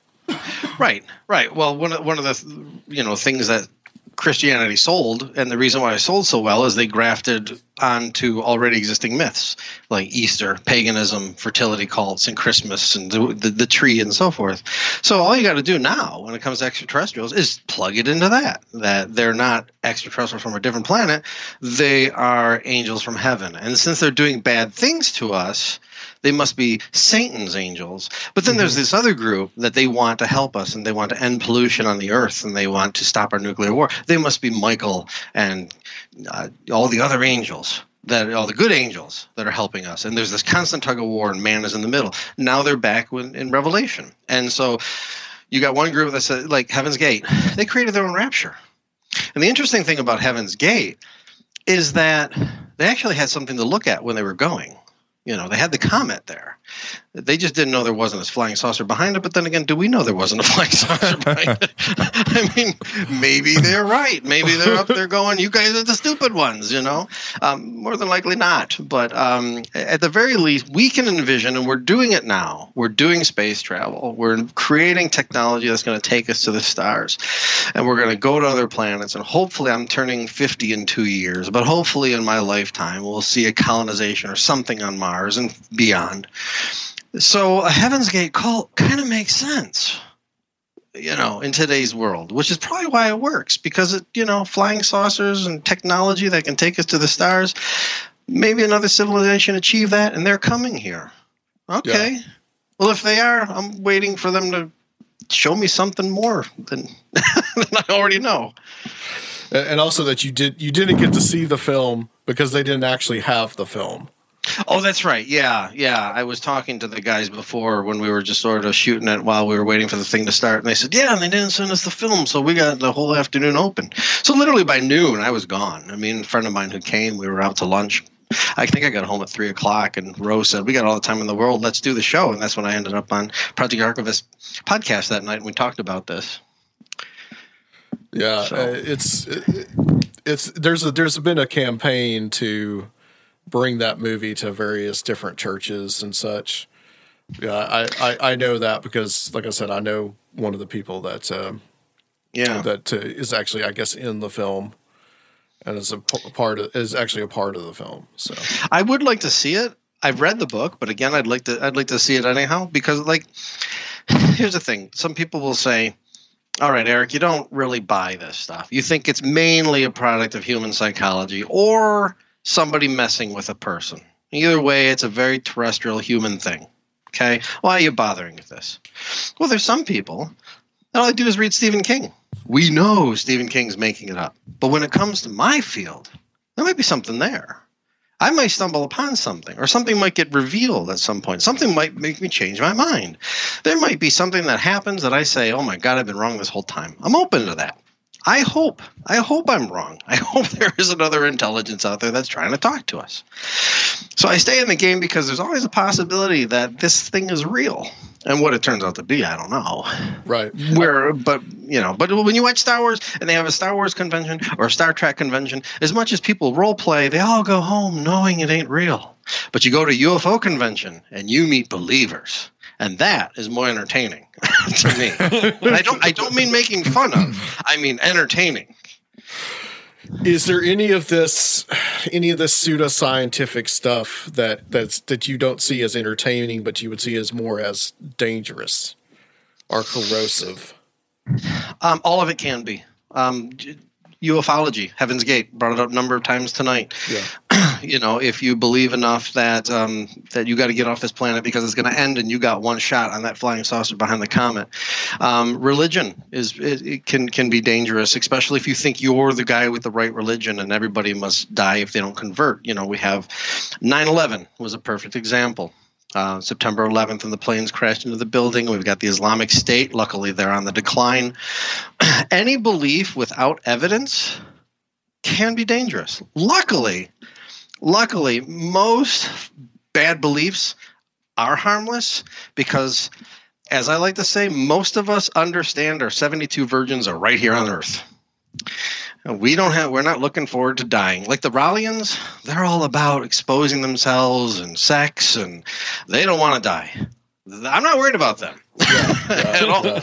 Right, right. Well, one of one of the you know things that Christianity sold, and the reason why it sold so well is they grafted onto already existing myths like Easter, paganism, fertility cults, and Christmas, and the, the, the tree, and so forth. So all you got to do now, when it comes to extraterrestrials, is plug it into that. That they're not extraterrestrials from a different planet; they are angels from heaven. And since they're doing bad things to us, they must be Satan's angels. But then mm-hmm. there's this other group that they want to help us and they want to end pollution on the earth and they want to stop our nuclear war. They must be Michael and uh, all the other angels that all the good angels that are helping us. And there's this constant tug of war and man is in the middle. Now they're back in, in Revelation. And so you got one group that said like Heaven's Gate. They created their own rapture. And the interesting thing about Heaven's Gate is that they actually had something to look at when they were going. You know, they had the comet there. They just didn't know there wasn't a flying saucer behind it. But then again, do we know there wasn't a flying saucer behind it? I mean, maybe they're right. Maybe they're up there going, "You guys are the stupid ones," you know. Um, more than likely not. But um, at the very least, we can envision, and we're doing it now. We're doing space travel. We're creating technology that's going to take us to the stars, and we're going to go to other planets. And hopefully, I'm turning 50 in two years, but hopefully, in my lifetime, we'll see a colonization or something on Mars and beyond. So a Heaven's Gate cult kind of makes sense, you know, in today's world, which is probably why it works because it, you know, flying saucers and technology that can take us to the stars. Maybe another civilization achieve that, and they're coming here. Okay. Yeah. Well, if they are, I'm waiting for them to show me something more than, than I already know. And also that you did you didn't get to see the film because they didn't actually have the film. Oh, that's right. Yeah, yeah. I was talking to the guys before when we were just sort of shooting it while we were waiting for the thing to start, and they said, "Yeah, and they didn't send us the film, so we got the whole afternoon open." So literally by noon, I was gone. I mean, a friend of mine who came, we were out to lunch. I think I got home at three o'clock, and Rose said, "We got all the time in the world. Let's do the show." And that's when I ended up on Project Archivist podcast that night, and we talked about this. Yeah, so. uh, it's it, it's there's a there's been a campaign to bring that movie to various different churches and such. Yeah, I, I, I know that because, like I said, I know one of the people that uh, yeah that uh, is actually I guess in the film and is a p- part of is actually a part of the film. So I would like to see it. I've read the book, but again, I'd like to I'd like to see it anyhow because like here's the thing: some people will say. All right, Eric, you don't really buy this stuff. You think it's mainly a product of human psychology, or somebody messing with a person. Either way, it's a very terrestrial human thing. Okay? Why are you bothering with this? Well, there's some people that all they do is read Stephen King. We know Stephen King's making it up. But when it comes to my field, there might be something there. I might stumble upon something, or something might get revealed at some point. Something might make me change my mind. There might be something that happens that I say, oh my God, I've been wrong this whole time. I'm open to that. I hope, I hope I'm wrong. I hope there is another intelligence out there that's trying to talk to us. So I stay in the game because there's always a possibility that this thing is real. And what it turns out to be, I don't know. Right. Where, but you know, but when you watch Star Wars and they have a Star Wars convention or a Star Trek convention, as much as people role play, they all go home knowing it ain't real. But you go to UFO convention and you meet believers and that is more entertaining to me. I don't I don't mean making fun of. I mean entertaining. Is there any of this any of this pseudoscientific stuff that that's that you don't see as entertaining but you would see as more as dangerous or corrosive? Um, all of it can be. Um, ufology, Heaven's Gate, brought it up a number of times tonight. Yeah. you know, if you believe enough that um, that you got to get off this planet because it's going to end, and you got one shot on that flying saucer behind the comet. Um, religion is it, it, can can be dangerous, especially if you think you're the guy with the right religion, and everybody must die if they don't convert. You know, we have 9/11 was a perfect example. Uh, September 11th, and the planes crashed into the building. We've got the Islamic State. Luckily, they're on the decline. Any belief without evidence can be dangerous. Luckily, luckily, most bad beliefs are harmless because, as I like to say, most of us understand our 72 virgins are right here on Earth we don't have we're not looking forward to dying like the Raelians they're all about exposing themselves and sex and they don't want to die I'm not worried about them at all. In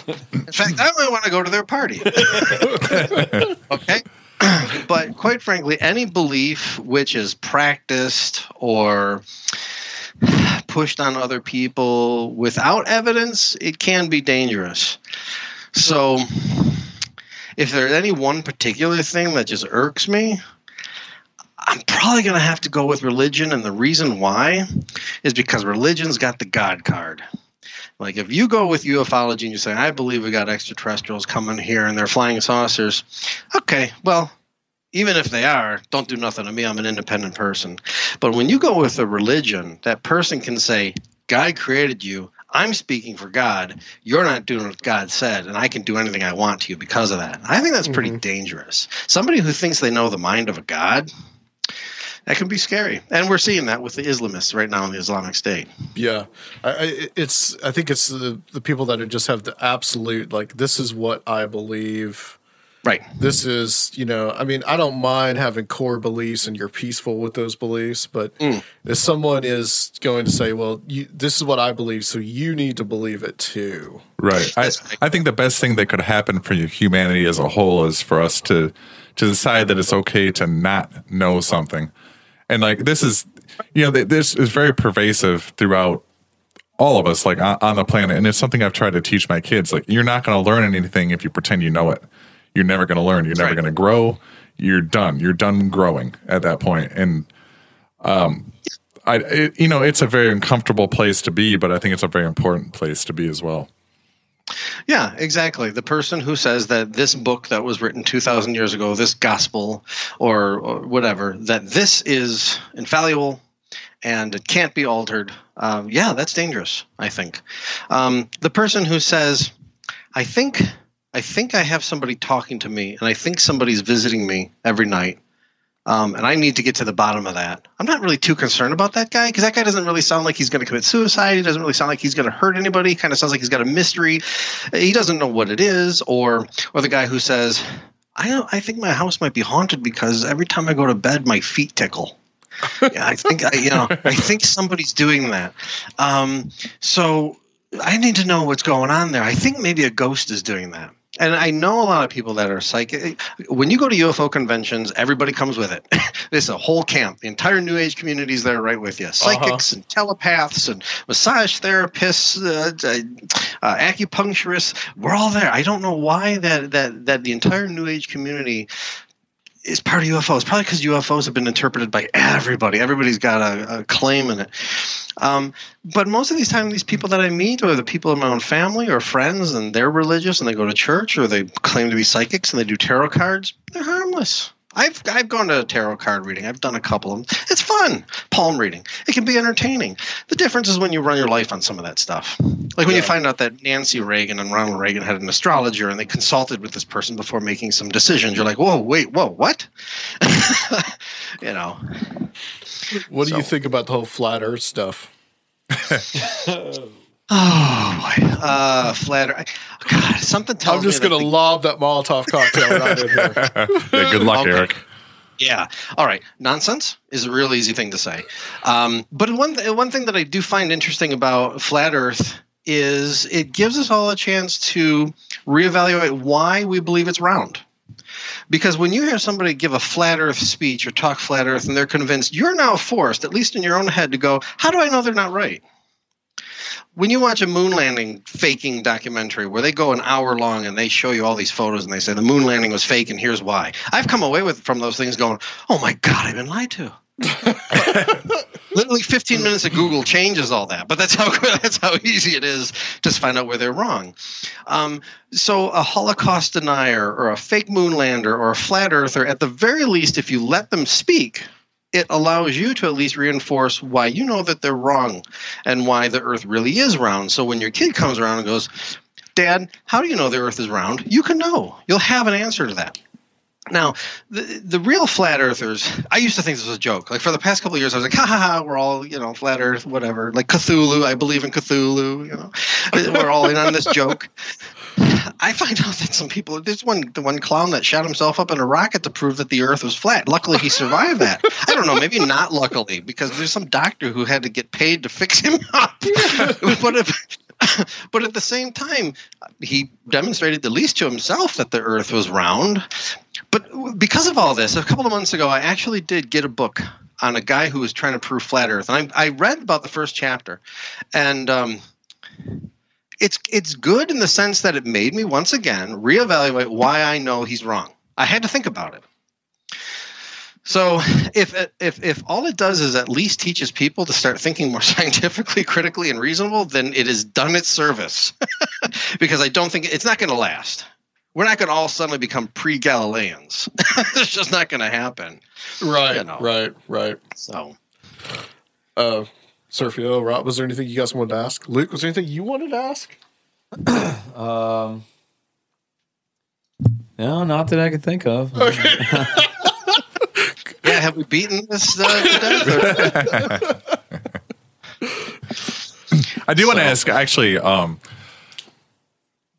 fact, I might want to go to their party. okay. but quite frankly, any belief which is practiced or pushed on other people without evidence, it can be dangerous. So, if there's any one particular thing that just irks me, I'm probably going to have to go with religion. And the reason why is because religion's got the God card. Like if you go with ufology and you say, I believe we got extraterrestrials coming here and they're flying saucers, okay, well, even if they are, don't do nothing to me. I'm an independent person. But when you go with a religion, that person can say, God created you. I'm speaking for God. You're not doing what God said, and I can do anything I want to you because of that. I think that's pretty mm-hmm. dangerous. Somebody who thinks they know the mind of a God, that can be scary. And we're seeing that with the Islamists right now in the Islamic State. Yeah, I, I, it's. I think it's the the people that are just have the absolute like. This is what I believe. Right. This is, you know, I mean, I don't mind having core beliefs and you're peaceful with those beliefs, but mm. if someone is going to say, "Well, you, this is what I believe, so you need to believe it too," Right. I, I think the best thing that could happen for humanity as a whole is for us to to decide that it's okay to not know something. And like this is, you know, this is very pervasive throughout all of us, like on, on the planet. And it's something I've tried to teach my kids. Like you're not going to learn anything if you pretend you know it. You're never going to learn. You're never right. going to grow. You're done. You're done growing at that point. And um, I, it, you know, it's a very uncomfortable place to be, but I think it's a very important place to be as well. Yeah, exactly. The person who says that this book that was written 2,000 years ago, this gospel or, or whatever, that this is infallible and it can't be altered, um, yeah, that's dangerous, I think. Um, the person who says, I think. I think I have somebody talking to me, and I think somebody's visiting me every night, um, and I need to get to the bottom of that. I'm not really too concerned about that guy because that guy doesn't really sound like he's going to commit suicide. He doesn't really sound like he's going to hurt anybody. He kind of sounds like he's got a mystery. He doesn't know what it is, or or the guy who says, "I I think my house might be haunted because every time I go to bed, my feet tickle." yeah, I think I, you know. I think somebody's doing that. Um, so I need to know what's going on there. I think maybe a ghost is doing that. And I know a lot of people that are psychic. When you go to UFO conventions, everybody comes with it. it's a whole camp. The entire New Age community is there right with you. Psychics and telepaths and massage therapists, uh, uh, acupuncturists. We're all there. I don't know why that that that the entire New Age community is part of UFOs. Probably because UFOs have been interpreted by everybody. Everybody's got a, a claim in it. Um, but most of these times, these people that I meet are the people in my own family or friends, and they're religious and they go to church or they claim to be psychics and they do tarot cards. They're harmless. I've I've gone to a tarot card reading. I've done a couple of them. It's fun. Palm reading. It can be entertaining. The difference is when you run your life on some of that stuff. Like when you find out that Nancy Reagan and Ronald Reagan had an astrologer and they consulted with this person before making some decisions. You're like, whoa, wait, whoa, what? you know. What do So- you think about the whole flat Earth stuff? Oh boy. Uh flat God, something tells me. I'm just me going to the- lob that Molotov cocktail right in here. Yeah, good luck, Okay. Eric. Yeah. All right. Nonsense is a real easy thing to say. Um, but one th- one thing that I do find interesting about flat Earth is it gives us all a chance to reevaluate why we believe it's round. Because when you hear somebody give a flat Earth speech or talk flat Earth and they're convinced, you're now forced, at least in your own head, to go, how do I know they're not right? When you watch a moon landing faking documentary where they go an hour long and they show you all these photos and they say the moon landing was fake and here's why i've come away with from those things going oh my god i've been lied to. Literally 15 minutes of google changes all that but that's how that's how easy it is to find out where they're wrong. Um, so a holocaust denier or a fake moon lander or a flat earther at the very least if you let them speak it allows you to at least reinforce why you know that they're wrong and why the earth really is round. So when your kid comes around and goes, Dad, how do you know the earth is round? You can know. You'll have an answer to that. Now, the, the real flat earthers, I used to think this was a joke. Like for the past couple of years, I was like, ha ha ha, we're all, you know, flat earth, whatever. Like Cthulhu, I believe in Cthulhu, you know, we're all in on this joke. I find out that some people there's one the one clown that shot himself up in a rocket to prove that the Earth was flat. Luckily, he survived that. I don't know, maybe not luckily because there's some doctor who had to get paid to fix him up. but if, but at the same time, he demonstrated at least to himself that the Earth was round. But because of all this, a couple of months ago, I actually did get a book on a guy who was trying to prove flat Earth, and I, I read about the first chapter, and um, it's it's good in the sense that it made me once again reevaluate why I know he's wrong. I had to think about it. So if if if all it does is at least teaches people to start thinking more scientifically, critically, and reasonable, then it has done its service. because I don't think it's not going to last. We're not going to all suddenly become pre-Galileans. it's just not going to happen. Right, You know. right, right. So Uh, Sergio, Rob, was there anything you guys wanted to ask? Luke, was there anything you wanted to ask? Um, no, not that I could think of. yeah, have we beaten this uh. I do want to ask actually. Um,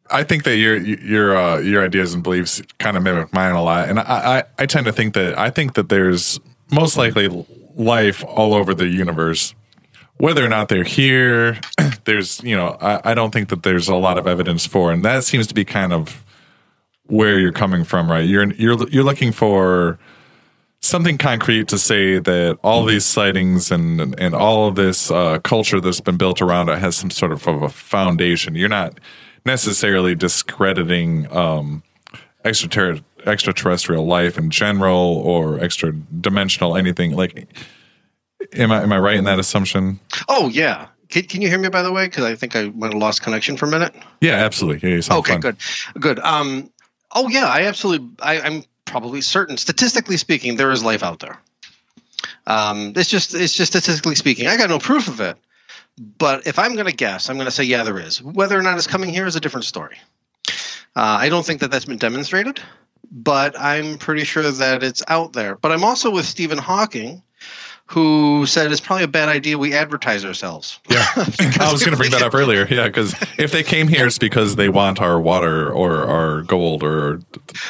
I think that your your uh, your ideas and beliefs kind of mimic mine a lot, and I, I I tend to think that I think that there's most likely life all over the universe, whether or not they're here. There's you know I, I don't think that there's a lot of evidence for, and that seems to be kind of where you're coming from, right? You're you're you're looking for something concrete to say that all these sightings and and all of this uh, culture that's been built around it has some sort of, of a foundation. You're not necessarily discrediting um, extraterrestrial life in general or extra dimensional anything. Like, am I am I right in that assumption? Oh yeah. Can, can you hear me by the way? Because I think I might have lost connection for a minute. Yeah, absolutely. Yeah, Okay, fun. good, good. Um, oh yeah, I absolutely. I, I'm probably certain, statistically speaking, there is life out there. Um, it's just, it's just statistically speaking. I got no proof of it, but if I'm going to guess, I'm going to say yeah, there is. Whether or not it's coming here is a different story. Uh, I don't think that that's been demonstrated, but I'm pretty sure that it's out there. But I'm also with Stephen Hawking, who said it's probably a bad idea we advertise ourselves. Yeah, I was going to bring that up earlier. Yeah, because if they came here, it's because they want our water or our gold or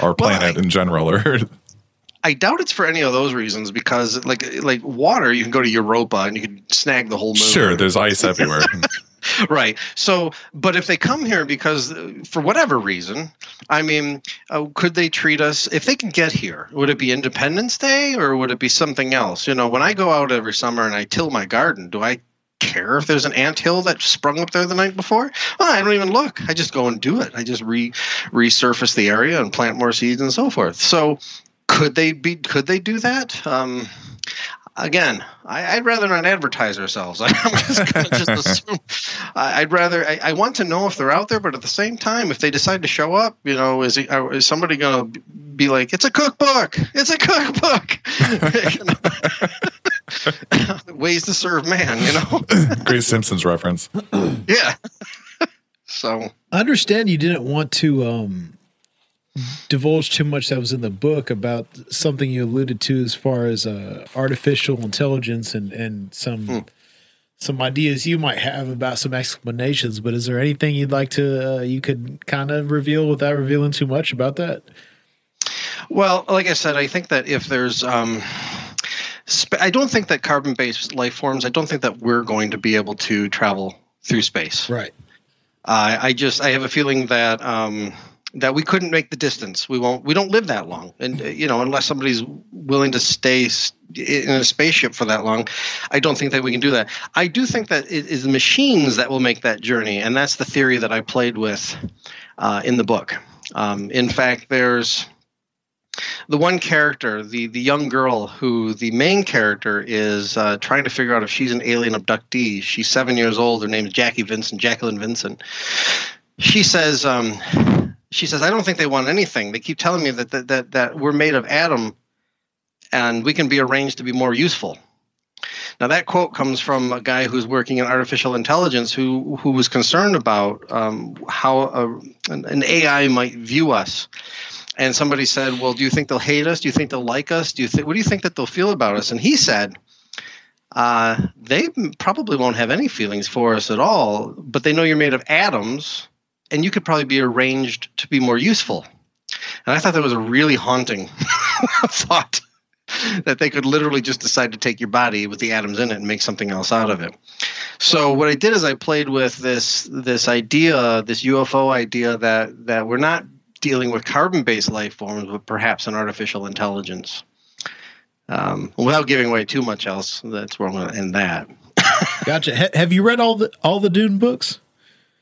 our planet I- in general. Or I doubt it's for any of those reasons because like like water, you can go to Europa and you can snag the whole moon. sure, there's ice everywhere. right. So, but if they come here because for whatever reason, I mean, uh, could they treat us if they can get here? Would it be Independence Day or would it be something else? You know, when I go out every summer and I till my garden, do I care if there's an ant hill that sprung up there the night before? Well, I don't even look. I just go and do it. I just re resurface the area and plant more seeds and so forth. So, could they be? Could they do that? Um, again, I, I'd rather not advertise ourselves. I'm just going to just assume. I- I'd rather. I, I want to know if they're out there, but at the same time, if they decide to show up, you know, is he, uh, is somebody going to be like, "It's a cookbook. It's a cookbook." Ways to serve man. You know. Great Simpsons reference. yeah. so. I understand you didn't want to um, divulge too much that was in the book about something you alluded to as far as uh, artificial intelligence and and some some ideas you might have about some explanations. But is there anything you'd like to uh, you could kind of reveal without revealing too much about that? Well, like I said, I think that if there's, um, sp- I don't think that carbon-based life forms. I don't think that we're going to be able to travel through space. Right. Uh, I just, I have a feeling that um, that we couldn't make the distance. We won't. We don't live that long, and uh, you know, unless somebody's willing to stay in a spaceship for that long, I don't think that we can do that. I do think that it is machines that will make that journey, and that's the theory that I played with uh, in the book. Um, in fact, there's the one character, the the young girl who the main character is uh, trying to figure out if she's an alien abductee. She's seven years old. Her name is Jackie Vincent, Jacqueline Vincent. She says, um, she says, I don't think they want anything. They keep telling me that that that, that we're made of atom, and we can be arranged to be more useful. Now that quote comes from a guy who's working in artificial intelligence, who who was concerned about um, how a, an, an AI might view us and somebody said, "Well, do you think they'll hate us? Do you think they'll like us? Do you think what do you think that they'll feel about us?" And he said, uh, "They probably won't have any feelings for us at all, but they know you're made of atoms, and you could probably be arranged to be more useful. And I thought that was a really haunting thought that they could literally just decide to take your body with the atoms in it and make something else out of it. So what I did is I played with this this idea, this UFO idea that that we're not dealing with carbon-based life forms, but perhaps an artificial intelligence. Um, without giving away too much else, that's where I'm going to end that. Gotcha. Ha- have you read all the all the Dune books?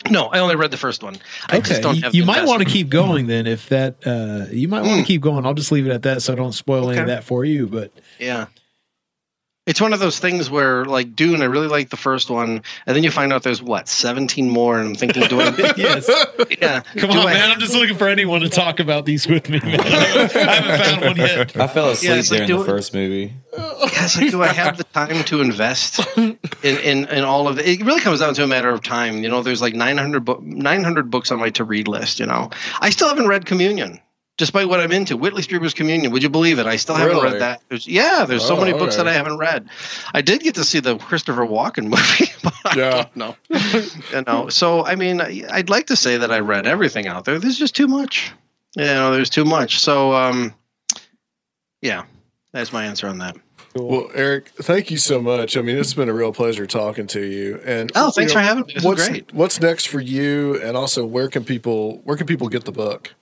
No, I only read the first one. I okay, just don't you, have you the might want to keep going then. If that, uh, you might want to Mm. keep going. I'll just leave it at that, so I don't spoil any of that for you. But Yeah. It's one of those things where, like Dune, I really like the first one, and then you find out there's what seventeen more, and I'm thinking, do I? yes, yeah, come do on, I- man. I'm just looking for anyone to talk about these with me. Man. I haven't found one yet. I fell asleep it's like during the doing- first movie. Yeah, like, do I have the time to invest in, in, in all of it? It really comes down to a matter of time. You know, there's like 900, bo- 900 books on my to read list. You know, I still haven't read Communion, despite what I'm into. Whitley Strieber's Communion. Would you believe it? I still haven't Really? read that. There's, yeah, there's so Oh, many books that I haven't read. I did get to see the Christopher Walken movie, but I Yeah. don't know. you know, so I mean, I'd like to say that I read everything out there. There's just too much. You know, there's too much. So, um, yeah, that's my answer on that. Well, Eric, thank you so much. I mean, it's been a real pleasure talking to you. And Oh, thanks you know, for having me. What's, great. What's next for you? And also, where can people where can people get the book?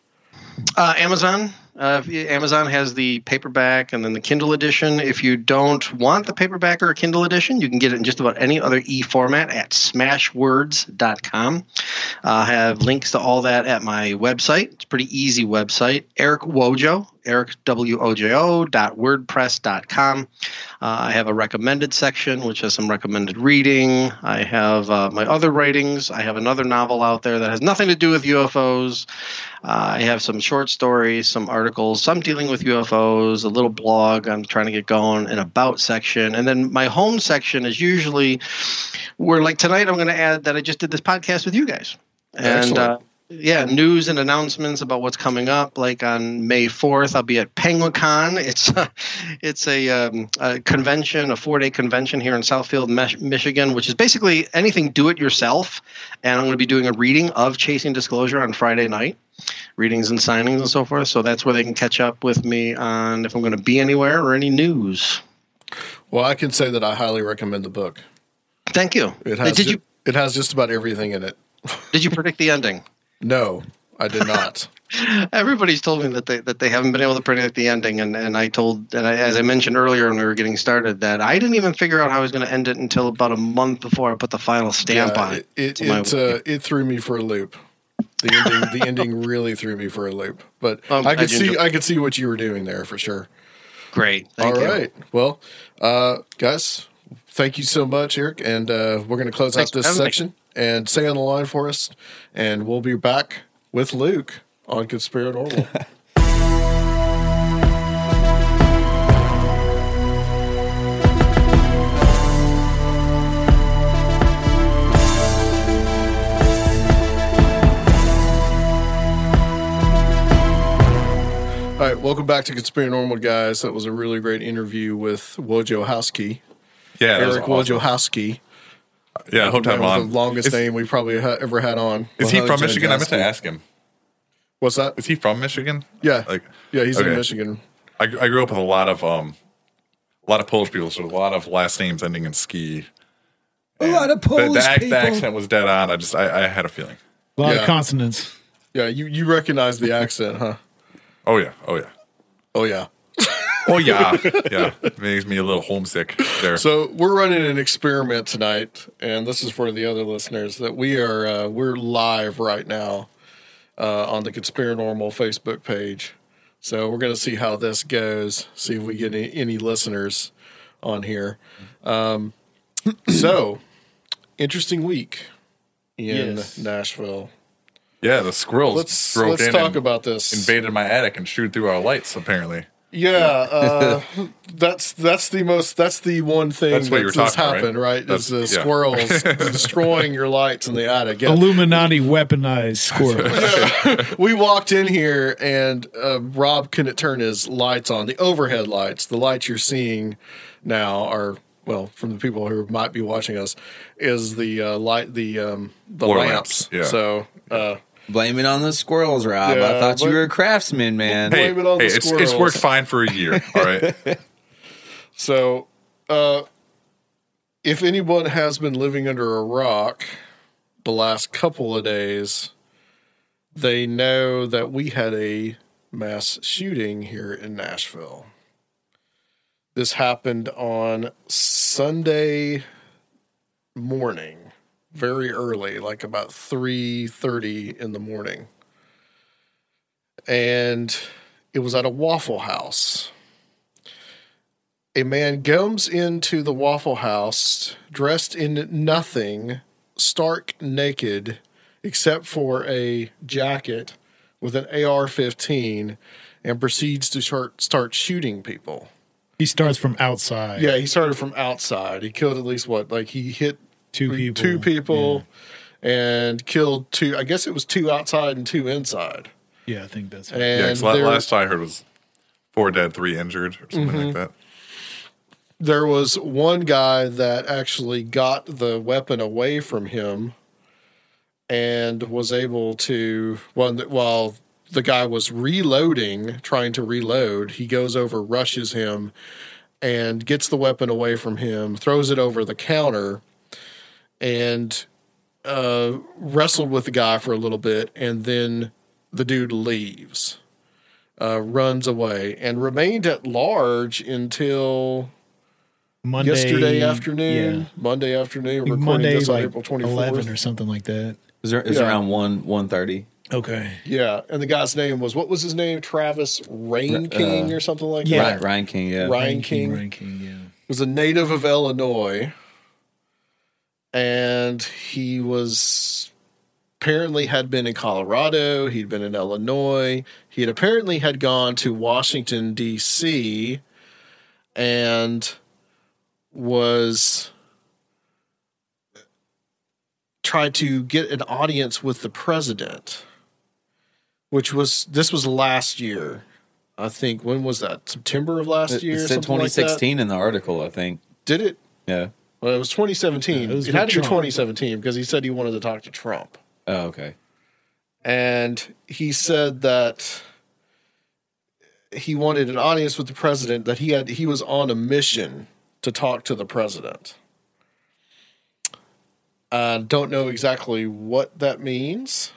Uh, Amazon. Uh, Amazon has the paperback and then the Kindle edition. If you don't want the paperback or Kindle edition, you can get it in just about any other e format at smashwords.com. I have links to all that at my website. It's a pretty easy website. Eric Wojo, Eric W O J O dot wordpress dot com. Uh, I have a recommended section, which has some recommended reading. I have uh, my other writings. I have another novel out there that has nothing to do with UFOs. Uh, I have some short stories, some articles, some dealing with UFOs, a little blog I'm trying to get going, an about section. And then my home section is usually where, like tonight, I'm going to add that I just did this podcast with you guys. And uh, yeah, news and announcements about what's coming up. Like on May 4th, I'll be at Penguicon. It's a, it's a, um, a convention, a four day convention here in Southfield, Michigan, which is basically anything do it yourself. And I'm going to be doing a reading of Chasing Disclosure on Friday night, readings and signings and so forth. So that's where they can catch up with me on if I'm going to be anywhere or any news. Well, I can say that I highly recommend the book. Thank you. It has did ju- you it has just about everything in it. did you predict the ending? No, I did not. Everybody's told me that they that they haven't been able to predict the ending, and, and I told, and I, as I mentioned earlier when we were getting started, that I didn't even figure out how I was going to end it until about a month before I put the final stamp Yeah, on it. It my it, uh, it threw me for a loop. The ending the ending really threw me for a loop. But Well, I'm I could see enjoyed- I could see what you were doing there for sure. Great. Thank All you. right. Well, uh, guys, thank you so much, Eric. And uh, we're going to close Thanks out this having me. section and stay on the line for us. And we'll be back with Luke on Conspiranormal. All right, welcome back to Conspiranormal, guys. That was a really great interview with Wojo Howski, Yeah, that Eric awesome. Wojciechowski. Yeah, I hope to have him That was on. the longest is, name we probably ha- ever had on. Is he from Michigan? I meant to Howski. ask him. What's that? Is he from Michigan? Yeah, Like, yeah, he's in. Michigan. I, I grew up with a lot of um, a lot of Polish people, so a lot of last names ending in ski. A lot of The, Polish the, ac- people. the accent was dead on. I just I, I had a feeling. a lot Yeah. of consonants. Yeah, you you recognize the accent, huh? Oh yeah, oh yeah, Oh yeah. oh yeah, yeah. It makes me a little homesick there. So we're running an experiment tonight, and this is for the other listeners that we are uh, we're live right now uh, on the Conspiranormal Facebook page. So we're going to see how this goes. See if we get any, any listeners on here. Um, so interesting week in Yes. Nashville. Yeah, the squirrels Let's broke let's in talk and about this. invaded my attic and chewed through our lights. Apparently, Yeah, uh, that's that's the most that's the one thing That's what you were that's happened, right? right? Is the yeah. squirrels destroying your lights in the attic. Yeah. Illuminati weaponized squirrels. we walked in here and uh, Rob couldn't turn his lights on. The overhead lights, the lights you're seeing now are well from the people who might be watching us is the uh, light the um, the Floor lamps. lamps, yeah. So uh, Blame it on the squirrels, Rob. Yeah, I thought you were a craftsman, man. Hey, Blame it on the hey it's, it's squirrels. worked fine for a year. All right. So, uh, if anyone has been living under a rock the last couple of days, they know that we had a mass shooting here in Nashville. This happened on Sunday morning, very early, like about 3:30 in the morning. And it was at a Waffle House a man comes into the Waffle House dressed in nothing, stark naked, except for a jacket with an AR 15, and proceeds to start, start shooting people. He starts from outside. Yeah, he started from outside. He killed at least what? Like he hit Two people. two people and killed two. I guess it was two outside and two inside. Yeah, I think that's And Yeah, 'cause la- there- last I heard was four dead, three injured, or something Mm-hmm. like that. there was one guy that actually got the weapon away from him and was able to while while the guy was reloading trying to reload he goes over rushes him and gets the weapon away from him throws it over the counter and uh, wrestled with the guy for a little bit and then the dude leaves uh, runs away and remained at large until Monday yesterday afternoon, Yeah. Monday afternoon. Recording Monday, this on like April twenty fourth or something like that. It was, it was Yeah. around one one thirty. Okay. Yeah, and the guy's name was what was his name? Travis Reinking or something like yeah. that. Ryan, Ryan King, yeah. Ryan King Ryan King, yeah. was a native of Illinois, and he was apparently had been in Colorado. He'd been in Illinois. He had apparently had gone to Washington D.C. and was tried to get an audience with the president, which was this was last year. I think when was that? September of last It, year. it said something like 2016 in the article, I think. Did it? Yeah. Well, it was 2017. Yeah, it was it had to be 2017 because he said he wanted to talk to Trump. Oh, okay. And he said that he wanted an audience with the president, that he had he was on a mission to talk to the president. I don't know exactly what that means,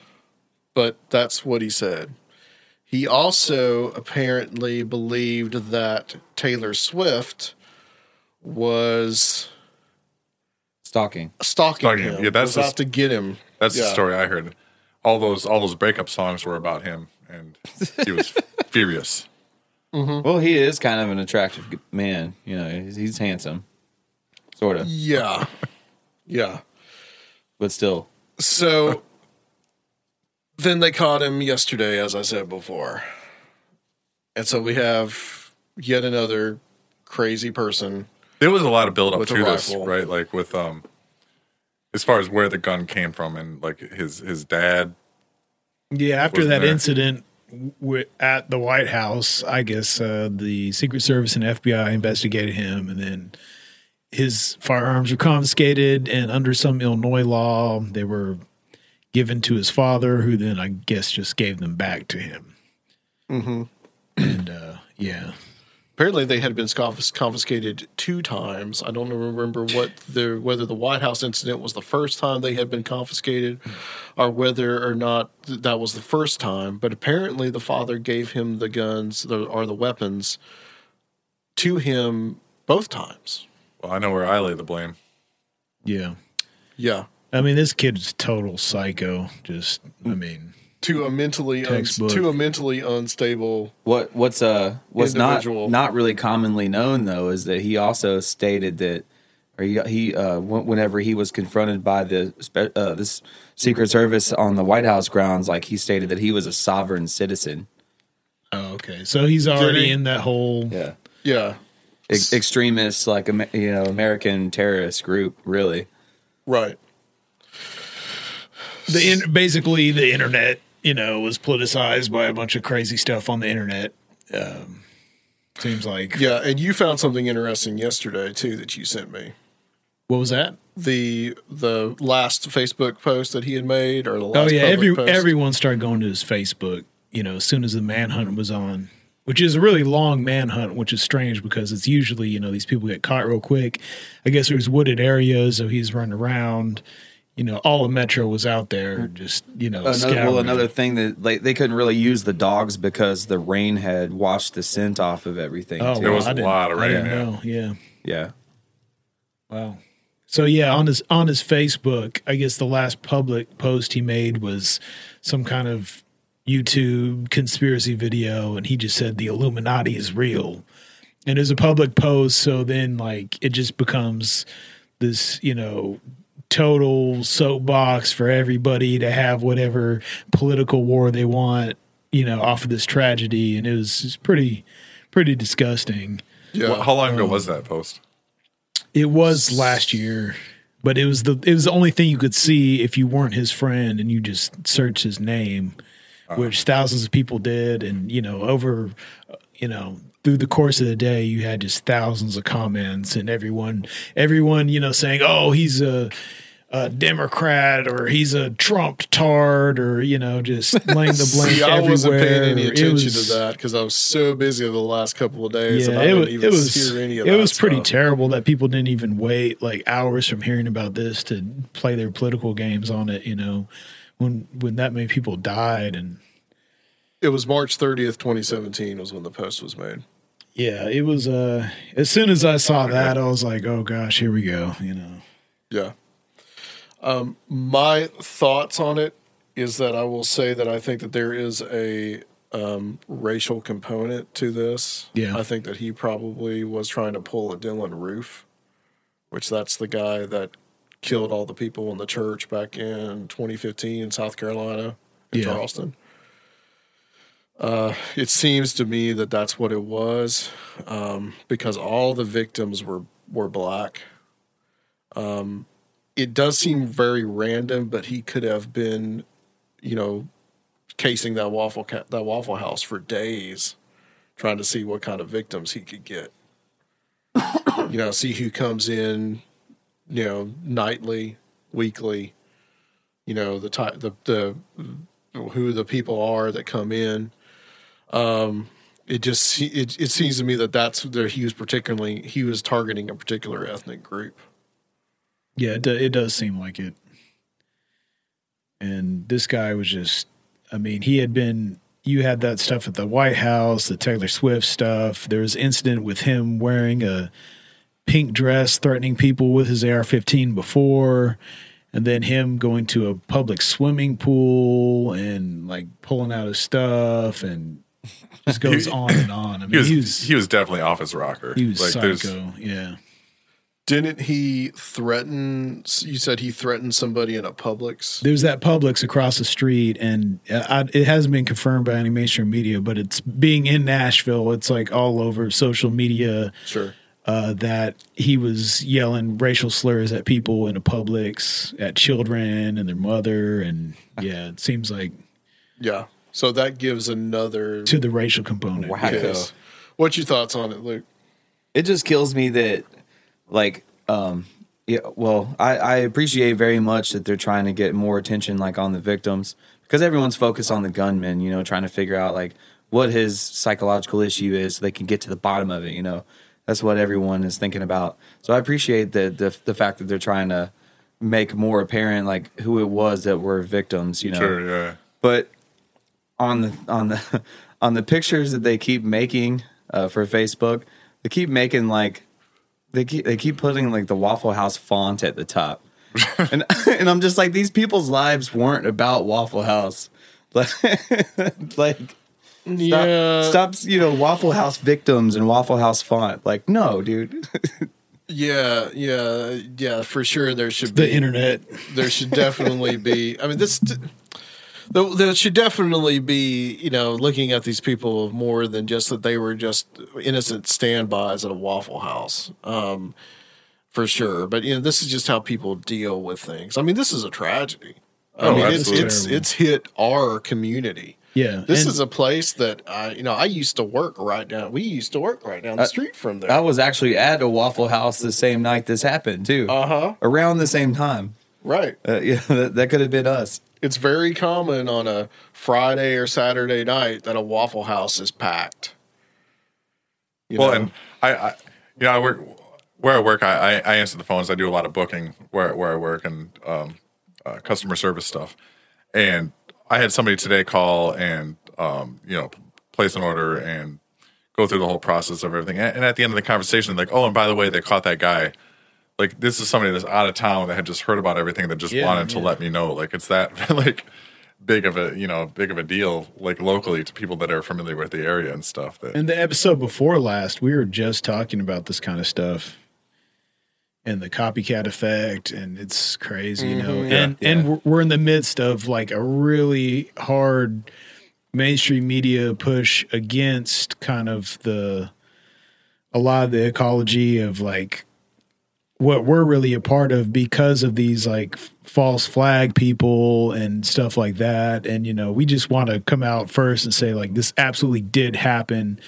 but that's what he said. He also apparently believed that Taylor Swift was Stalking. stalking, Stalking him. him. Yeah, that's was the- out to get him. That's Yeah. the story I heard. All those all those breakup songs were about him, and he was furious. Mm-hmm. Well, he is kind of an attractive g- man. You know, he's, he's handsome, sort of, Yeah, yeah. but still. So then they caught him yesterday, as I said before, and so we have yet another crazy person. There was a lot of build up to this, right? Like with um, as far as where the gun came from, and like his his dad. Yeah, after that there. incident w- at the White House, I guess uh, the Secret Service and FBI investigated him, and then his firearms were confiscated, and under some Illinois law, they were given to his father, who then I guess just gave them back to him. Mm-hmm. And uh, yeah, Apparently, they had been confiscated two times. I don't remember what the whether the White House incident was the first time they had been confiscated, or whether or not that was the first time. But apparently, the father gave him the guns or the weapons to him both times. Well, I know where I lay the blame. yeah. Yeah, I mean, this kid's total psycho. Just, I mean, to a mentally un- to a mentally unstable. What what's uh what's not Individual. not really commonly known though is that he also stated that or he, he uh whenever he was confronted by the uh, this Secret Service on the White House grounds, like he stated that he was a sovereign citizen. oh, okay. So he's already he? in that whole. Yeah, Yeah, Ex- extremist like you know American terrorist group. Really, right. the in, basically the internet you know was politicized by a bunch of crazy stuff on the internet um seems like Yeah, and you found something interesting yesterday too that you sent me. what was that the the last Facebook post that he had made or the last Oh yeah, every post? everyone started going to his Facebook. You know, as soon as the manhunt was on, which is a really long manhunt, which is strange because it's usually you know these people get caught real quick. I guess it was wooded areas, so he's running around. You know, all of Metro was out there, mm-hmm. just you know, Another, well, another thing that like they couldn't really use the dogs because the rain had washed the scent off of everything. Oh, too. There was I a lot of rain, didn't yeah. Yeah. yeah. Wow. So yeah, on his on his Facebook, I guess the last public post he made was some kind of YouTube conspiracy video, and he just said the Illuminati is real, and it's a public post. So then, like, it just becomes this, you know, total soapbox for everybody to have whatever political war they want, you know, off of this tragedy, and it was, it's pretty, pretty disgusting. yeah. Well, how long Um, ago was that post? It was last year, but it was the it was the only thing you could see if you weren't his friend and you just searched his name, which thousands of people did, and you know over, you know through the course of the day you had just thousands of comments and everyone everyone you know saying oh he's a. A Democrat, or he's a Trump tard, or you know, just laying the blame See, I wasn't paying any attention was- to that because I was so busy the last couple of days. yeah, and I it didn't was. even It was. hear any of It was pretty stuff. terrible that people didn't even wait like hours from hearing about this to play their political games on it. You know, when when that many people died, and It was March 30th, 2017 was when the post was made. yeah, it was. Uh, as soon as I saw that, I was like, oh gosh, here we go. You know. Yeah. Um, my thoughts on it is that I will say that I think that there is a um, racial component to this. Yeah. I think that he probably was trying to pull a Dylann Roof, which that's the guy that killed all the people in the church back in 2015 in South Carolina, in Yeah. Charleston. Uh, it seems to me that that's what it was, um, because all the victims were were black it does seem very random, but he could have been, you know, casing that waffle ca- that waffle house for days, trying to see what kind of victims he could get. you know, see who comes in, you know, nightly, weekly. You know the type the the who the people are that come in. Um, it just it it seems to me that that's there. He was particularly he was targeting a particular ethnic group. Yeah, it, do, it does seem like it. And this guy was just, I mean, he had been, you had that stuff at the White House, the Taylor Swift stuff. There was incident with him wearing a pink dress, threatening people with his AR 15 before. And then him going to a public swimming pool and like pulling out his stuff and just goes on and on. I mean, He was, he was, he was definitely off his rocker. he was like, there's- psycho. Yeah. Didn't he threaten? You said he threatened somebody in a Publix. there's that Publix across the street, and uh, I, it hasn't been confirmed by any mainstream media, but it's being in Nashville. It's like all over social media Sure. uh, that he was yelling racial slurs at people in a Publix, at children and their mother, and yeah, it seems like Yeah. So that gives another. to the racial component. Wacko. Yes. What's your thoughts on it, Luke? it just kills me that like um yeah well I, I appreciate very much that they're trying to get more attention like on the victims because everyone's focused on the gunman you know trying to figure out like what his psychological issue is so they can get to the bottom of it you know? That's what everyone is thinking about. So i appreciate the the, the fact that they're trying to make more apparent like who it was that were victims you know? Sure, yeah. but on the on the on the pictures that they keep making uh, for Facebook, they keep making like they keep they keep putting like the Waffle House font at the top, and and I'm just like these people's lives weren't about Waffle House, like like. Stop, Yeah. stop, you know, Waffle House victims and Waffle House font. Like, no, dude. Yeah, yeah, yeah. For sure, there should The be internet. There should definitely be. I mean, this. There there should definitely be, you know, looking at these people more than just that they were just innocent standbys at a Waffle House, um, for sure. But you know, this is just how people deal with things. I mean, this is a tragedy. I Oh, mean, it's it's it's hit our community. Yeah, This and- is a place that I, you know, I used to work right down. We used to work right down the street from there. I was actually at a Waffle House the same night this happened too. Uh huh. Around the same time. Right. Uh, yeah, that, that could have been us. It's very common on a Friday or Saturday night that a Waffle House is packed. You well, know? and I, I, you know, I work where I work. I, I, answer the phones. I do a lot of booking where where I work and um, uh, customer service stuff. And I had somebody today call and um, you know place an order and go through the whole process of everything. And, and at the end of the conversation, like, oh, and by the way, they caught that guy. Like this is somebody that's out of town that had just heard about everything that just Yeah, wanted to yeah. let me know. Like it's that like big of a you know big of a deal like locally to people that are familiar with the area and stuff. That In the episode before last, we were just talking about this kind of stuff and the copycat effect, and it's crazy, you know. Mm-hmm. And and we're, we're in the midst of like a really hard mainstream media push against kind of the a lot of the ecology of like what we're really a part of because of these like false flag people and stuff like that. And you know we just want to come out first and say like this absolutely did happen.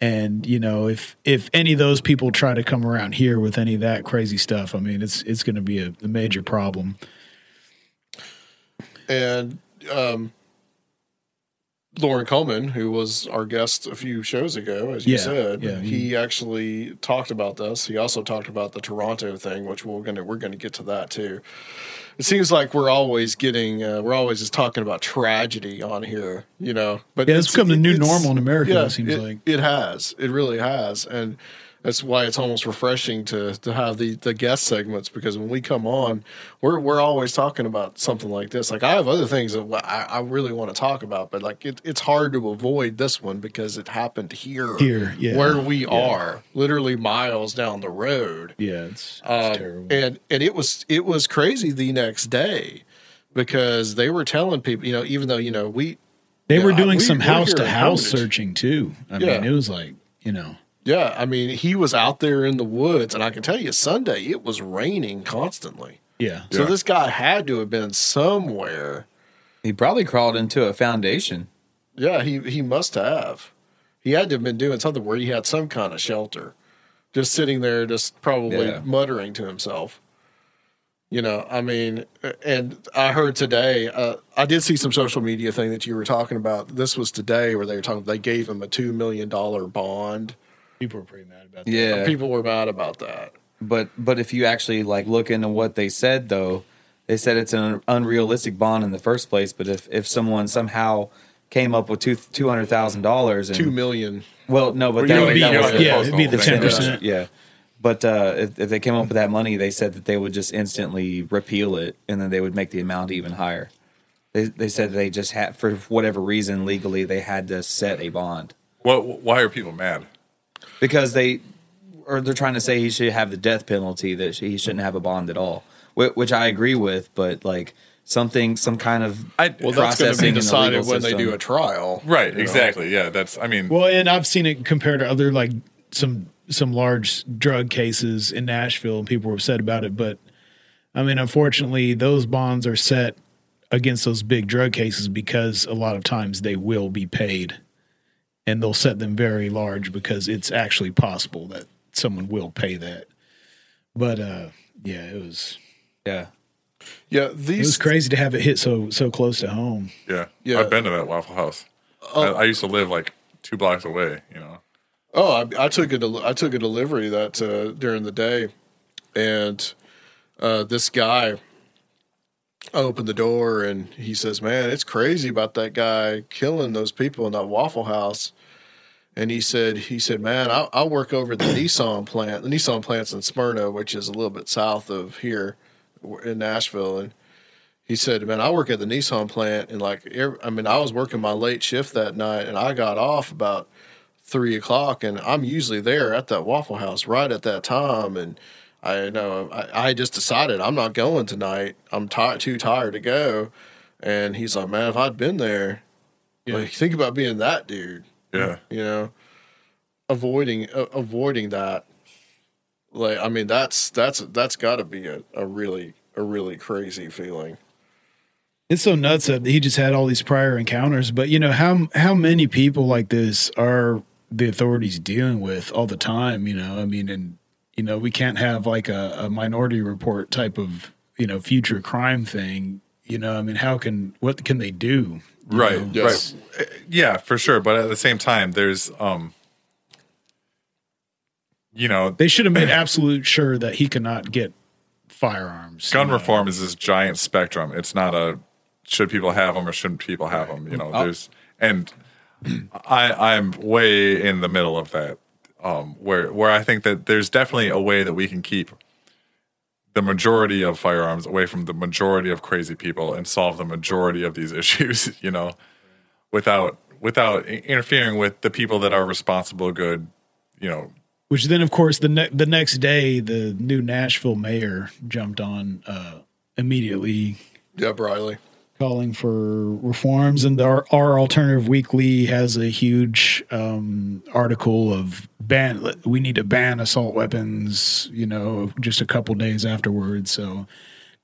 And you know if if any of those people try to come around here with any of that crazy stuff i mean it's it's going to be a, a major problem. And um, Loren Coleman, who was our guest a few shows ago, as you Yeah, said, yeah, he actually talked about this. He also talked about the Toronto thing, which we're gonna we're gonna get to that too. It seems like we're always getting uh, we're always just talking about tragedy on here, you know. But Yeah, it's become the new normal in America, it seems it, like. it has. It really has, and that's why it's almost refreshing to to have the the guest segments because when we come on, we're we're always talking about something like this. Like I have other things that I, I really want to talk about, but like it, it's hard to avoid this one because it happened here, Here, yeah. where we are, literally miles down the road. yeah it's, it's Um, terrible and and it was it was crazy the next day because they were telling people, you know, even though you know we they yeah, were doing we- some house to house searching too i Yeah. mean it was like you know Yeah, I mean, he was out there in the woods, and I can tell you, Sunday it was raining constantly. yeah So Yeah. this guy had to have been somewhere. He probably crawled into a foundation. Yeah, he he must have. He had to have been doing something where he had some kind of shelter, just sitting there, just probably Yeah. muttering to himself. You know, I mean, and I heard today. Uh, I did see some social media thing that you were talking about. This was today where they were talking. They gave him a two million dollar bond. People were pretty mad about that Yeah. People were mad about that. But but if you actually like look into what they said though, they said it's an unrealistic bond in the first place. But if if someone somehow came up with two two hundred thousand dollars and Two million. well no, but that would would be be- that was yeah, the it'd be the Postal 10%. Yeah. But uh, if, if they came up with that money, they said that they would just instantly repeal it, and then they would make the amount even higher. They they said they just had for whatever reason legally they had to set a bond what? Why are people mad? Because they or they're trying to say he should have the death penalty that he shouldn't have a bond at all, which I agree with. But like something, some kind of I Well, that's going to processing be in the decided legal when they do a trial. Right, you know? exactly. Yeah, that's. I mean, Well, and I've seen it compared to other like some some large drug cases in Nashville, and people were upset about it. But I mean, unfortunately, those bonds are set against those big drug cases because a lot of times they will be paid, and they'll set them very large because it's actually possible that someone will pay that. But uh, yeah, it was yeah. Yeah, it was crazy to have it hit so so close to home. yeah, Yeah. I've been to that Waffle House. Oh. I, I used to live like two blocks away. You know. Oh, I, I took a del- I took a delivery that uh, during the day, and uh, this guy opened the door and he says, "Man, it's crazy about that guy killing those people in that Waffle House." And he said, "He said, man, I, I work over at the Nissan plant. The Nissan plant's in Smyrna, which is a little bit south of here in Nashville, and." He said, "Man, I work at the Nissan plant, and like, I mean, I was working my late shift that night, and I got off about three o'clock, and I'm usually there at that Waffle House right at that time. And I know I, I just decided I'm not going tonight. I'm ti too tired to go. And he's like, man, if I'd been there, like, think about being that dude. Yeah. You know, avoiding uh, avoiding that. Like, I mean, that's that's that's got to be a, a really a really crazy feeling. It's so nuts that he just had all these prior encounters. But you know how how many people like this are the authorities dealing with all the time? You know, I mean, and you know we can't have like a, a minority report type of you know future crime thing. You know, I mean, how can what can they do? You right know, Yes. right yeah for sure but at the same time there's um you know They should have made absolute sure that he cannot get firearms. gun you know. reform is this giant spectrum it's not a should people have them or shouldn't people have them you know there's and i i'm way in the middle of that um where where i think that there's definitely a way that we can keep the majority of firearms away from the majority of crazy people and solve the majority of these issues you know without without interfering with the people that are responsible good you know Which then, of course, the ne- the next day, the new Nashville mayor jumped on uh, immediately, David Briley. Calling for reforms. And our, our alternative weekly has a huge um, article of ban. We need to ban assault weapons. You know, just a couple days afterwards. So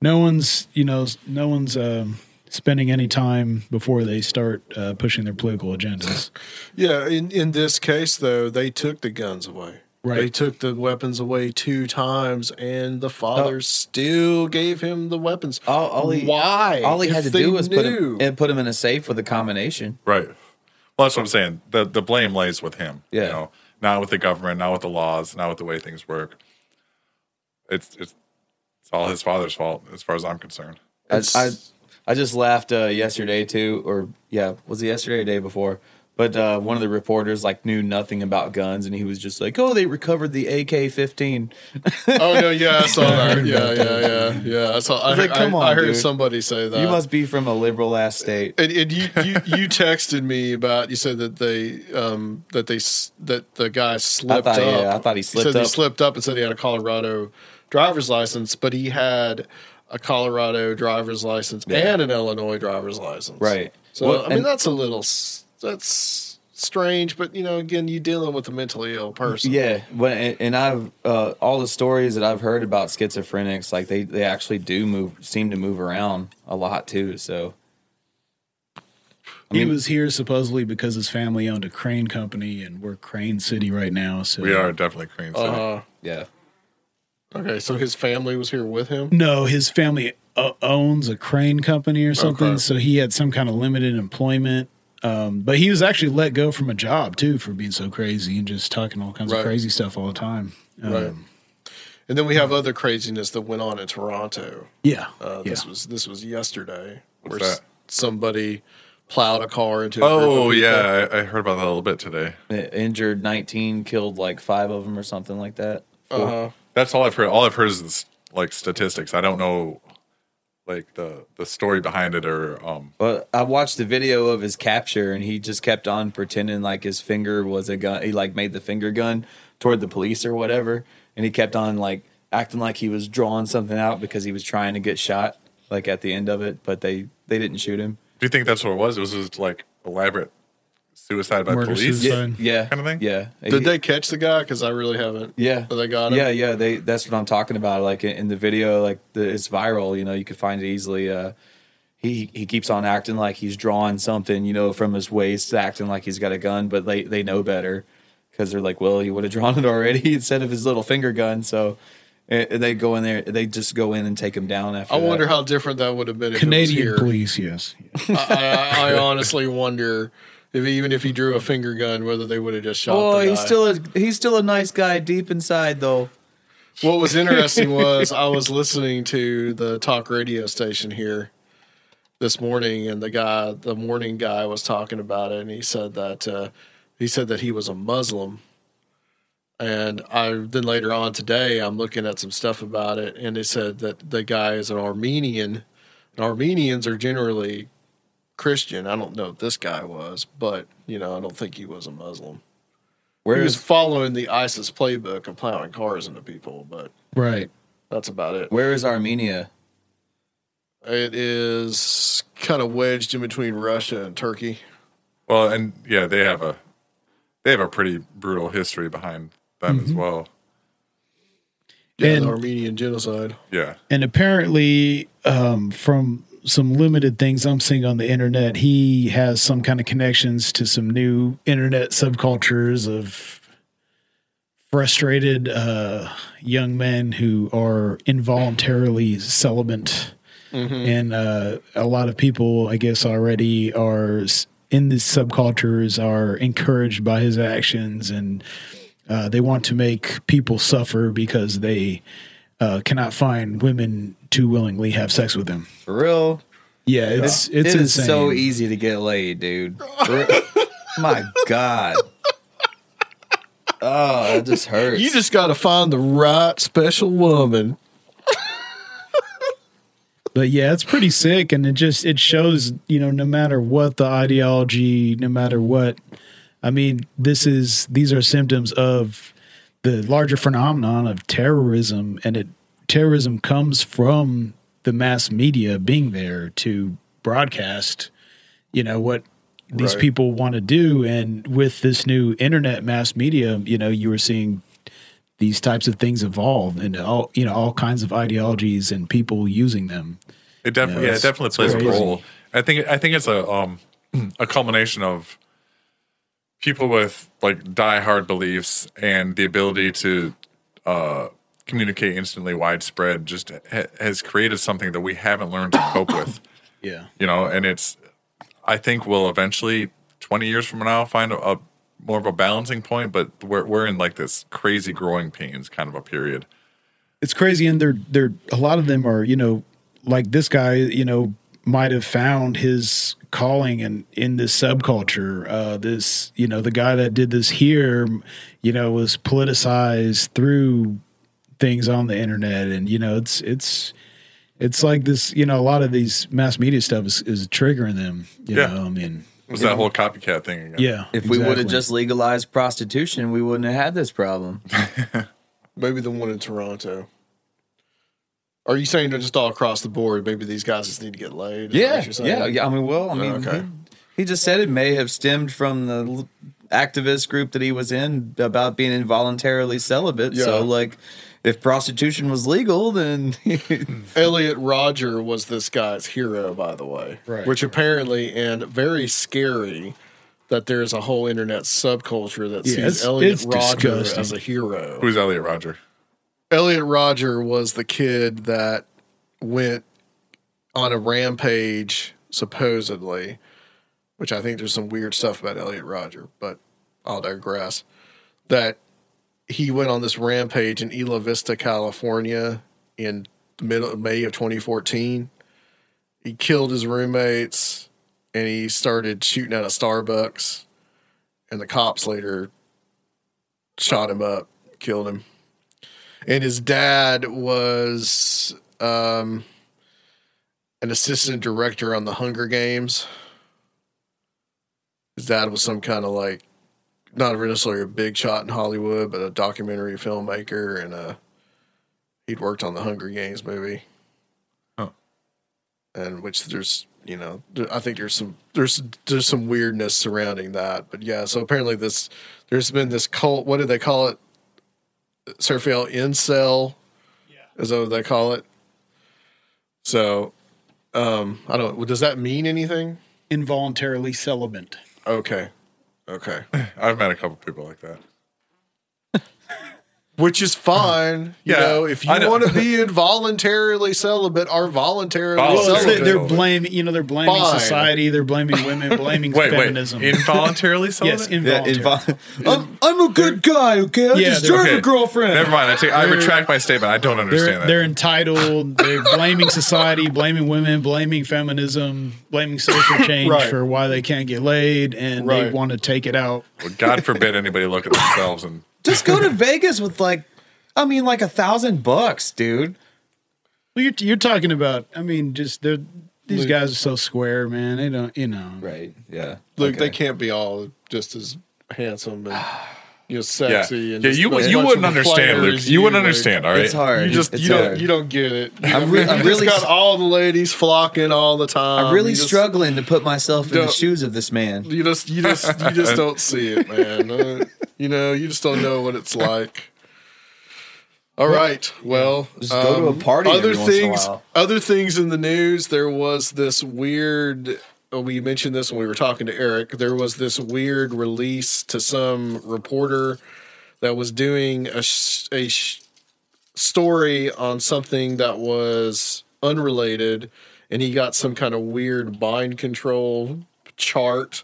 no one's you know no one's um spending any time before they start uh, pushing their political agendas. Yeah, in, in this case though, they took the guns away. Right. They took the weapons away two times, and the father still gave him the weapons. All, all he, Why? All he If had to do was put him and put him in a safe with a combination. Right. Well, that's what I'm saying. The the blame lays with him. Yeah. You know, not with the government, not with the laws, not with the way things work. It's it's it's all his father's fault, as far as I'm concerned. I, I I just laughed uh, yesterday too, or yeah, was it yesterday or day before? But uh, one of the reporters like knew nothing about guns, and he was just like, "Oh, they recovered the AK-15." oh no, yeah, I saw that. Yeah, yeah, yeah, yeah. I saw. I, like, heard- come I, on, I heard dude. somebody say that. you must be from a liberal ass state. And, and you, you you texted me about you said that they um that they that the guy slipped thought- up. yeah, I thought he slipped He said he up. slipped up and said he had a Colorado driver's license, but he had a Colorado driver's license and an Illinois driver's license. Right. So Well, I mean that's a little that's strange, but you know again you're dealing with a mentally ill person. Yeah, but and, and I've uh, all the stories that I've heard about schizophrenics, like they they actually do move, seem to move around a lot too. So he was here supposedly because his family owned a crane company, and we're Crane City right now. So We are definitely Crane City. Uh, yeah, okay, so his family was here with him. No, his family o- owns a crane company or something, Okay. so he had some kind of limited employment. Um, but he was actually let go from a job too for being so crazy and just talking all kinds Right. of crazy stuff all the time. Um, Right. And then we have other craziness that went on in Toronto. Yeah. Uh, yeah. This was this was yesterday, What's where s- that? somebody plowed a car into. A Oh group of people. yeah, I, I heard about that a little bit today. injured nineteen, killed like five of them or something like that. Uh-huh. That's all I've heard. All I've heard is this, like statistics. I don't know like the the story behind it or um But I watched the video of his capture, and he just kept on pretending like his finger was a gun. He like made the finger gun toward the police or whatever, and he kept on like acting like he was drawing something out because he was trying to get shot. Like at the end of it, but they they didn't shoot him. do you think that's what it was? It was just like elaborate suicide by Murder, police? suicide. Yeah, Kind of thing? Yeah. Did they catch the guy? Because I really haven't. Yeah, Oh, they got him? Yeah, yeah. They that's what I'm talking about. Like in, in the video, like the, it's viral. You know, you could find it easily. Uh, he he keeps on acting like he's drawing something, you know, from his waist, acting like he's got a gun, but they they know better because they're like, well, he would have drawn it already instead of his little finger gun. So eh, they go in there, they just go in and take him down after. I that. wonder how different that would have been if Canadian it was here. police, yes. I, I, I honestly wonder if even if he drew a finger gun, whether they would have just shot. Oh, he's guy. still a he's still a nice guy deep inside, though. What was interesting was I was listening to the talk radio station here this morning, and the guy, the morning guy, was talking about it, and he said that uh, he said that he was a Muslim, and I then later on today I'm looking at some stuff about it, and they said that the guy is an Armenian, and Armenians are generally Christian. I don't know if this guy was, but you know I don't think he was a Muslim. Where he was following the ISIS playbook of plowing cars into people, but Right. that's about it. where is Armenia? It is kind of wedged in between Russia and Turkey. Well, and yeah, they have a they have a pretty brutal history behind them Mm-hmm. as well. Yeah, And- the Armenian genocide. Yeah. And apparently, um, from some limited things I'm seeing on the internet, he has some kind of connections to some new internet subcultures of frustrated uh, young men who are involuntarily celibate, and uh, a lot of people, I guess, already are in these subcultures are encouraged by his actions, and uh, they want to make people suffer because they uh, cannot find women to willingly have sex with them. For real. Yeah, it's it's It is insane. so easy to get laid, dude. For- My God. Oh, that just hurts. You just got to find the right special woman. but yeah, it's pretty sick, and it just it shows you know no matter what the ideology, no matter what, I mean, this is these are symptoms of the larger phenomenon of terrorism, and it terrorism comes from the mass media being there to broadcast, you know what these Right. people want to do, and with this new internet mass media, you know, you were seeing these types of things evolve and all you know all kinds of ideologies and people using them. It definitely, Yeah, yeah, it definitely plays a role. I think, I think it's a um, a culmination of people with like diehard beliefs and the ability to uh, communicate instantly, widespread, just ha- has created something that we haven't learned to cope with. Yeah. You know, and it's, I think we'll eventually, twenty years from now, find a, a more of a balancing point. But we're we're in like this crazy growing pains kind of a period. it's crazy and they're they're a lot of them are you know like this guy you know might have found his calling in in this subculture uh this you know the guy that did this here you know was politicized through things on the internet and you know it's it's it's like this you know a lot of these mass media stuff is, is triggering them you Yeah. know i mean It was that whole copycat thing again? yeah if we would have just legalized prostitution, we wouldn't have had this problem. Maybe the one in Toronto. Are you saying that just all across the board? Maybe these guys just need to get laid. Yeah, what you're saying? yeah, yeah. I mean, well, I oh, mean, okay. he, he just said it may have stemmed from the activist group that he was in about being involuntarily celibate. Yeah. So, like, if prostitution was legal, then Elliot Rodger was this guy's hero, by the way. Right. Which apparently and very scary that there's a whole internet subculture that Yeah, sees Elliot it's Rodger disgusting. as a hero. Who's Elliot Rodger? Elliot Rodger was the kid that went on a rampage, supposedly, which I think there's some weird stuff about Elliot Rodger, but I'll digress. That he went on this rampage in Isla Vista, California in the middle of May of 2014. He killed his roommates and he started shooting at a Starbucks, and the cops later shot him up, killed him and his dad was um, an assistant director on the Hunger Games. His dad was some kind of like not necessarily a big shot in Hollywood, but a documentary filmmaker, and uh, he'd worked on the Hunger Games movie. Oh. and which there's you know I think there's some there's there's some weirdness surrounding that, but yeah. So apparently this there's been this cult. What did they call it? Serfiel incel, is that what they call it? So, um, I don't. Does that mean anything? involuntarily celibate Okay, okay. I've met a couple people like that. Which is fine. You Yeah, know, if you want to be involuntarily celibate or voluntarily Oh, well, celibate, they're, they're blaming you know they're blaming Fine. society they're blaming women blaming Wait, feminism wait. Involuntarily celibate? yes yeah, involuntary invol- I'm, I'm a good guy, okay? I Yeah, deserve Okay. a girlfriend. Never mind. I, take, I retract my statement. I don't they're, understand they're entitled. They're blaming society, blaming women, blaming feminism, blaming social change Right. for why they can't get laid, and they Right. want to take it out. Well, God forbid anybody look at themselves and Just go to Vegas with like, I mean, like a thousand bucks, dude. Well, you're, you're talking about. I mean, just they're these guys are so square, man. They don't, you know. Right. Yeah. Luke, they can't be all just as handsome and you know sexy. yeah. And just You as you wouldn't understand, Luke. as You wouldn't like, understand. All right. It's hard. You just It's you don't you don't get it. You, I'm re- you I'm just really got all the ladies flocking all the time. I'm really just- struggling to put myself in the shoes of this man. You just you just you just don't see it, man. Uh, You know, you just don't know what it's like. All right. Well, Just go to a um, party Other every once in a things, other things in the news. There was this weird. oh, We mentioned this when we were talking to Eric. There was this weird release to some reporter that was doing a, sh- a sh- story on something that was unrelated, and he got some kind of weird mind control chart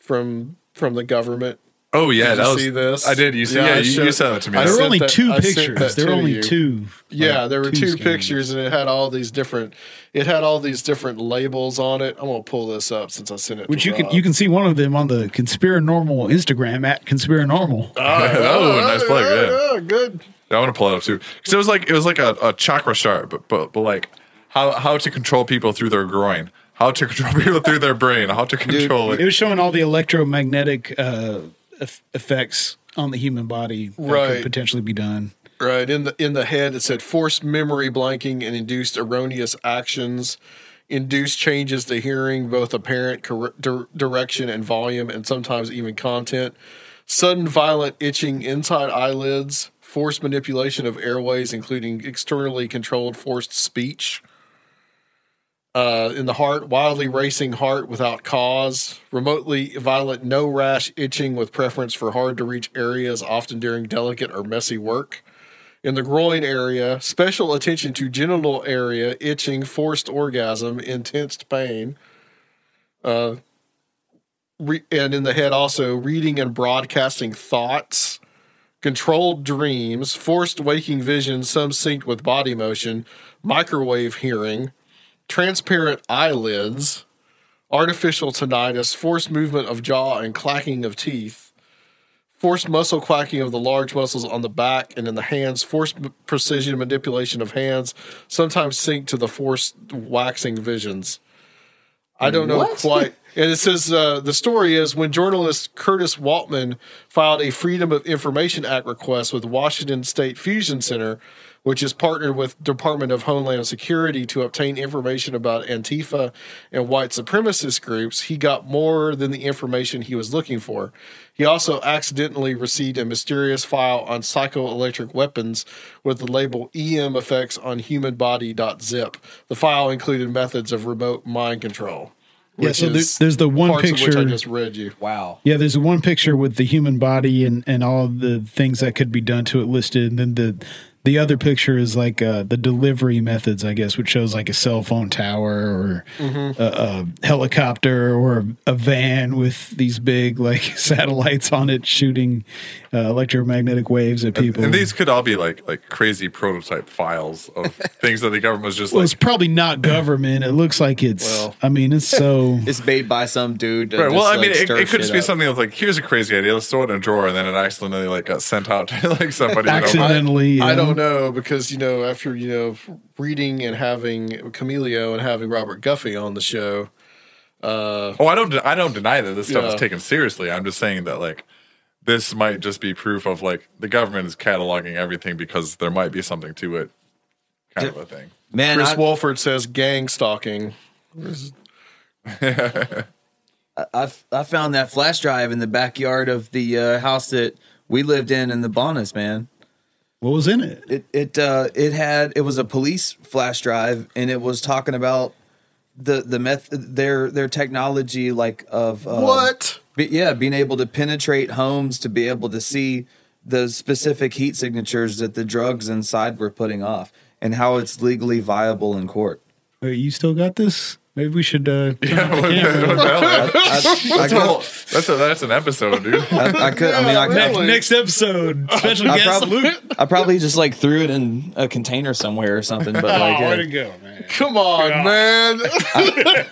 from from the government. Oh yeah, Did that you was. see this? I did. You see? Yeah, Yeah, I you, you sent it to me. I There were only that- two I pictures. There were only you. two. Yeah, like, there were two scans. pictures, and it had all these different. It had all these different labels on it. I'm gonna pull this up since I sent it. Which to you can you can see one of them on the Conspiranormal Instagram at Conspiranormal. oh, nice plug. Yeah. yeah, good. I want to pull it up too because it was like it was like a, a chakra chart, but, but but like how how to control people through their groin, how to control people through their brain, how to control It it. was showing all the electromagnetic uh, eff- effects on the human body that Right. could potentially be done. Right in the in the head, it said forced memory blanking and induced erroneous actions, induced changes to hearing, both apparent cor- dir- direction and volume, and sometimes even content. Sudden violent itching inside eyelids, forced manipulation of airways, including externally controlled forced speech. Uh, in the heart, wildly racing heart without cause, remotely violent, no rash itching with preference for hard to reach areas, often during delicate or messy work in the groin area, special attention to genital area, itching, forced orgasm, intense pain. Uh, re- and in the head also, reading and broadcasting thoughts, controlled dreams, forced waking vision, some synced with body motion, microwave hearing, transparent eyelids, artificial tinnitus, forced movement of jaw and clacking of teeth forced muscle clacking of the large muscles on the back and in the hands, forced precision manipulation of hands, sometimes synced to the forced waxing visions. I don't know What? quite. And it says uh, the story is when journalist Curtis Waltman filed a Freedom of Information Act request with Washington State Fusion Center, which is partnered with Department of Homeland Security to obtain information about Antifa and white supremacist groups, he got more than the information he was looking for. He also accidentally received a mysterious file on psychoelectric weapons with the label EM effects on human body.zip. The file included methods of remote mind control. Yeah, so there- is there's the one parts of which picture- I just read you. Wow. Yeah, there's the one picture with the human body and, and all the things that could be done to it listed. And then the the other picture is like uh, the delivery methods, I guess, which shows like a cell phone tower or Mm-hmm. a, a helicopter or a van with these big like satellites on it shooting uh, electromagnetic waves at people. And these could all be like like crazy prototype files of things that the government was just well, like. it's probably not government. It looks like it's. Well. I mean, it's so. It's made by some dude. Right. Well, just, I mean, it, it could just be up. something that's like, here's a crazy idea. Let's throw it in a drawer, and then it accidentally like got sent out to like somebody. You know, Accidentally, you I know? don't know because you know after you know reading and having Chameleo and having Robert Guffey on the show, uh, Oh, I don't. I don't deny that this stuff Yeah. is taken seriously. I'm just saying that like this might just be proof of like the government is cataloging everything because there might be something to it, kind of a thing. Man, Chris I, Wolford says gang stalking. I, I found that flash drive in the backyard of the uh, house that we lived in in the Bonus, man. What was in it? It it uh, it had it was a police flash drive, and it was talking about the the meth their their technology like of uh, what? But yeah, being able to penetrate homes to be able to see the specific heat signatures that the drugs inside were putting off, and how it's legally viable in court. Wait, you still got this? Maybe we should. Uh, turn What what the hell, man? I, I, That's, that's a that's an episode, dude. I, I could. I mean, I could. next, next episode, special I guest probably, Luke. I probably just like threw it in a container somewhere or something. But like, Oh, way uh, to go, man! Come on, man!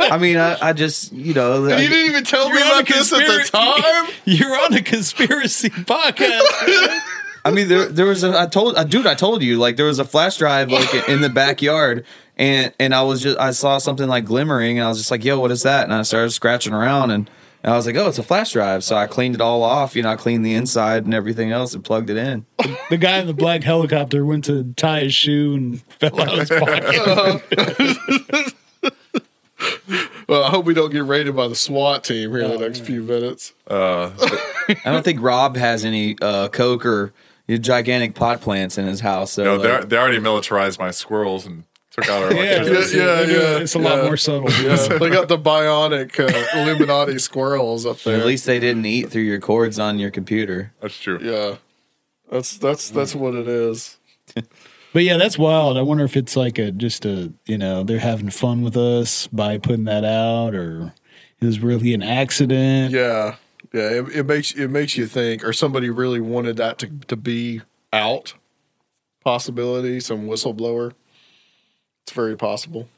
I mean, I, I just you know, you didn't even tell me about a this at the time. You're on a conspiracy podcast. Man. I mean, there there was a I told uh, dude I told you like there was a flash drive like in the backyard. And and I was just I saw something like glimmering and I was just like yo what is that and I started scratching around and, and I was like oh it's a flash drive so I cleaned it all off you know I cleaned the inside and everything else and plugged it in the guy in the black helicopter went to tie his shoe and fell out of his pocket. Well, I hope we don't get raided by the SWAT team here in Oh, the next few minutes. Uh, I don't think Rob has any uh, coke or he had gigantic pot plants in his house. So No, like, they they already militarized my squirrels and took out our Yeah, electricity. Yeah, They're yeah, it's a lot yeah. more subtle. Yeah, they got the bionic uh, Illuminati squirrels up there. at least they didn't eat through your cords on your computer. That's true. yeah, that's that's that's what it is. But yeah, that's wild. I wonder if it's like a just a you know they're having fun with us by putting that out, or it was really an accident. Yeah, yeah. It, it makes it makes you think, or somebody really wanted that to to be out. Possibility, some whistleblower. It's very possible.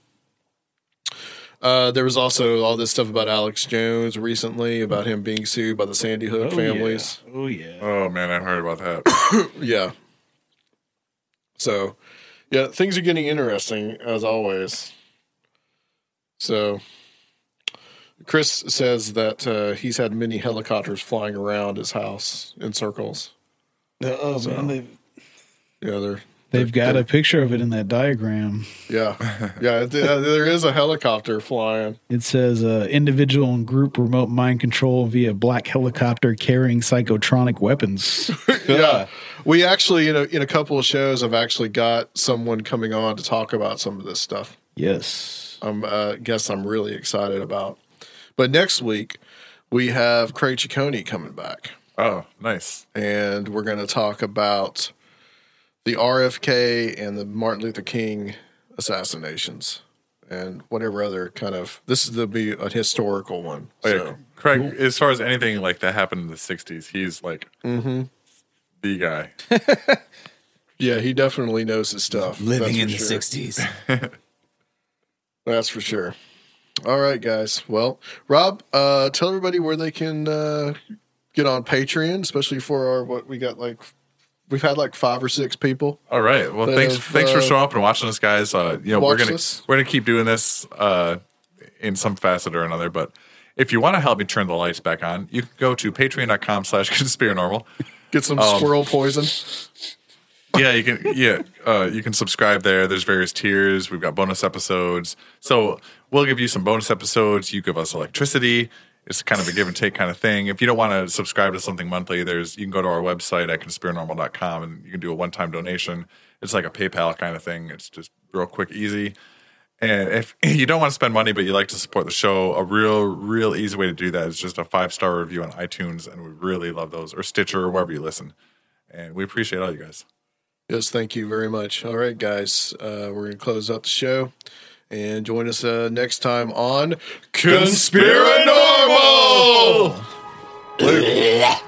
Uh, there was also all this stuff about Alex Jones recently about him being sued by the Sandy Hook families. Oh yeah. Oh man, I heard about that. Yeah. So, yeah, things are getting interesting as always. So, Chris says that uh, he's had many helicopters flying around his house in circles. Oh man, they've, Yeah, they're they've got a picture of it in that diagram. yeah, yeah. uh, there is a helicopter flying. It says uh, individual and group remote mind control via black helicopter carrying psychotronic weapons. Yeah, we actually in a in a couple of shows I've actually got someone coming on to talk about some of this stuff. yes. I'm uh, guess I'm really excited about. But next week we have Craig Ciccone coming back, Oh, nice. and we're going to talk about the RFK and the Martin Luther King assassinations and whatever other kind of. This is to be a historical one. Oh, yeah. So, Craig, as far as anything like that happened in the '60s, he's like Mm-hmm. the guy. yeah, he definitely knows his stuff. Living in for the sixties. That's for sure. All right, guys. Well, Rob, uh, tell everybody where they can uh, get on Patreon, especially for our what we got like we've had like five or six people. All right. Well, thanks. have, thanks for uh, showing up and watching us, guys. Uh, you know, we're gonna us. we're gonna keep doing this uh, in some facet or another. But if you want to help me turn the lights back on, you can go to Patreon.com/slash Conspiranormal. Get some Um, squirrel poison. yeah, you can. Yeah, uh, you can subscribe there. There's various tiers. We've got bonus episodes. So we'll give you some bonus episodes. You give us electricity. It's kind of a give and take kind of thing. If you don't want to subscribe to something monthly, there's you can go to our website at conspiranormal.com and you can do a one time donation. It's like a PayPal kind of thing. It's just real quick, easy. And if you don't want to spend money, but you like to support the show, a real, real easy way to do that is just a five star review on iTunes, and we really love those, or Stitcher, or wherever you listen. And we appreciate all you guys. Yes, thank you very much. All right, guys, uh, we're going to close out the show and join us uh, next time on Conspiranormal.